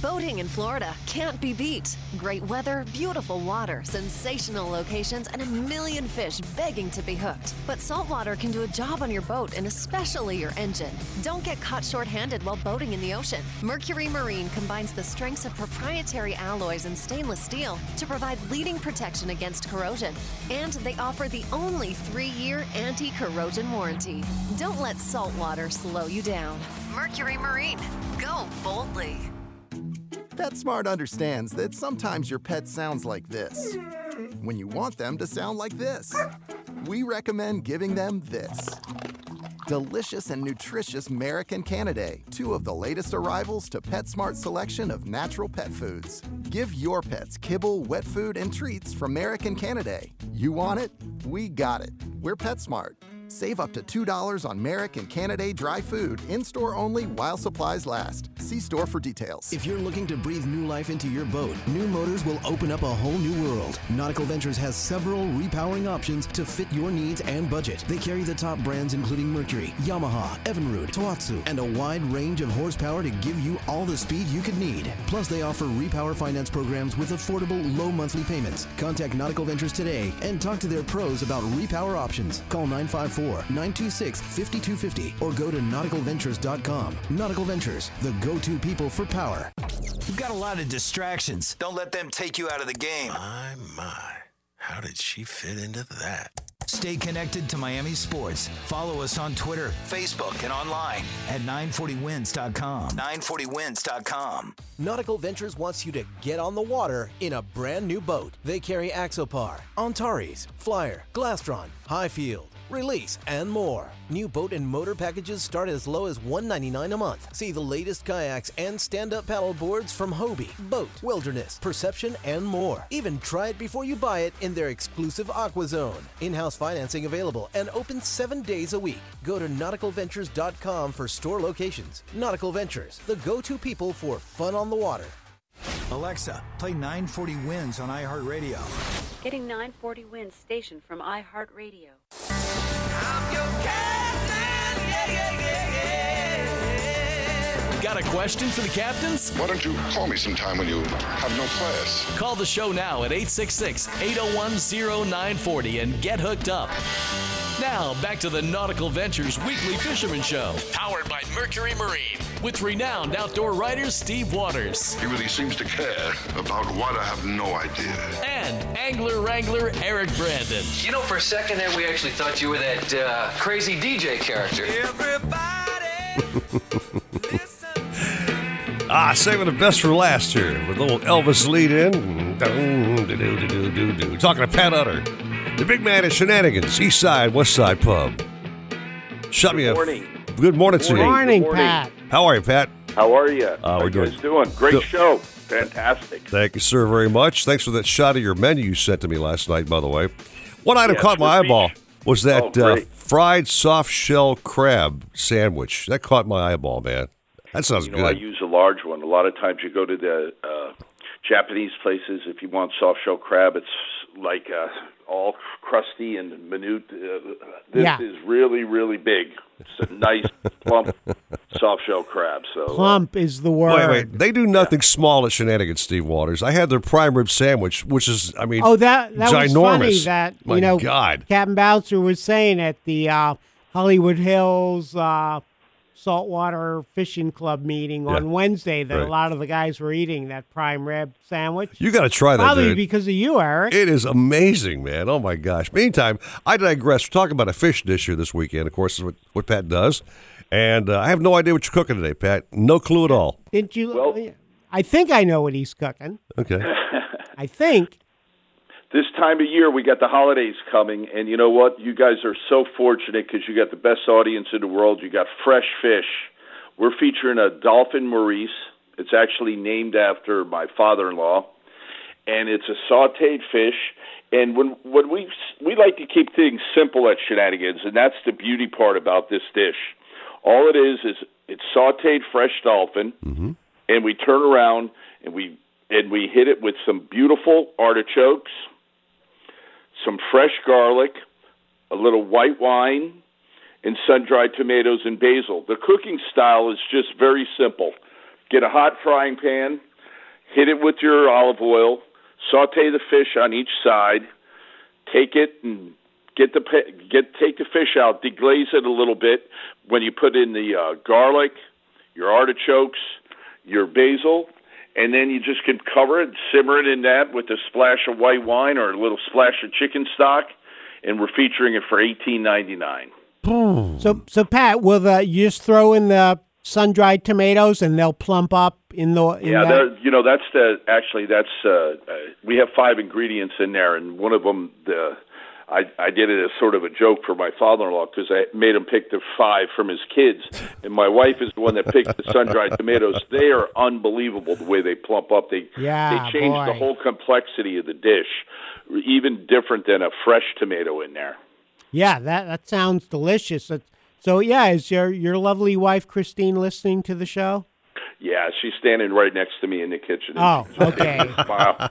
Speaker 9: Boating in Florida can't be beat. Great weather, beautiful water, sensational locations, and a million fish begging to be hooked. But saltwater can do a job on your boat and especially your engine. Don't get caught short-handed while boating in the ocean. Mercury Marine combines the strengths of proprietary alloys and stainless steel to provide leading protection against corrosion. And they offer the only three-year anti-corrosion warranty. Don't let saltwater slow you down. Mercury Marine. Go boldly.
Speaker 41: PetSmart understands that sometimes your pet sounds like this when you want them to sound like this. We recommend giving them this. Delicious and nutritious American Canidae, two of the latest arrivals to PetSmart's selection of natural pet foods. Give your pets kibble, wet food, and treats from American Canidae. You want it? We got it. We're PetSmart. Save up to $2 on Merrick and Canidae dry food in store only while supplies last. See store for details.
Speaker 10: If you're looking to breathe new life into your boat, new motors will open up a whole new world. Nautical Ventures has several repowering options to fit your needs and budget. They carry the top brands including Mercury, Yamaha, Evinrude, Tohatsu, and a wide range of horsepower to give you all the speed you could need. Plus, they offer repower finance programs with affordable low monthly payments. Contact Nautical Ventures today and talk to their pros about repower options. Call 954 926 5250 or go to nauticalventures.com. Nautical Ventures, the go to people for power.
Speaker 2: You've got a lot of distractions. Don't let them take you out of the game.
Speaker 64: My, my. How did she fit into that?
Speaker 2: Stay connected to Miami sports. Follow us on Twitter, Facebook, and online at 940wins.com. 940wins.com.
Speaker 10: Nautical Ventures wants you to get on the water in a brand new boat. They carry Axopar, Antares, Flyer, Glastron, Highfield, Release, and more. New boat and motor packages start as low as 199 a month. See the latest kayaks and stand-up paddle boards from Hobie, BOTE, Wilderness, Perception, and more. Even try it before you buy it in their exclusive Aqua Zone. In-house financing available and open seven days a week. Go to nauticalventures.com for store locations. Nautical Ventures, the go-to people for fun on the water.
Speaker 2: Alexa, play 940 Wins on iHeartRadio.
Speaker 65: Getting 940 wins station from iHeartRadio.
Speaker 4: Got a question for the captains?
Speaker 66: Why don't you call me sometime when you have no class?
Speaker 4: Call the show now at 866 801 0940 and get hooked up. Now, back to the Nautical Ventures Weekly Fisherman Show, powered by Mercury Marine, with renowned outdoor writer Steve Waters.
Speaker 66: He really seems to care about what I have no idea.
Speaker 4: And angler wrangler Eric Brandon.
Speaker 67: You know, for a second there, we actually thought you were that uh, crazy DJ character.
Speaker 5: Ah, saving the best for last here with a little Elvis lead in. Talking to Pat Utter, the big man at Shenanigans, East Side, West Side Pub. Shut me up.
Speaker 68: morning.
Speaker 5: Good morning to you.
Speaker 6: Morning,
Speaker 68: Good morning.
Speaker 6: Pat.
Speaker 5: How are you, Pat?
Speaker 68: How are you?
Speaker 5: Uh,
Speaker 68: How
Speaker 5: we're
Speaker 68: you
Speaker 5: doing
Speaker 68: guys doing? Great
Speaker 5: Good.
Speaker 68: show. Fantastic.
Speaker 5: Thank you, sir, very much. Thanks for that shot of your menu you sent to me last night, by the way. One item
Speaker 68: Yes,
Speaker 5: caught my
Speaker 68: with
Speaker 5: eyeball was that
Speaker 68: Oh,
Speaker 5: uh, fried soft shell crab sandwich. That caught my eyeball, man. That sounds
Speaker 68: You know, I
Speaker 5: good.
Speaker 68: use a large one. A lot of times you go to the uh, Japanese places. If you want soft shell crab, it's like uh, all crusty and minute. Uh, this
Speaker 6: Yeah.
Speaker 68: is really, really big. It's a nice, plump [LAUGHS] soft shell crab. So uh,
Speaker 6: Plump is the word.
Speaker 5: Wait, wait. They do nothing small at Shenanigans, Steve Waters. I had their prime rib sandwich, which is, I mean,
Speaker 6: Oh, that that was funny. That
Speaker 5: My
Speaker 6: you know,
Speaker 5: God.
Speaker 6: Captain Bouncer was saying at the uh, Hollywood Hills uh, saltwater fishing club meeting
Speaker 5: Yeah.
Speaker 6: on Wednesday that a lot of the guys were eating that prime rib sandwich.
Speaker 5: You got to try that,
Speaker 6: Probably
Speaker 5: dude.
Speaker 6: because of you, Eric.
Speaker 5: It is amazing, man. Oh my gosh. Meantime, I digress. We're talking about a fish dish here this weekend. Of course, is what, what Pat does. And uh, I have no idea what you're cooking today, Pat. No clue at all.
Speaker 6: Didn't you? Well, I think I know what he's cooking.
Speaker 5: Okay.
Speaker 6: I think.
Speaker 68: This time of year, we got the holidays coming, and you know what? You guys are so fortunate because you got the best audience in the world. You got fresh fish. We're featuring a dolphin Maurice. It's actually named after my father-in-law, and it's a sautéed fish. And when when we we like to keep things simple at Shenanigans, and that's the beauty part about this dish. All it is is it's sautéed fresh dolphin, mm-hmm. and we turn around and we and we hit it with some beautiful artichokes, some fresh garlic, a little white wine, and sun-dried tomatoes and basil. The cooking style is just very simple. Get a hot frying pan, hit it with your olive oil, saute the fish on each side, take it and get the get take the fish out, deglaze it a little bit. When you put in the uh, garlic, your artichokes, your basil, and then you just can cover it, simmer it in that with a splash of white wine or a little splash of chicken stock, and we're featuring it for eighteen ninety nine.
Speaker 6: So, so Pat, will the you just throw in the sun-dried tomatoes and they'll plump up in the in
Speaker 68: Yeah,
Speaker 6: that?
Speaker 68: you know that's the actually that's uh, uh, we have five ingredients in there, and one of them the I I did it as sort of a joke for my father-in-law because I made him pick the five from his kids, and my wife is the one that picked the sun-dried tomatoes. They are unbelievable the way they plump up. They
Speaker 6: Yeah,
Speaker 68: they change the whole complexity of the dish, even different than a fresh tomato in there.
Speaker 6: Yeah, that that sounds delicious. So yeah, is your your lovely wife Christine listening to the show?
Speaker 68: Yeah, she's standing right next to me in the kitchen.
Speaker 6: Oh, okay. [LAUGHS]
Speaker 68: wow.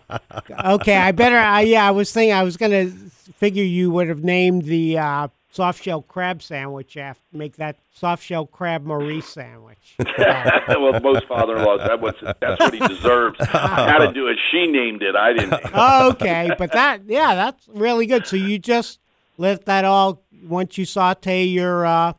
Speaker 6: Okay, I better. I yeah, I was thinking I was gonna figure you would have named the uh, soft shell crab sandwich after make that soft shell crab Maurice sandwich. [LAUGHS]
Speaker 68: well, most father-in-laws that was that's what he deserves. How to do it? She named it. I didn't.
Speaker 6: Oh, [LAUGHS] okay, but that yeah, that's really good. So you just let that all once you saute your uh,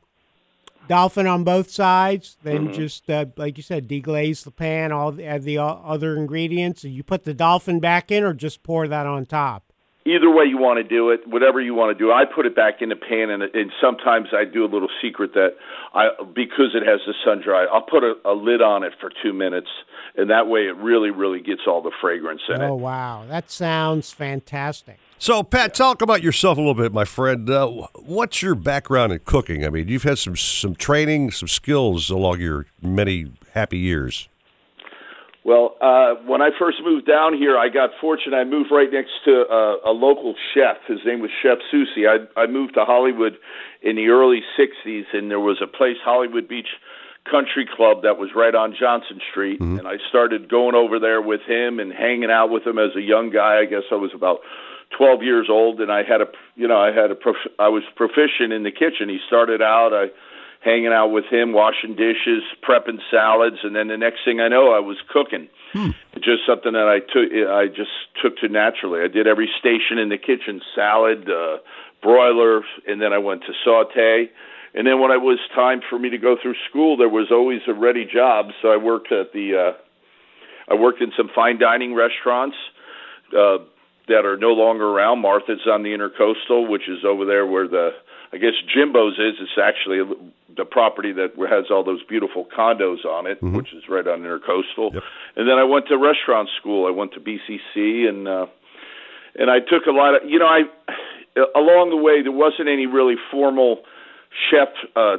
Speaker 6: dolphin on both sides, then
Speaker 68: Mhm.
Speaker 6: just uh, like you said, deglaze the pan, all the, add the o- other ingredients, and you put the dolphin back in, or just pour that on top.
Speaker 68: Either way you want to do it, whatever you want to do. I put it back in the pan, and, and sometimes I do a little secret that I because it has the sun dry. I'll put a, a lid on it for two minutes, and that way it really, really gets all the fragrance in
Speaker 6: Oh
Speaker 68: it.
Speaker 6: Oh wow, that sounds fantastic.
Speaker 5: So, Pat, talk about yourself a little bit, my friend. Uh, what's your background in cooking? I mean, you've had some some training, some skills along your many happy years.
Speaker 68: Well, uh, when I first moved down here, I got fortunate. I moved right next to uh, a local chef. His name was Chef Susie. I, I moved to Hollywood in the early '60s, and there was a place, Hollywood Beach Country Club, that was right on Johnson Street. And I started going over there with him and hanging out with him as a young guy. I guess I was about 12 years old, and I had a, you know, I had a, prof- I was proficient in the kitchen. He started out. I hanging out with him, washing dishes, prepping salads, and then the next thing I know, I was cooking. Just something that I took, I just took to naturally. I did every station in the kitchen: salad, uh, broiler, and then I went to saute. And then when it was time for me to go through school, there was always a ready job. So I worked at the, uh, I worked in some fine dining restaurants. Uh, that are no longer around. Martha's on the Intercoastal, which is over there where the I guess Jimbo's is. It's actually the property that has all those beautiful condos on it, which is right on Intercoastal. And then I went to restaurant school. I went to BCC, and uh, and I took a lot of you know I along the way there wasn't any really formal chef uh,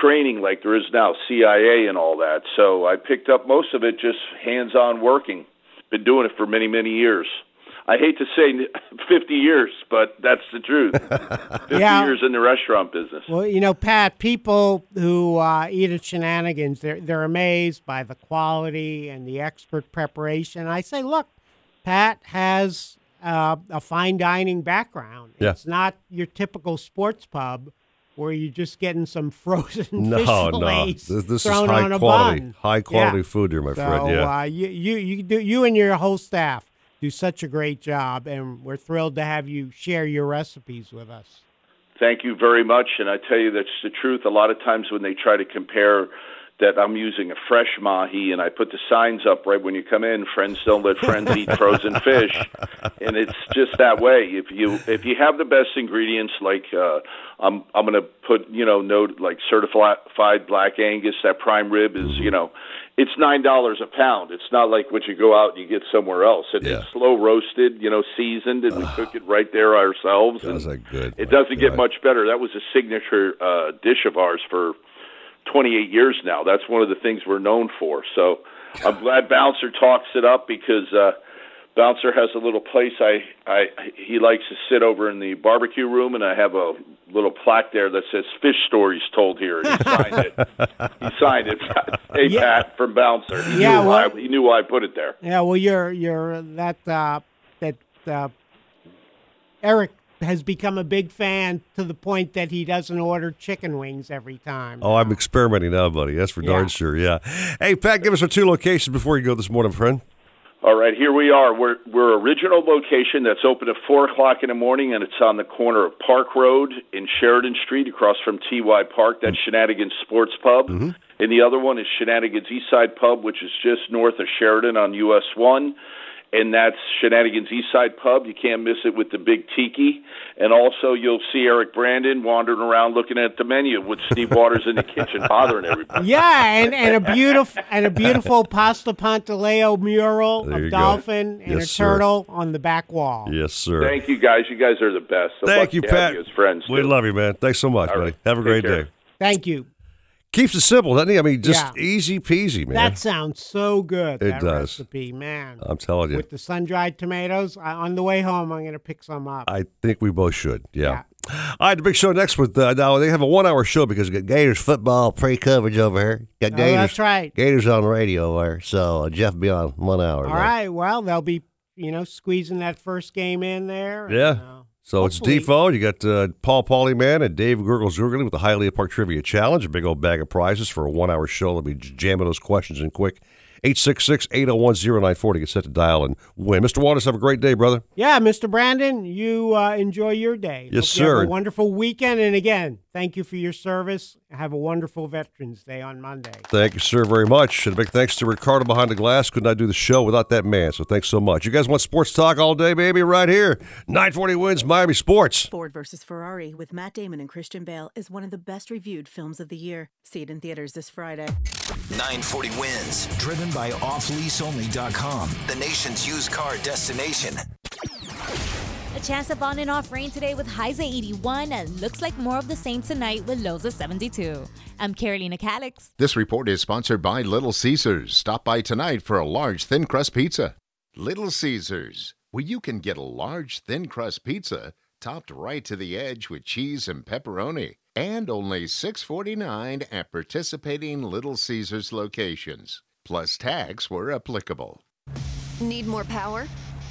Speaker 68: training like there is now, CIA and all that. So I picked up most of it just hands-on working. Been doing it for many many years. I hate to say [LAUGHS] 50 years, but that's the truth. [LAUGHS] 50
Speaker 6: Yeah.
Speaker 68: years in the restaurant business.
Speaker 6: Well, you know, Pat, people who uh, eat at Shenanigans, they're they're amazed by the quality and the expert preparation. I say, look, Pat has uh, a fine dining background.
Speaker 5: Yeah.
Speaker 6: It's not your typical sports pub where you're just getting some [LAUGHS] frozen
Speaker 5: No,
Speaker 6: fish
Speaker 5: no.
Speaker 6: fillets
Speaker 5: This, this is high
Speaker 6: on a
Speaker 5: quality,
Speaker 6: bun.
Speaker 5: high quality
Speaker 6: Yeah.
Speaker 5: food here, my
Speaker 6: so,
Speaker 5: friend. Yeah.
Speaker 6: uh, you you you do you and your whole staff do such a great job, and we're thrilled to have you share your recipes with us.
Speaker 68: thank you very much. And I tell you, that's the truth. A lot of times when they try to compare that I'm using a fresh mahi, and I put the signs up right when you come in. Friends don't let friends eat frozen fish, and it's just that way. If you if you have the best ingredients, like uh, I'm I'm going to put you know note like certified black Angus, that prime rib is you know it's nine dollars a pound. It's not like what you go out and you get somewhere else. And
Speaker 5: Yeah.
Speaker 68: It's slow roasted, you know, seasoned, and we cook it right there ourselves.
Speaker 5: That's
Speaker 68: and
Speaker 5: a good.
Speaker 68: it doesn't get much better. That was a signature uh, dish of ours for 28 years now. That's one of the things we're known for. So I'm glad Bouncer talks it up because uh, Bouncer has a little place. I, I he likes to sit over in the barbecue room, and I have a little plaque there that says "Fish Stories Told Here." And he signed it. he signed it. [LAUGHS] Hey Pat from Bouncer. He
Speaker 6: Yeah,
Speaker 68: knew
Speaker 6: well-
Speaker 68: why he knew why I put it there.
Speaker 6: Yeah, well, you're you're that uh, that uh, Eric has become a big fan to the point that he doesn't order chicken wings every time.
Speaker 5: Oh, I'm experimenting now, buddy. That's for darn
Speaker 6: Yeah.
Speaker 5: sure. Yeah. Hey, Pat, give us our two locations before you go this morning, friend.
Speaker 68: All right, here we are. We're we're original location that's open at four o'clock in the morning, and it's on the corner of Park Road in Sheridan Street, across from TY Park. That's mm-hmm. Shenanigans Sports Pub, mm-hmm. and the other one is Shenanigans Eastside Pub, which is just north of Sheridan on US One, and that's Shenanigans Eastside Pub. You can't miss it with the big tiki, and also you'll see Eric Brandon wandering around looking at the menu with Steve [LAUGHS] Waters in the kitchen bothering everybody.
Speaker 6: Yeah, and, and a beautiful and a [LAUGHS] beautiful Pasta Pantaleo mural
Speaker 5: There you
Speaker 6: of
Speaker 5: go.
Speaker 6: dolphin and
Speaker 5: Yes,
Speaker 6: a
Speaker 5: sir.
Speaker 6: turtle on the back wall.
Speaker 5: Yes, sir.
Speaker 68: Thank you guys. You guys are the best. I'm
Speaker 5: Thank you,
Speaker 68: to
Speaker 5: Pat.
Speaker 68: You as friends.
Speaker 5: We love you, man. Thanks so much,
Speaker 68: All
Speaker 5: buddy.
Speaker 68: right.
Speaker 5: Have a
Speaker 68: Take
Speaker 5: great
Speaker 68: care.
Speaker 5: day.
Speaker 6: Thank you.
Speaker 5: Keeps it simple, doesn't he? I mean, just
Speaker 6: Yeah.
Speaker 5: easy peasy, man.
Speaker 6: That sounds so good.
Speaker 5: It
Speaker 6: that
Speaker 5: does.
Speaker 6: recipe, man.
Speaker 5: I'm telling you.
Speaker 6: With the sun dried tomatoes, I, on the way home, I'm going to pick some up.
Speaker 5: I think we both should. Yeah. All right, the big show next with uh, now they have a one hour show because we got Gators football pre coverage over here. Got
Speaker 6: Oh,
Speaker 5: Gators.
Speaker 6: that's right.
Speaker 5: Gators on the radio there. So uh, Jeff be on one hour.
Speaker 6: All
Speaker 5: man.
Speaker 6: right. Well, they'll be, you know, squeezing that first game in there. and,
Speaker 5: Yeah.
Speaker 6: uh,
Speaker 5: So it's
Speaker 6: hopefully-
Speaker 5: default. You got uh, Paul Pauly Man and Dave Gurgles Gurgly with the Hialeah Park Trivia Challenge, a big old bag of prizes for a one hour show. They'll be jamming those questions in quick. 866 801 0940. Get set to dial and win. Mr. Waters, have a great day, brother.
Speaker 6: Yeah, Mr. Brandon, you uh, enjoy your day.
Speaker 5: Yes,
Speaker 6: Hope you have
Speaker 5: sir.
Speaker 6: a wonderful weekend. And again, thank you for your service. Have a wonderful Veterans Day on Monday.
Speaker 5: Thank you, sir, very much. And a big thanks to Ricardo behind the glass. Could not do the show without that man. So thanks so much. You guys want sports talk all day, baby? Right here. 940 wins Miami Sports.
Speaker 8: Ford versus Ferrari with Matt Damon and Christian Bale is one of the best reviewed films of the year. See it in theaters this Friday.
Speaker 2: 940 wins, driven by offleaseonly.com, the nation's used car destination.
Speaker 57: A chance of on and off rain today with highs at 81 and looks like more of the same tonight with lows of 72. I'm Carolina Calix.
Speaker 58: This report is sponsored by Little Caesars. Stop by tonight for a large thin crust pizza. Little Caesars, where you can get a large thin crust pizza topped right to the edge with cheese and pepperoni, and only $6.49 at participating Little Caesars locations, plus tax where applicable.
Speaker 9: Need more power?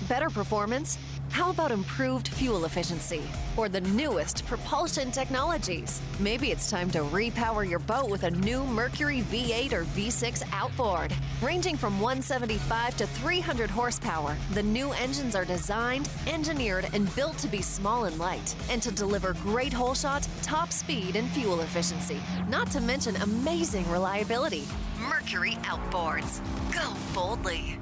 Speaker 9: Better performance? How about improved fuel efficiency? Or the newest propulsion technologies? Maybe it's time to repower your boat with a new Mercury V8 or V6 outboard. Ranging from 175 to 300 horsepower, the new engines are designed, engineered, and built to be small and light, and to deliver great hole shot, top speed, and fuel efficiency. Not to mention amazing reliability. Mercury Outboards. Go boldly.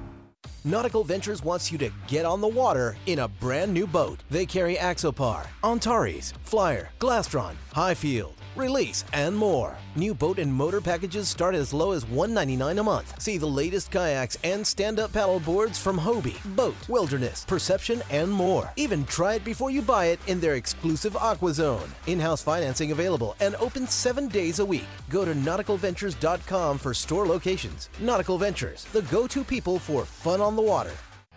Speaker 69: Nautical Ventures wants you to get on the water in a brand new boat. They carry Axopar, Antares, Flyer, Glastron, Highfield, Release, and more. New boat and motor packages start as low as 199 a month. See the latest kayaks and stand-up paddle boards from Hobie, BOTE, Wilderness, Perception, and more. Even try it before you buy it in their exclusive Aqua Zone. In-house financing available and open seven days a week. Go to nauticalventures.com for store locations. Nautical Ventures, the go-to people for fun on the water.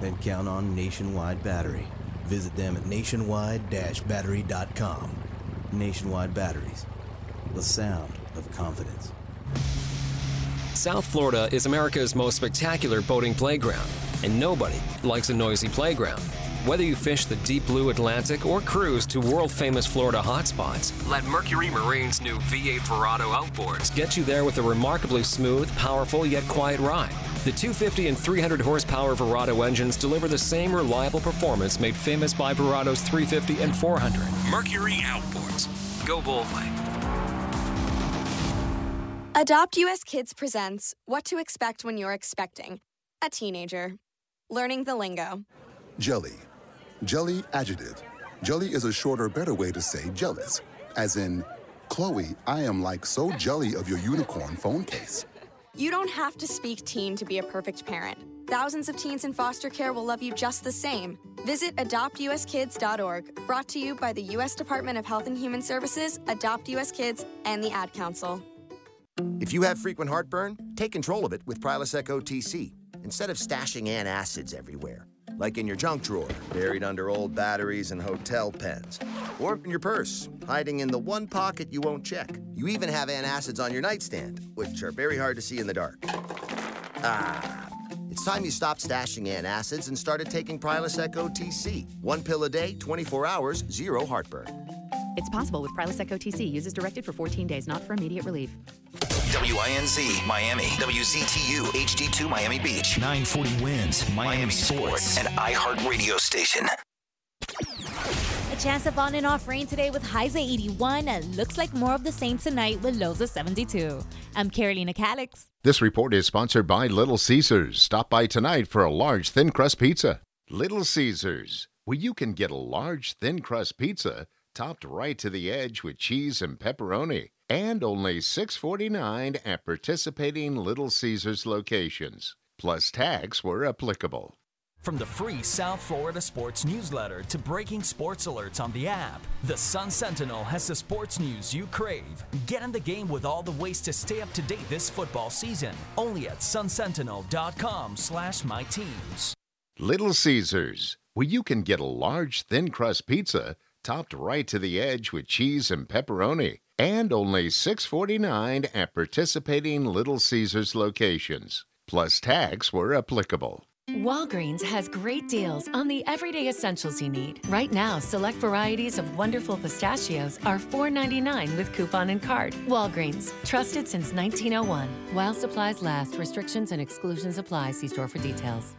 Speaker 10: then count on Nationwide Battery. Visit them at nationwide-battery.com. Nationwide Batteries, the sound of confidence.
Speaker 47: South Florida is America's most spectacular boating playground, and nobody likes a noisy playground. Whether you fish the deep blue Atlantic or cruise to world famous Florida hotspots, let Mercury Marine's new V8 Verado outboards get you there with a remarkably smooth, powerful, yet quiet ride. The 250 and 300 horsepower Verado engines deliver the same reliable performance made famous by Verado's 350 and 400. Mercury Outboards. Go boldly.
Speaker 16: Adopt US Kids presents What to Expect When You're Expecting a Teenager. Learning the lingo.
Speaker 17: Jelly. Jelly adjective. Jelly is a shorter, better way to say jealous. As in, Chloe, I am like so jelly of your unicorn phone case.
Speaker 16: You don't have to speak teen to be a perfect parent. Thousands of teens in foster care will love you just the same. Visit adoptuskids.org, brought to you by the U.S. Department of Health and Human Services, Adopt U.S. Kids, and the Ad Council.
Speaker 70: If you have frequent heartburn, take control of it with Prilosec OTC instead of stashing antacids everywhere, like in your junk drawer, buried under old batteries and hotel pens, or in your purse, hiding in the one pocket you won't check. You even have antacids on your nightstand, which are very hard to see in the dark. Ah. It's time you stopped stashing antacids and started taking Prilosec OTC. One pill a day, 24 hours, zero heartburn.
Speaker 71: It's possible with Prilosec OTC. Uses directed for 14 days, not for immediate relief.
Speaker 72: WINZ Miami, WZTU HD2 Miami Beach, 940 wins Miami Sports, and iHeart Radio Station.
Speaker 57: A chance of on and off rain today with highs at 81 and looks like more of the same tonight with lows of 72. I'm Carolina Calix.
Speaker 58: This report is sponsored by Little Caesars. Stop by tonight for a large thin crust pizza. Little Caesars, where you can get a large thin crust pizza topped right to the edge with cheese and pepperoni, and only $6.49 at participating Little Caesars locations. Plus tax where applicable.
Speaker 2: From the free South Florida Sports newsletter to breaking sports alerts on the app, the Sun Sentinel has the sports news you crave. Get in the game with all the ways to stay up to date this football season. Only at sunsentinel.com slash my teams.
Speaker 58: Little Caesars, where you can get a large thin crust pizza topped right to the edge with cheese and pepperoni, and only $6.49 at participating Little Caesars locations. Plus tax were applicable.
Speaker 20: Walgreens has great deals on the everyday essentials you need. Right now, select varieties of wonderful pistachios are $4.99 with coupon and card. Walgreens, trusted since 1901. While supplies last, restrictions and exclusions apply. See store for details.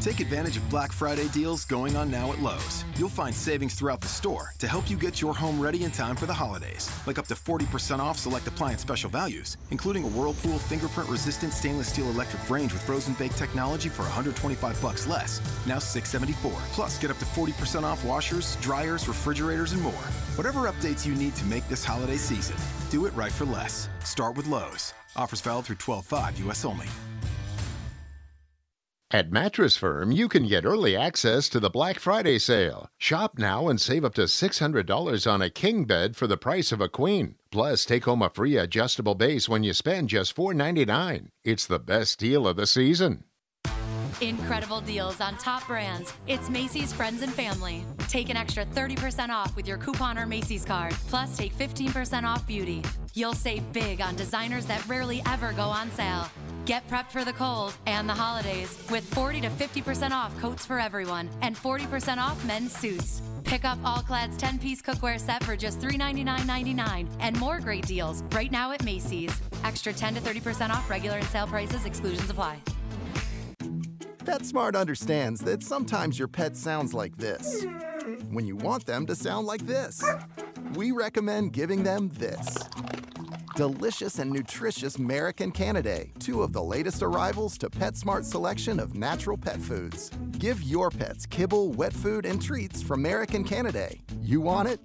Speaker 62: Take advantage of Black Friday deals going on now at Lowe's. You'll find savings throughout the store to help you get your home ready in time for the holidays. Like up to 40% off select appliance special values, including a Whirlpool fingerprint resistant stainless steel electric range with frozen bake technology for 125 bucks less, now 674. Plus, get up to 40% off washers, dryers, refrigerators, and more. Whatever updates you need to make this holiday season, do it right for less. Start with Lowe's. Offers valid through 12 5 US only.
Speaker 58: At Mattress Firm, you can get early access to the Black Friday sale. Shop now and save up to $600 on a king bed for the price of a queen. Plus, take home a free adjustable base when you spend just $4.99. It's the best deal of the season.
Speaker 40: Incredible deals on top brands. It's Macy's Friends and Family. Take an extra 30% off with your coupon or Macy's card. Plus, take 15% off beauty. You'll save big on designers that rarely ever go on sale. Get prepped for the cold and the holidays with 40 to 50% off coats for everyone and 40% off men's suits. Pick up All-Clad's 10-piece cookware set for just $399.99 and more great deals right now at Macy's. Extra 10 to 30% off regular and sale prices. Exclusions apply.
Speaker 41: PetSmart understands that sometimes your pet sounds like this when you want them to sound like this. We recommend giving them this. Delicious and nutritious American Canidae, two of the latest arrivals to PetSmart's selection of natural pet foods. Give your pets kibble, wet food, and treats from American Canidae. You want it,